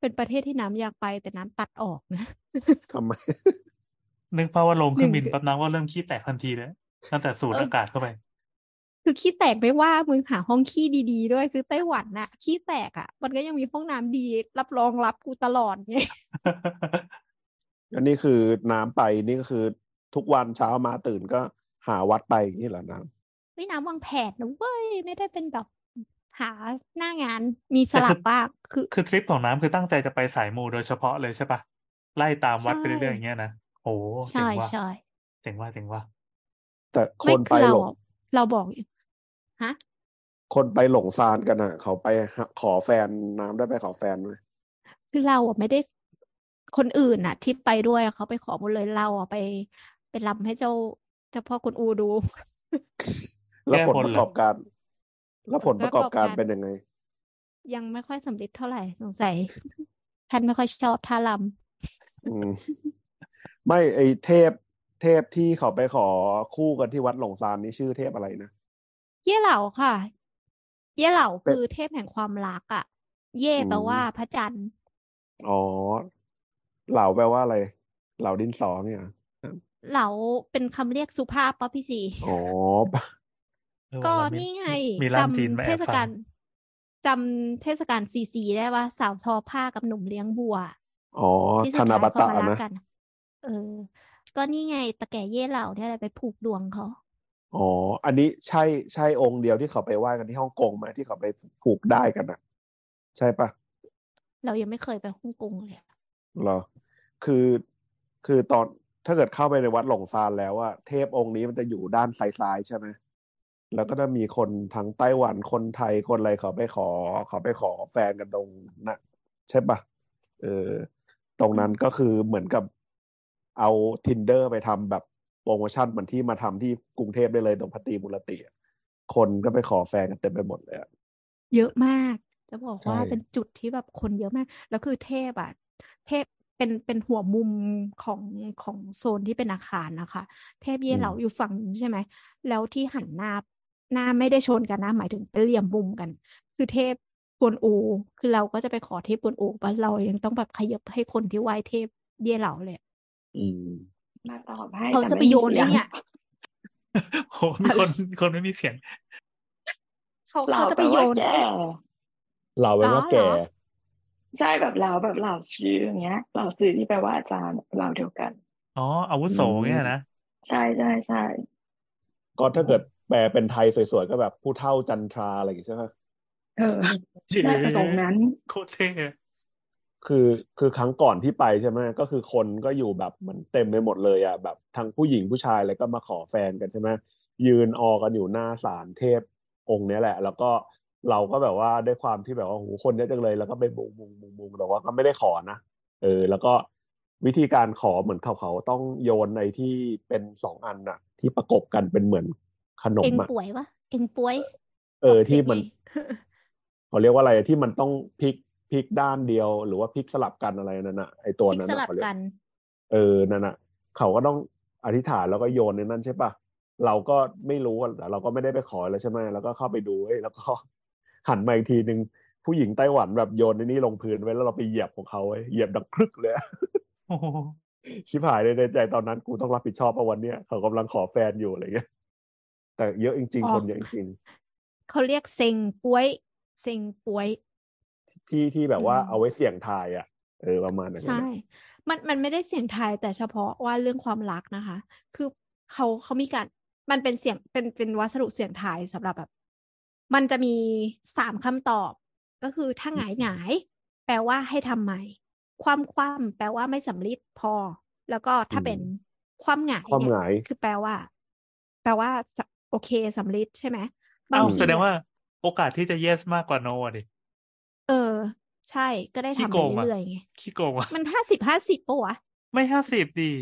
เป็นประเทศที่น้ำอยากไปแต่น้ำตัดออกนะทำไม นึกภาพว่าลงเครื่องบินหนึ่งแป๊บน้ำก็เริ่มขี้แตกทันทีเลยตั้งแต่สูดเอออากาศเข้าไป คือขี้แตกไม่ว่ามึงหาห้องขี้ดีๆด้วยคือไต้หวันน่ะ ขี้แตกอะ มันก็ยังมีห้องน้ำดี รับรองรับกูตลอดไง อันนี้คือน้ำไปนี่ก็คือทุกวันเช้ามาตื่นก็หาวัดไปอย่างนี้เหรอน้ไม่น้ำวางแผนนะเว้ยไม่ได้เป็นแบบหาหน้างานมีสลัแต่บคือบ้างคือคือทริปของน้ำคือตั้งใจจะไปสายมูโดยเฉพาะเลยใช่ปะไล่ตามวัดไปเรื่อยๆอย่างเงี้ยนะโอ้เจ๋ใช่งว่ะใช่เจ๋งว่าเจ๋งว่าำแต่คไม่นคืไปอเราหลงเราบอกอยู่ฮะคนไปหลงซานกันอะ เขาไปหาขอแฟนน้ำได้ไปขอแฟนไหมคือเราอะไม่ได้ คนอื่นน่ะ ที่ไปด้วยอะเขาไปขอหมดเลยเราอะไปไปรำให้เจ้าเจ้าพ่อกุนอูดู แล้วแก้ผลบนประเหรกออบการ แล้วผลประกอบการเป็นยังไง ยังไม่ค่อยสำเร็จเท่าไหร่สงสัยท่านไม่ค่อยชอบท่ารอืมไม่ไอเทพเทพที่เขาไปขอคู่กันที่วัดหลงซานนี่ชื่อเทพอะไรนะำเย่เหล่าค่ะ เย่เหล่าเป็นคือเทพแห่งความรักอะ เย่แปลอืมว่าพระจันทร์อ๋อ เหล่าแปลว่าอะไร เหล่าดินสอเนี่ย เหล่าเป็นคำเรียกสุภาพปะพี่สีอ๋อเออก็เรามีนี่ไงมีล่ามจีนจำมาเทแอบศฟักางลจำเทศกาลซีซีได้ว่าสาวทอผ้ากับหนุ่มเลี้ยงบัว อ๋อที่ธสุดนาท้ายบเขาตะมารักนะกันเออ ก็นี่ไงตะแก่เย่เหล่าเนี่ยแหละไปผูกดวงเขาอ๋อ อันนี้ใช่ใช่องค์เดียวที่เขาไปไหว้กันที่ฮ่องกงไหมที่เขาไปผูกได้กันอะ ใช่ปะเรายังไม่เคยไปฮ่องกงเลยอะ เหรอ คือคือตอนถ้าเกิดเข้าไปในวัดหลงซานแล้วอะเทพองค์นี้มันจะอยู่ด้านซ้ายๆใช่ไหมแล้วก็จะมีคนทั้งไต้หวันคนไทยคนอะไรเขาไปขอเขาไปขอแฟนกันตรงนะใช่ปะเออตรงนั้นก็คือเหมือนกับเอา tinder ไปทำแบบโปรโมชั่นเหมือนที่มาทำที่กรุงเทพได้เลยตรงพัตตรีมุรติอะคนก็ไปขอแฟนกันเต็มไปหมดเลยอะเยอะมาก จะบอกว่าใช่เป็นจุดที่แบบคนเยอะมาก แล้วคือเทพอะ เทพเป็นเป็นหัวมุมของของโซนที่เป็นอาคารนะคะ เทพเย่เหล่าอยู่ฝั่งนึงใช่ไหมแล้วที่หันหน้าหน้าไม่ได้ชนกันนะหมายถึงเป็นเหลี่ยมมุมกัน คือเทพกวนอูคือเราก็จะไปขอเทพกวนอูปะเรายังต้องแบบขยับให้คนที่ไหว้เทพเย่เหล่าเลยอะอืมมาตอบให้เขาแต่จะไปไม่มีโยนเสีไอ้ยงเนี่ยโหมีคนคนไม่มีเสียง เขาเราเขาจะแปไปลโยว่านแก่เราเป็นว่าเหรอแก่เหรอ ใช่แบบเราแบบเราชื่ออย่างเงี้ยเราซื้อที่แปลว่าอาจารย์เราเดียวกัน อ๋ออาวุโสอืมเนี่ยนะ ใช่ใช่ใช่ก็ถ้าเกิดแปลเป็นไทยสวยๆ ก็แบบผู้เฒ่าจันทราอะไรอย่างงี้ใช่ไหมเออน่าจะทรงนั้น โคตรเท่คือคือครั้งก่อนที่ไปใช่ไหมก็คือคนก็อยู่แบบเหมือนเต็มไปหมดเลยอะแบบทั้งผู้หญิงผู้ชายอะไรก็มาขอแฟนกันใช่ไหมยืนออกันอยู่หน้าศาลเทพองค์เนี้ยแหละ แล้วก็ เราก็แบบว่าด้วยความที่แบบว่าโหคนเยอะจังเลย แล้วก็ไปบุงบุงบุงบุงแต่ว่าก็ไม่ได้ขอนะเออ แล้วก็วิธีการขอเหมือนเขาเขาต้องโยนในที่เป็นสองอันน่ะที่ประกบกันเป็นเหมือนขนเอ็มงอะป่วยวะเอ็งป่วย เออออกเสีที่ยงมันไงเขาเรียกว่าอะไรที่มันต้องพลิกพลิกด้านเดียว หรือว่าพลิกสลับกันอะไรนั่นน่ะไอตัวพลิกนั้นสน่ะลับเขาเรียกกัน เออนั่นน่ะเขาก็ต้องอธิษฐานแล้วก็โยนในนั้นใช่ปะเราก็ไม่รู้อะเราก็ไม่ได้ไปขอแล้วใช่ไหมแล้วก็เข้าไปดูเอ้ยแล้วก็ หันมาอีกทีนึงผู้หญิงไต้หวันแบบโยนในนี่ลงพื้นไว้แล้วเราไปเหยียบของเขาไว้เหยียบดังครึกเลยอะโอ้โหชิบหายเลยในใจตอนนั้นกูต้องรับผิดชอบเอาวันเนี้ยเขากำลังขอแฟนอยู่อะไรเงี้ย แต่เยอะจริงอ๋ๆอคนเยอะจริงเขาเรียกเซ็งป่วยเซ็งป่วยๆที่ที่แบบว่าอืมเอาไว้เสี่ยงทายอะเออประมาณนั้นใช่นะมันมันไม่ได้เสียงไทายแต่เฉพาะว่าเรื่องความรักนะคะ คือเขาเขามีการมันเป็นเสียงเป็นเป็นวัสดุเสียงทายสำหรับแบบ มันจะมีสามคำตอบ ก็คือถ้าหงายหงาย แปลว่าให้ทำใหม่ ความความแปลว่าไม่สำเร็จพอ แล้วก็ถ้าเป็นความหงายความเนี่หยงายคือแปลว่า แปลว่าสโอเคสำเร็จใช่ไหมบาเอ้างทีแสดงอะว่า โอกาสที่จะ yes มากกว่า no อะดิเออ ใช่ก็ได้ขี้ทำโกไปงอะเรื่อยๆไงขี้โกงอะมันห้าสิบห้าสิบปะวะไม่ห้าสิบดี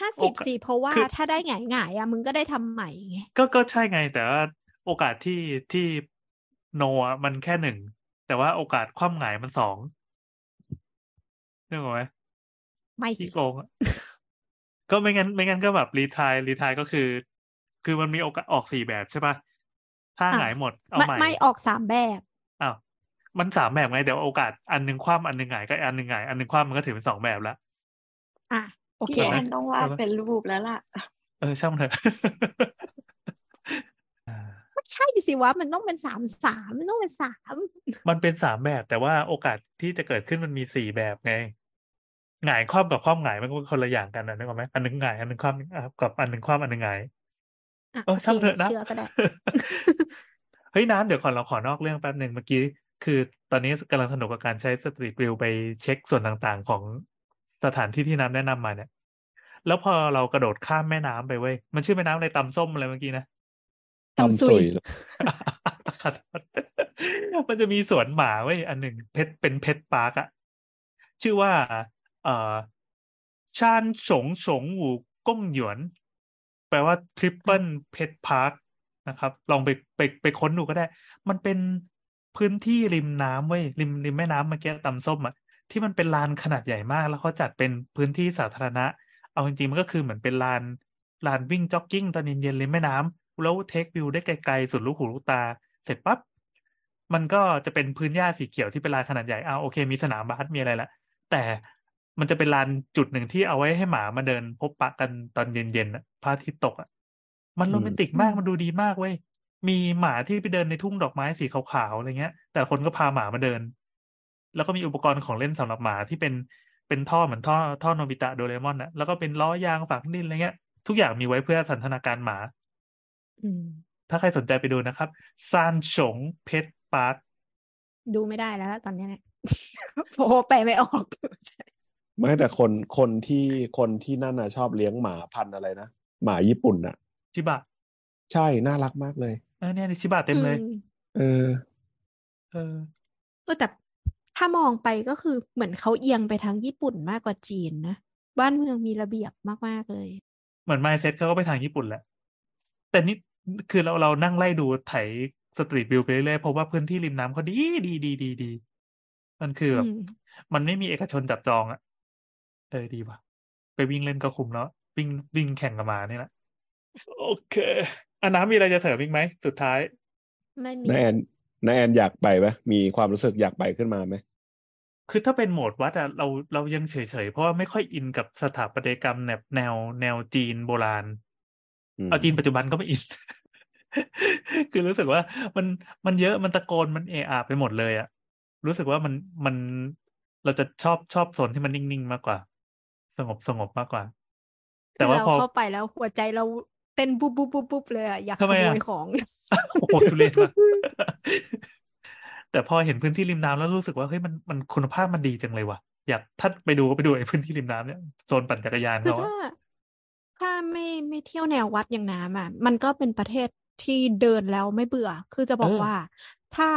ห้าโอสิบกาสสิเพราะว่าคือถ้าได้หงายหงายๆอะมึงก็ได้ทำใหม่ไงก็ก็ใช่ไงแต่ว่า โอกาสที่ที่ no อะมันแค่หนึ่ง แต่ว่าโอกาสคว่ำหงายมันสองนึกออกไหมไม่สิขี้โกงอะก็ไม่งั้น ไม่งั้นก็แบบรีทายรีทายก็คือ คือมันมีโอกาสออกสี่แบบใช่ปะถ้าอะหงายหมดเอาไม่ใหม่ไม่ออกสามแบบอ้าวมันสามแบบไงเดี๋ยวโอกาสอันหนึ่งคว่ำอันหนึ่งหงายก็อันหนึ่งหงายอันหนึ่งคว่ำมันก็ถือเป็นสองแบบละอะโอเคพี่แอไหมนต้องวาดเป็นรูปแล้วล่ะ เออช่างมันเถอะอ่าไม่ ใช่สิวะมันต้องเป็นสามสามมันต้องเป็นสามมันเป็นสามแบบแต่ว่าโอกาสที่จะเกิดขึ้นมันมีสี่แบบไงหงายคว่ำกับคว่ำหงายมันก็คนละอย่างกันนะนึกออกไหมอันหนึ่งหงายอันหนึ่งคว่ำอะกับอันหนึ่งคว่ำอันหนึ่งหงายอะเออโอเคช่างเถอะนะเชื่อก็ได้เฮ้ยน้ำเดี๋ยวก่อนเราขอนอกเรื่องแป๊บหนึ่งเมื่อกี้ คือตอนนี้กำลังสนุกกับการใช้สตรีทวิวไปเช็คส่วนต่างๆ ของสถานที่ที่น้ำแนะนำมาเนี่ย แล้วพอเรากระโดดข้ามแม่น้ำไปเว้ยมันชื่อแม่น้ำอะไรตำส้มอะไรเมื่อกี้นะ ตำซุยขอโทษมันจะมีสวนหมาเว้ยอันหนึ่งเพชรเป็นเพชรปาร์กอะชื่อว่า เอ่อชานสงสงหูก้งหยวน แปลว่า Triple เพชร Park นะครับ ลองไปไปไปค้นดูก็ได้ มันเป็นพื้นที่ริมน้ำเว้ยริมริมแม่น้ำเมื่อกี้ตำส้มอะที่มันเป็นลานขนาดใหญ่มาก แล้วเขาจัดเป็นพื้นที่สาธารณะ เอาจริงๆมันก็คือเหมือนเป็นลานลานวิ่งจ็อกกิ้งตอนเย็นๆริมแม่น้ำ แล้ว take view ได้ไกลๆสุดลูกหูลูกตา เสร็จปั๊บมันก็จะเป็นพื้นหญ้าสีเขียวที่เป็นลานขนาดใหญ่อ้าวโอเค มีสนามบาสมีอะไรละแต่มันจะเป็นลานจุดหนึ่งที่เอาไว้ให้หมามาเดินพบปะกันตอนเย็นๆน่ะพระอาทิตย์ตกอะมันอืมโรแมนติกมากอืมมันดูดีมากเว้ยมีหมาที่ไปเดินในทุ่งดอกไม้สีขาวๆอะไรเงี้ย แต่คนก็พาหมามาเดิน แล้วก็มีอุปกรณ์ของเล่นสำหรับหมาที่เป็นเป็นท่อเหมือนท่อท่อโนบิตะโดเรมอนน่ะแล้วก็เป็นล้อยางฝังดินอะไรเงี้ย ทุกอย่างมีไว้เพื่อสันทนาการหมา อืม ถ้าใครสนใจไปดูนะครับซานฉงเพชรปาร์คดูไม่ได้แล้วล่ะตอนเนี้ยเนี่ยโอ้ไปไม่ออกไม่แต่คนคนที่คนที่นั่นน่ะชอบเลี้ยงหมาพันธุ์อะไรนะ หมาญี่ปุ่นน่ะ ชิบะ ใช่น่ารักมากเลยเออเนี่ยชิบะเต็มเลยอืมเออเออ เออแต่ถ้ามองไปก็คือเหมือนเขาเอียงไปทางญี่ปุ่นมากกว่าจีนนะ บ้านเมืองมีระเบียบมาก ๆ เลย เหมือน mindset เขาก็ไปทางญี่ปุ่นแหละ แต่นี่ คือเราเรานั่งไล่ดูไถสตรีทวิวไปเรื่อยๆเพราะว่าพื้นที่ริมน้ำเขาดีดีดีดีดี มันคือแบบอืมมันไม่มีเอกชนจับจองอะเออดีว่ะ ไปวิ่งเล่นก็คุ้มแล้ววิ่งวิ่งแข่งกับหมานี่แหละโอเคอันน้ำมีอะไรจะเสริมอีกไหมสุดท้ายไม่มีนาแอนนาแอนอยากไปไหมมีความรู้สึกอยากไปขึ้นมาไหมคือถ้าเป็นโหมดวัดอะเราเรายังเฉยๆเพราะว่าไม่ค่อยอินกับสถาปัตยกรรมแบบแนวแนวจีนโบราณอืมเอาจีนปัจจุบันก็ไม่อิน คือรู้สึกว่ามันมันเยอะมันตะโกนมันเอะอะไปหมดเลยอะรู้สึกว่ามันมันเราจะชอบชอบโซนที่มันนิ่งๆมากกว่า สงบสงบมากกว่า แต่ว่าคือพอเราเข้าไปแล้วหัวใจเราเต้นปุ๊บปุ๊บปุ๊บปุ๊บเลยอะอยากขทำไมโมอะยของโอ้โหทุเรศมากแต่พอเห็นพื้นที่ริมน้ำแล้วรู้สึกว่าเฮ้ยมันมันคุณภาพมันดีจังเลยว่ะอยากถ้าไปดูก็ไปดูไอ้พื้นที่ริมน้ำเนี่ยโซนปั่นจักรยานคือเขาอะถ้าถ้าไม่ไม่เที่ยวแนววัดอย่างน้ำอะ มันก็เป็นประเทศ ที่เดินแล้วไม่เบื่อ คือจะบอกว่า ถ้า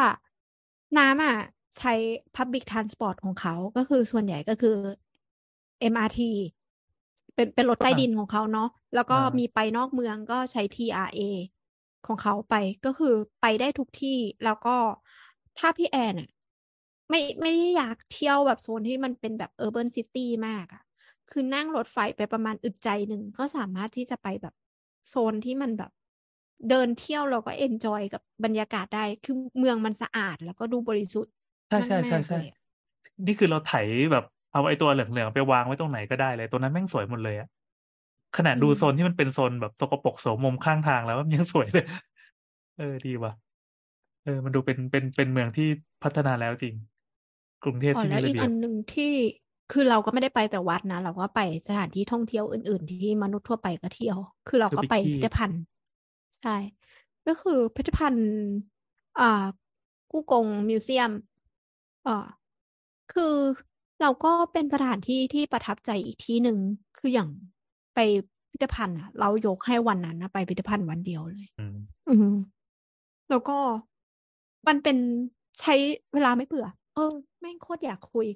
น้ำอะ ใช้ Public Transport ของเขา ก็คือส่วนใหญ่ก็คือ MRT เป็นเป็นรถใต้ดินของเขาเนาะแล้วก็มีไปนอกเมืองก็ใช้ TRA ของเขาไปก็คือไปได้ทุกที่แล้วก็ถ้าพี่แอนอะ ไม่ไม่ได้อยากเที่ยวแบบโซนที่มันเป็นแบบ Urban City มากอะ คือนั่งรถไฟไปประมาณอึดใจหนึ่งก็สามารถที่จะไปแบบโซนที่มันแบบ เดินเที่ยวเราก็ enjoy กับบรรยากาศได้ คือเมืองมันสะอาดแล้วก็ดูบริสุทธิ์ ใช่ใช่ใช่มากๆใช่เลยอะนี่คือเราไถแบบเอาไอ้ตัวเหลืองๆไปวางไว้ตรงไหนก็ได้เลย ตัวนั้นแม่งสวยหมดเลยอะขนาดดูโซนที่มันเป็นโซนแบบสกปรกโสมมข้างทางแล้วมันยังสวยเลย เออดีว่ะ เออ มันดูเป็นเป็นเป็นเมืองที่พัฒนาแล้วจริง กรุงเทพอ๋อที่แล้มีวระอีกเบียอับนหนึ่งที่คือเราก็ไม่ได้ไปแต่วัดนะ เราก็ไปสถานที่ท่องเที่ยวอื่น ๆ ที่มนุษย์ทั่วไปก็เที่ยว คือเราคือก็ไปไปขี้พิพิธภัณฑ์ ใช่ ก็คือพิพิธภัณฑ์อ่ากู้กงมิวเซียมอ่าคือเราก็เป็นสถานที่ที่ประทับใจอีกที่หนึ่งคืออย่างไปพิพิธภัณฑ์อะเรายกให้วันนั้นนะไปพิพิธภัณฑ์วันเดียวเลยอืมอืมแล้วก็มันเป็นใช้เวลาไม่เบื่อ เออ แม่งโคตรอยากคุย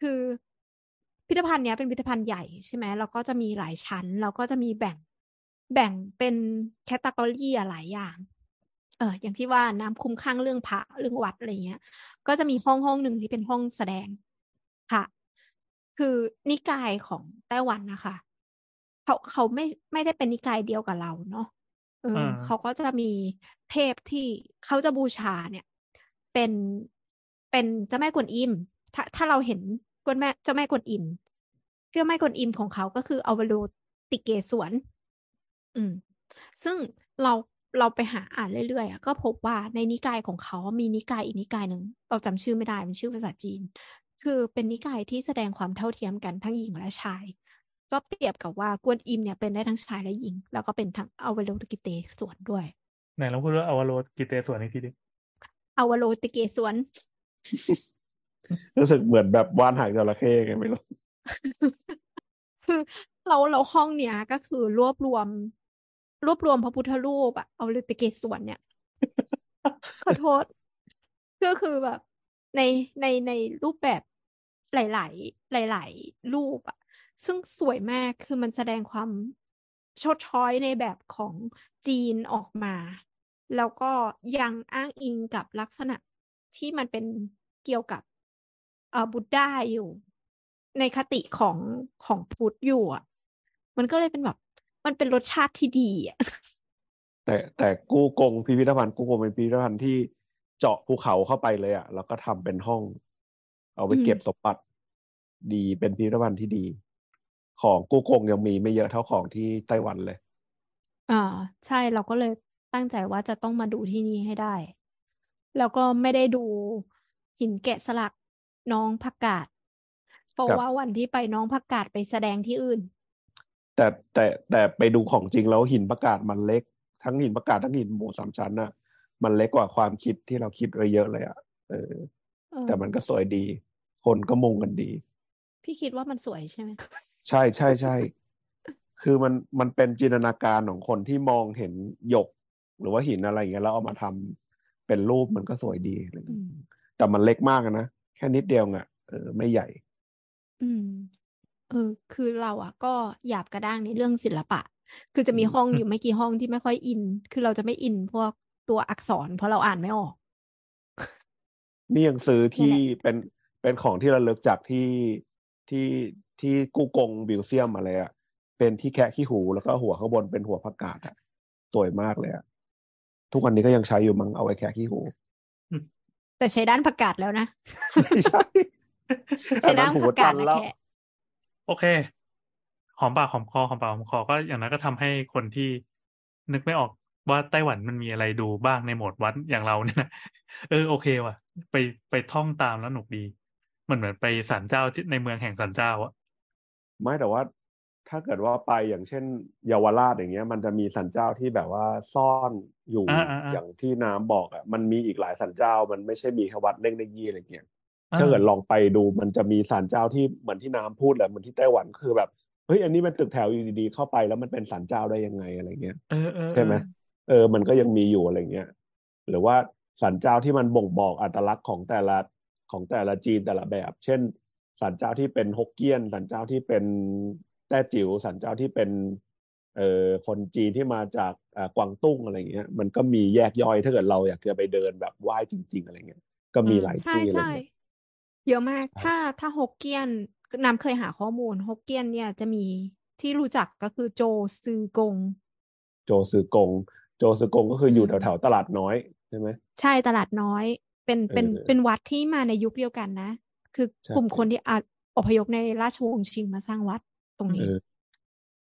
คือพิพิธภัณฑ์เนี้ยเป็นพิพิธภัณฑ์ใหญ่ใช่ไหมแล้วก็จะมีหลายชั้น แล้วก็จะมีแบ่ง แบ่งเป็นแคตตากรีหลายอย่าง เอออย่างที่ว่าน้ำคุ้มข้างเรื่องพระเรื่องวัดอะไรเงี้ย ก็จะมีห้องห้องหนึ่งที่เป็นห้องแสดงพระคือนิกายของไต้หวันนะคะเขาเขาไม่ไม่ได้เป็นนิกายเดียวกับเราเนาะเอออ่าเขาก็จะมีเทพที่เขาจะบูชาเนี่ย เป็นเป็นเจ้าแม่กวนอิมถ้าถ้าเราเห็นกวนแม่เจ้าแม่กวนอิมเจ้าแม่กวนอิมของเขาก็คืออวโลติเกสวน อืม ซึ่งเราเราไปหาอ่านเรื่อยๆอะก็พบว่าในนิกายของเขามีนิกายอีกนิกายหนึ่งเราจำชื่อไม่ได้มันชื่อภาษาจีน คือเป็นนิกายที่แสดงความเท่าเทียมกันทั้งหญิงและชาย ก็เปรียบกับว่ากวนอิมเนี่ยเป็นได้ทั้งชายและหญิง แล้วก็เป็นทั้งอวโลติเกสวนด้วยไหนลองพูดว่าอวโรกิเตสวนอีกทีดิอวโลติเกสวน รู้สึกเหมือนแบบว่านหางจระเข้ไงไม่รู้คือเราเราห้องเนี้ยก็คือรวบรวม รวบรวมพระพุทธรูปอะเอาติเกศส่วนเนี่ย ขอโทษ ก็คือแบบ ในในในรูปแบบหลาย ๆ หลาย ๆ รูปอะซึ่งสวยมากคือมันแสดงความชดช้อยในแบบของจีนออกมา แล้วก็ยังอ้างอิงกับลักษณะที่มันเป็นเกี่ยวกับเอ่อบุตรไดาอยู่ ในคติของของพุทธอยู่อะ มันก็เลยเป็นแบบ มันเป็นรสชาติที่ดีอะแต่แต่กู้กงพิพิธภัณฑ์กู้กงเป็นพิพิธภัณฑ์ที่เจาะภูเขาเข้าไปเลยอะแล้วก็ทำเป็นห้อง เอาไว้อืมเก็บสมบัติดีเป็นพิพิธภัณฑ์ที่ดี ของกู้กงยังมีไม่เยอะเท่าของที่ไต้หวันเลย อ่า ใช่เราก็เลยตั้งใจว่าจะต้องมาดูที่นี่ให้ได้ แล้วก็ไม่ได้ดูหินแกะสลักน้องผักกาดเพราะครับว่าวันที่ไปน้องผักกาดไปแสดงที่อื่น แต่แต่แต่ไปดูของจริงแล้วหินประกาศมันเล็ก ทั้งหินประกาศทั้งหินหมูสามชั้นน่ะ มันเล็กกว่าความคิดที่เราคิดไว้เยอะเลยอะเออเออ แต่มันก็สวยดี คนก็มุงกันดี พี่คิดว่ามันสวยใช่ไหมใช่ใช่ใช่คือมันมันเป็นจินตนาการของคนที่มองเห็นหยก หรือว่าหินอะไรอย่างเงี้ยแล้วเอามาทำเป็นรูปมันก็สวยดีอะไรอย่างอืเงี้ยมแต่มันเล็กมากอะนะแค่นิดเดียวอะเออไม่ใหญ่ อืม เออคือเราอะก็หยาบกระด้างในเรื่องศิลปะ คือจะมีอืมห้องอยู่ไม่กี่ห้องที่ไม่ค่อยอิน คือเราจะไม่อินพวกตัวอักษร เพราะเราอ่านไม่ออก นี่ยังซื้อที่นั่นแหละเป็นเป็นของที่ระลึกจากที่ที่ที่กู้กงมิวเซียมอะไรอะเป็นที่แคะขี้หูแล้วก็หัวข้างบนเป็นหัวผักกาดอะสวยมากเลยอะทุกวันนี้ก็ยังใช้อยู่มั้งเอาไว้แคะขี้หู แต่ใช้ด้านผักกาดแล้วนะไม่ใช่ใช้ด้านหูผักกาตัดนนะแล้วแค่ โอเค หอมปากหอมคอหอมปากหอมคอก็อย่างนั้นก็ทำให้คนที่นึกไม่ออกว่าไต้หวันมันมีอะไรดูบ้างในโหมดวัดอย่างเราเนี่ยนะเออโอเคว่ะ ไปไปท่องตามแล้วหนุกดีมันเหมือนไปศาลเจ้าที่ในเมืองแห่งศาลเจ้าอะไม่แต่ว่าถ้าเกิดว่าไปอย่างเช่นเยาวราชอย่างเงี้ย มันจะมีสันเจ้าที่แบบว่าซ่อนอยู่อ่าอ่าอ่าอย่างที่น้ำบอกอะมันมีอีกหลายสันเจ้า มันไม่ใช่มีแค่วัดเล่งเล่งยี่อะไรเงี้ยอ่า ถ้าเกิดลองไปดูมันจะมีศาลเจ้าที่เหมือนที่น้ำพูดแหละเหมือนที่ไต้หวันคือแบบเฮ้ยอันนี้มันตึกแถวอยู่ดีๆเข้าไปแล้วมันเป็นศาลเจ้าได้ยังไงอะไรเงี้ยใช่ไหมเออ มันก็ยังมีอยู่อะไรเงี้ยหรือว่าศาลเจ้าที่มันบ่งบอกอัตลักษณ์ของแต่ละของแต่ละจีนแต่ละแบบ เช่นศาลเจ้าที่เป็นฮกเกี้ยนศาลเจ้าที่เป็นแต้จิ๋วศาลเจ้าที่เป็นเอ่อคนจีนที่มาจากอ่ากวางตุ้งอะไรเงี้ย มันก็มีแยกย่อยถ้าเกิดเราอยากจะไปเดินแบบไหว้จริง ๆ อะไรเงี้ย ก็มีหลายที่เงี้ย เยอะมากครับถ้าถ้าฮกเกี้ยนน้ำเคยหาข้อมูลฮกเกี้ยนเนี่ยจะมีที่รู้จักก็คือโจซือกง โจซือกง โจซือกงก็คืออยู่อืแถมวแถวๆตลาดน้อยใช่ไหมใช่ตลาดน้อย เป็นเป็นเออเป็นวัดที่มาในยุคเดียวกันนะ คือใช่กลุ่มคนที่อาอพยพในราชวงศ์ชิงมาสร้างวัดตรงเอนี้อ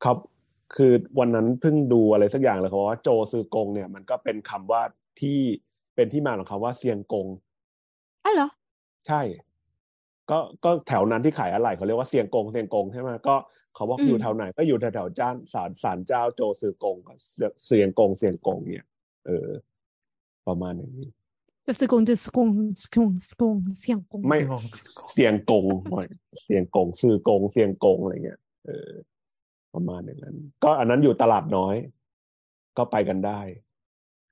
ครับคือวันนั้นเพิ่งดูอะไรสักอย่างเลยเขาบอกว่าโจซือกงเนี่ยมันก็เป็นคำว่าที่เป็นที่มาของคำว่าเซียงกงอ้าวเหรอ ใช่ ก็ก็แถวนั้นที่ขายอะไรเขาเรียกว่าเสียงกงเสียงกงใช่ไหมก็เขาบอกอยู่แถวไหนก็อยู่แถวแถวจ้านสารสารเจ้าโจซือกงเสียงกงเสียงกงเนี่ย เออ ประมาณอย่างนี้จะสกงจะสกงสกงสกงเสียงกงไม่เสียงกงเสียงกงซื้อกงเสียงกงอะไรเงี้ยเออ ประมาณอย่างนั้น ก็อันนั้นอยู่ตลาดน้อย ก็ไปกันได้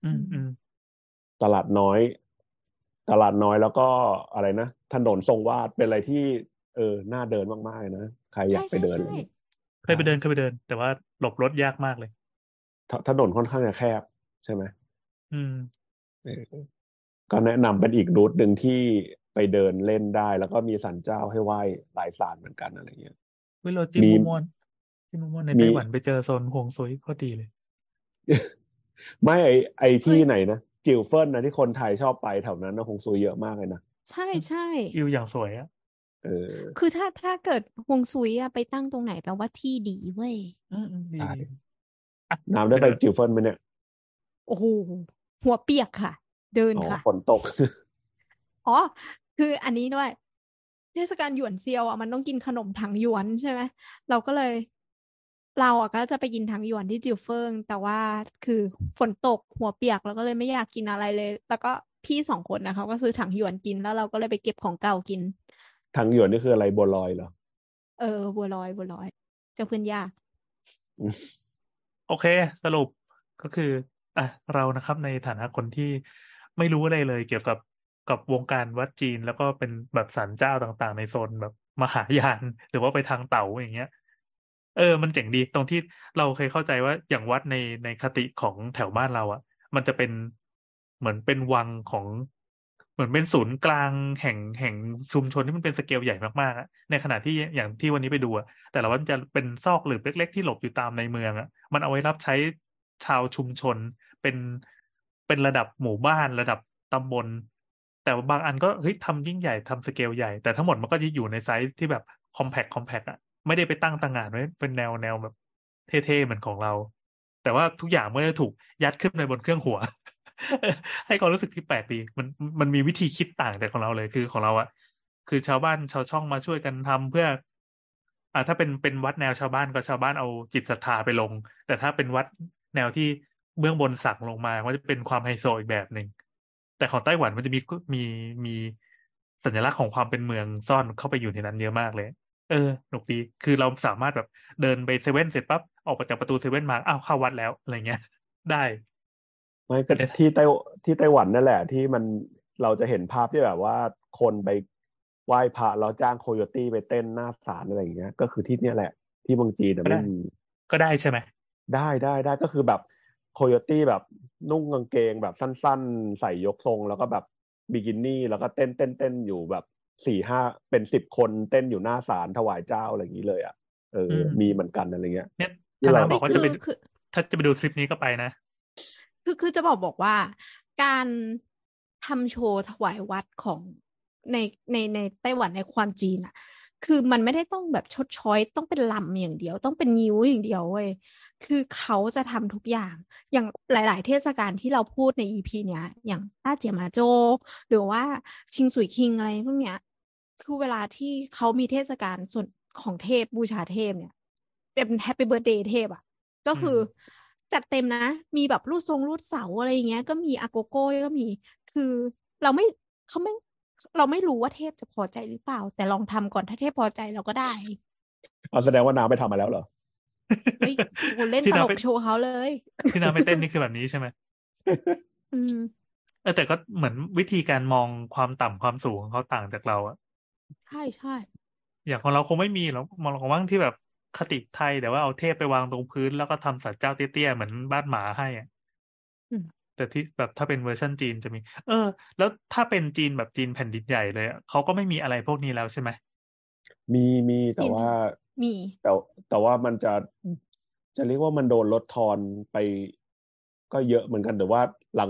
อืมตลาดน้อย ตลาดน้อยแล้วก็อะไรนะถนนทรงวาดเป็นอะไรที่ เออน่าเดินมากๆเลยนะใครอยาใช่กไปใช่เดินใช่อะไรเงี้ยเคยไปเดินเคยไปเดิน แต่ว่าหลบรถยากมากเลยถถนนค่อนข้างจะแคบ ใช่ไหมอืมเออก็แนะนำเป็นอีกรูทหนึ่งที่ไปเดินเล่นได้ แล้วก็มีศาลเจ้าให้ไหว้หลายศาลเหมือนกันอะไรเงี้ยวิโรจิมมีม่วนจิมม่วนในมีไต้หวันไปเจอโซนห่วงซุยก็ดีเลย ไม่ไอไอที่เฮ้ยไหนนะ จิวเฟิลนะที่คนไทยชอบไปแถวนั้นนะคงซุยเยอะมากเลยนะใช่ใช่วิวอย่างสวยอะเออ คือถ้าถ้าเกิดฮวงซุยอะไปตั้งตรงไหนแปลว่าที่ดีเว้ยอืมอืมดีใช่ดีอะน้ำได้ไปเยวจิวเฟิ่นไหมเนี่ย โอ้โหหัวเปียกค่ะ เดินอ๋อค่ะฝนตก อ๋อ คืออันนี้ด้วย เทศกาลหยวนเซียวอะมันต้องกินขนมถังหยวนใช่ไหมเราก็เลย เราอะก็จะไปกินถังหยวนที่จิวเฟิ่น แต่ว่าคือฝนตกหัวเปียกเราก็เลยไม่อยากกินอะไรเลย แล้วก็พี่สองคนนะคะก็ซื้อถังหยวนกินแล้วเราก็เลยไปเก็บของเก่ากินทางหยวนนี่คืออะไรบัวลอยเหรอเออบัวลอยบัวลอย เจ้าเพื่อนยากโอเค สรุปก็คืออะเรานะครับในฐานะคนที่ไม่รู้อะไรเลย เกี่ยวกับกับวงการวัดจีนแล้วก็เป็นแบบศาลเจ้าต่างๆ ในโซนแบบมหายาน หรือว่าไปทางเต่าอย่างเงี้ย เออ มันเจ๋งดีตรงที่เราเคยเข้าใจว่าอย่างวัดในในคติของแถวบ้านเราอะ มันจะเป็นเหมือนเป็นวังของ เหมือนเป็นศูนย์กลางแห่งแห่งชุมชนที่มันเป็นสเกลใหญ่มากๆอะในขณะที่อย่างที่วันนี้ไปดูอะแต่ละวันจะเป็นซอกหลืบเล็ก ๆ ที่หลบอยู่ตามในเมืองอะมันเอาไว้รับใช้ชาวชุมชนเป็นเป็นระดับหมู่บ้านระดับตำบล แต่ว่าบางอันก็เฮ้ยทำยิ่งใหญ่ทำสเกลใหญ่แต่ทั้งหมดมันก็จะอยู่ในไซส์ที่แบบ compact compact อะ ไม่ได้ไปตั้งต่างงานไว้เป็นแนวแนวแบบเท่ๆเหมือนของเรา แต่ว่าทุกอย่างมันจะถูกยัดขึ้นไปบนเครื่องหัว ให้ความรู้สึกที่แปลกดีมันมันมีวิธีคิดต่างจากของเราเลยคือของเราอะคือชาวบ้านชาวช่องมาช่วยกันทำเพื่อ อ่าถ้าเป็นเป็นวัดแนวชาวบ้านก็ชาวบ้านเอาจิตศรัทธาไปลง แต่ถ้าเป็นวัดแนวที่เบื้องบนสั่งลงมาก็จะเป็นความไฮโซอีกแบบหนึ่งแต่ของไต้หวันมันจะมีมีมีสัญลักษณ์ของความเป็นเมืองซ่อนเข้าไปอยู่ในนั้นเยอะมากเลย เออหนุกดีคือเราสามารถแบบเดินไปเซเว่นเสร็จปั๊บออกไปจากประตูเซเว่นมาอ้าวเข้าวัดแล้วอะไรเงี้ย ได้ไม่ก็เดี๋ยวที่ไต้ที่ไต้หวันนั่นแหละ ที่มันเราจะเห็นภาพที่แบบว่าคนไปไหว้พระแล้วจ้างโคโยตี้ไปเต้นหน้าศาลอะไรอย่างเงี้ย ก็คือที่เนี่ยแหละ ที่เมืองจีนน่ะก็ได้ไม่มีก็ได้ใช่ไหมได้ได้ได้ก็คือแบบโคโยตี้แบบนุ่งกางเกงแบบสั้น ๆ ใส่ยกทรงแล้วก็แบบบิกินี่แล้วก็เต้นเต้นเต้นอยู่แบบ สี่ห้าเป็นสิบคนเต้นอยู่หน้าศาลถวายเจ้าอะไรอย่างนี้เลยอะเอออมมีเหมือนกันอะไรเงี้ยเนี่ยที่ถ้าเราน้าบอกว่าคืจะไปอคือถ้าจะไปดูทริปนี้ก็ไปนะ คือคือจะบอกบอกว่าการทำโชว์ถวายวัดของในในในไต้หวันในความจีนอะคือมันไม่ได้ต้องแบบชดช้อยต้องเป็นลำอย่างเดียว ต้องเป็นงิ้วอย่างเดียวเว้ย คือเขาจะทำทุกอย่าง อย่างหลาย ๆ เทศกาลที่เราพูดใน EP เนี้ย อย่างต้าเจียมาโจ หรือว่าชิงสุยคิงอะไรพวกเนี้ย คือเวลาที่เขามีเทศกาลส่วนของเทพบูชาเทพเนี่ย เป็น happy birthday เทพอะ ก็คืออจัดเต็มนะ มีแบบรูดทรงรูดเสาอะไรอย่างเงี้ย ก็มีอะโกโก้ก็มี คือเราไม่เขาไม่เราไม่รู้ว่าเทพจะพอใจหรือเปล่า แต่ลองทำก่อนถ้าเทพพอใจเราก็ได้เอาแสดงว่าน้ำไปทำมาแล้วเหรอ เฮ้ยโหเล่นที่ตเราลไปกโชว์เขาเลย ที่น้าไปเต้นนี่คือแบบนี้ใช่ไหมอืมเออแต่ก็เหมือนวิธีการมองความต่ำความสูงของเขาต่างจากเราอะใช่ใช่อย่างของเราคงไม่มีหรอกมองของว่างที่แบบคติไทยแต่ว่าเอาเทพไปวางตรงพื้น แล้วก็ทำสัตว์เจ้าเตี้ยๆเหมือนบ้านหมาให้อะอืมแต่ที่แบบถ้าเป็นเวอร์ชันจีนจะมี เออ แล้วถ้าเป็นจีนแบบจีนแผ่นดินใหญ่เลยอะเขาก็ไม่มีอะไรพวกนี้แล้วใช่ไหม มีมีแต่ว่ามีแต่แต่ว่ามันจะจะเรียกว่ามันโดนลดทอนไปก็เยอะเหมือนกันแต่ว่า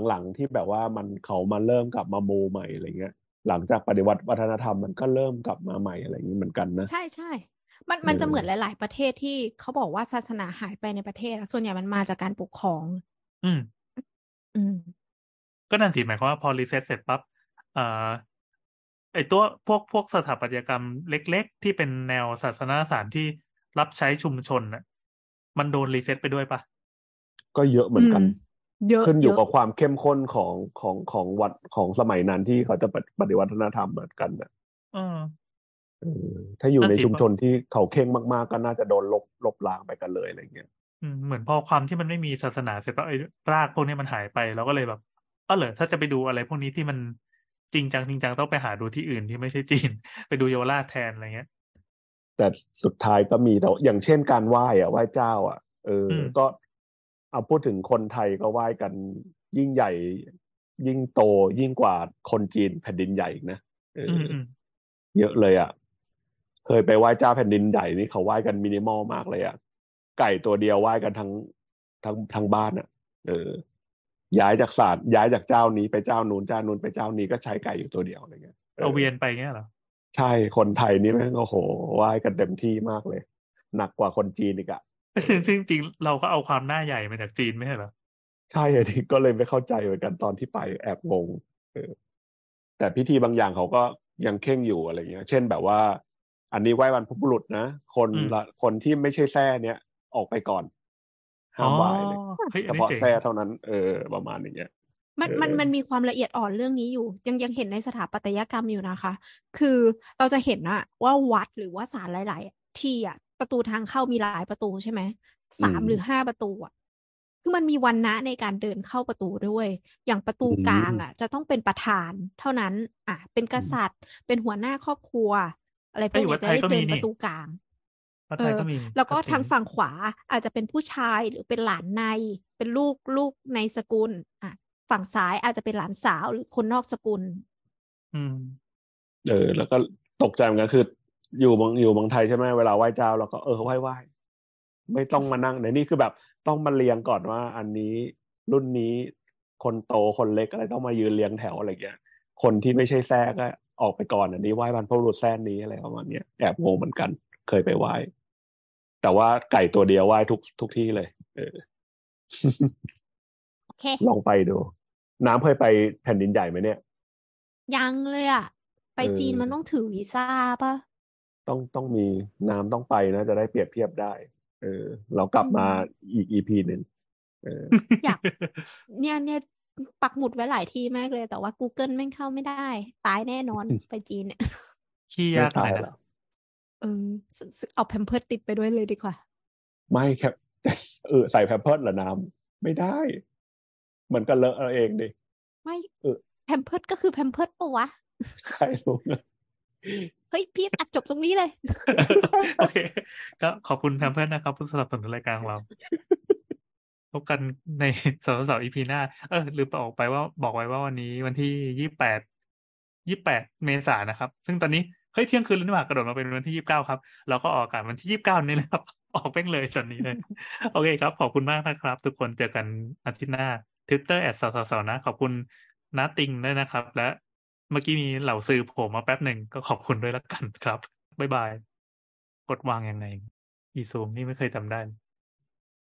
หลังๆที่แบบว่ามันเขามาเริ่มกลับมามูใหม่อะไรเงี้ย หลังจากปฏิวัติวัฒนธรรมมันก็เริ่มกลับมาใหม่อะไรอย่างนี้เหมือนกันนะ ใช่ใช่มันมันเออจะเหมือนหลาย ๆ ประเทศที่เขาบอกว่าศาสนาหายไปในประเทศอะส่วนใหญ่มันมาจากการปกครอง อืม อืม ก็นั่นสิหมายความว่าพอ reset เสร็จปั๊บเอ่อ ไอตัวพวกพวกสถาปัตยกรรมเล็ก ๆ ที่เป็นแนวศาสนสถานที่รับใช้ชุมชนน่ะ มันโดน reset ไปด้วยปะก็เยอะเหมือนกันอืมเยอะขึ้นอยู่เยะกับความเข้มข้นของของของวัดของสมัยนั้นที่เขาจะปฏิวัติวัฒนธรรมเหมือนกันนะเออเออถ้าอยู่นั่นในสิชุมชนที่เขาเคร่งมาก ๆ ก็น่าจะโดนลบลบล้างไปกันเลยอะไรเงี้ยอืมเหมือนพอความที่มันไม่มีศาสนาเสร็จปั๊บไอ้รากพวกนี้มันหายไปเราก็เลยแบบเออเหรอถ้าจะไปดูอะไรพวกนี้ที่มัน จริงจังจริงจังต้องไปหาดูที่อื่นที่ไม่ใช่จีน ไปดูเยาวราชแทนอะไรเงี้ย แต่สุดท้ายก็มีแต่อย่างเช่นการไหว้อะไหว้เจ้า อะ เอออมก็เอาพูดถึงคนไทยก็ไหว้กันยิ่งใหญ่ ยิ่งโตยิ่งกว่าคนจีนแผ่นดินใหญ่อีกนะเอออือมอืมเยอะเลยอะ เคยไปไหว้เจ้าแผ่นดินใหญ่นี่เขาไหว้กันมินิมอลมากเลยอะ ไก่ตัวเดียวไหว้กันทั้งทั้งทั้งบ้านอะ เออ ย้ายจากศาลย้ายจากเจ้านี้ไปเจ้านู้นเจ้านู้นไปเจ้านี้ก็ใช้ไก่อยู่ตัวเดียวอะไรเงี้ยเอาเวียนไปเงี้ยเหรอใช่คนไทยนี่แม่งโอ้โหไหว้กันเต็มที่มากเลย หนักกว่าคนจีนอีกอะซึ่งจริงๆเราก็เอาความหน้าใหญ่มาจากจีนไม่ใช่เหรอใช่อะที่ก็เลยไม่เข้าใจเหมือนกันตอนที่ไปแอบงงเออแต่พิธีบางอย่างเขาก็ยังเข่งอยู่อะไรเงี้ย เช่นแบบว่า อันนี้ไหว้บรรพบุรุษนะคนอืมละคนที่ไม่ใช่แท้เนี้ยออกไปก่อน ห้ามไหว้เลยอ๋อเฮ้ยเฉอันนี้พาะเจ๋งแท้เท่านั้นเออประมาณอย่างเงี้ยมันเออมันมันมีความละเอียดอ่อนเรื่องนี้อยู่ ยังยังเห็นในสถาปัตยกรรมอยู่นะคะ คือเราจะเห็นอะว่าวัดหรือว่าศาลหลาย ๆ ที่อะประตูทางเข้ามีหลายประตูใช่ไหมสามหรือห้าประตูอะคือมันมีวันนะในการเดินเข้าประตูด้วย อย่างประตูกลางอะจะต้องเป็นประธาน เท่านั้น อะ เป็นกษัตริย์เป็นหัวหน้าครอบครัว อะไรพวกเอ้ยวัเนี้ดยจะไทยได้ก็มีเดินนี่ประตูกลาง วัดเอไทยอก็มีแล้วก็ชัดเจนทางฝั่งขวาอาจจะเป็นผู้ชายหรือเป็นหลานใน เป็นลูกลูกในสกุล อะ ฝั่งซ้ายอาจจะเป็นหลานสาวหรือคนนอกสกุล อืม เออ แล้วก็ตกใจเหมือนกันคือ อยู่เมืองอยู่เมืองไทยใช่ไหมเวลาไหว้เจ้าเราก็เออไหว้ไหว้ไม่ต้องมานั่งในนี่คือแบบต้องมาเรียงก่อนว่า อันนี้รุ่นนี้คนโตคนเล็กอะไรต้องมายืนเรียงแถวอะไรเงี้ย คนที่ไม่ใช่แท้ก็ออกไปก่อนอันนี้ไหว้บรรพบุรุษแท้นี้อะไรประมาณเนี้ยแอบงงเหมือนกัน เคยไปไหว้ แต่ว่าไก่ตัวเดียวไหว้ทุกทุกที่เลย เออ โอเค ลองไปดู น้ำเคยไปแผ่นดินใหญ่ไหมเนี่ย ยังเลยอะไปเออจีนมันต้องถือวีซ่าป่ะต้องต้องมีน้ำต้องไปนะ จะได้เปรียบเทียบได้ เออ เรากลับมาอืมอีกอีพีหนึ่งเอออยากเนี่ยเนี่ยปักหมุดไว้หลายที่มากเลย แต่ว่า Google แม่งเข้าไม่ได้ ตายแน่นอนไปจีนเนี่ยขี้ไม่ยากหน่ตาอยยหรนะอก เออสสเอาแพมเพิร์ดติดไปด้วยเลยดีกว่า ไม่แค่เออใส่แพมเพิร์สเหรอน้ำไม่ได้ มันก็เลอะเอาเองดิไม่เออแพมเพิร์ดก็คือแพมเพิร์ดปะวะใช่รู้นะเฮ้ยพี่ตัดจบตรงนี้เลย โอเค ก็ขอบคุณ Pampers นะครับผู้สนับสนุนรายการของเราพบกันในเสาเสาเสา EP หน้า เออลืมบอกไปว่าบอกไว้ว่าวันนี้วันที่ยี่แปดยี่แปดเมษายนนะครับ ซึ่งตอนนี้เฮ้ยเที่ยงคืนแล้วนี่หว่ากระโดดมาเป็นวันที่ยี่สิบเก้าครับ เราก็ออกอากาศวันที่ยี่สิบเก้านี่แหละครับ ออกเป้งเลยตอนนี้เลย โอเคครับ ขอบคุณมากนะครับ ทุกคนเจอกันอาทิตย์หน้าทวิตเตอร์ at เสาเสาเสานะ ขอบคุณน้าติงด้วยนะครับ และเมื่อกี้มีเหล่าซื้อผมมาแป๊บหนึ่งก็ขอบคุณด้วยละกันครับบ๊ายบาย กดวางยังไง อีซูมนี่ไม่เคยจำได้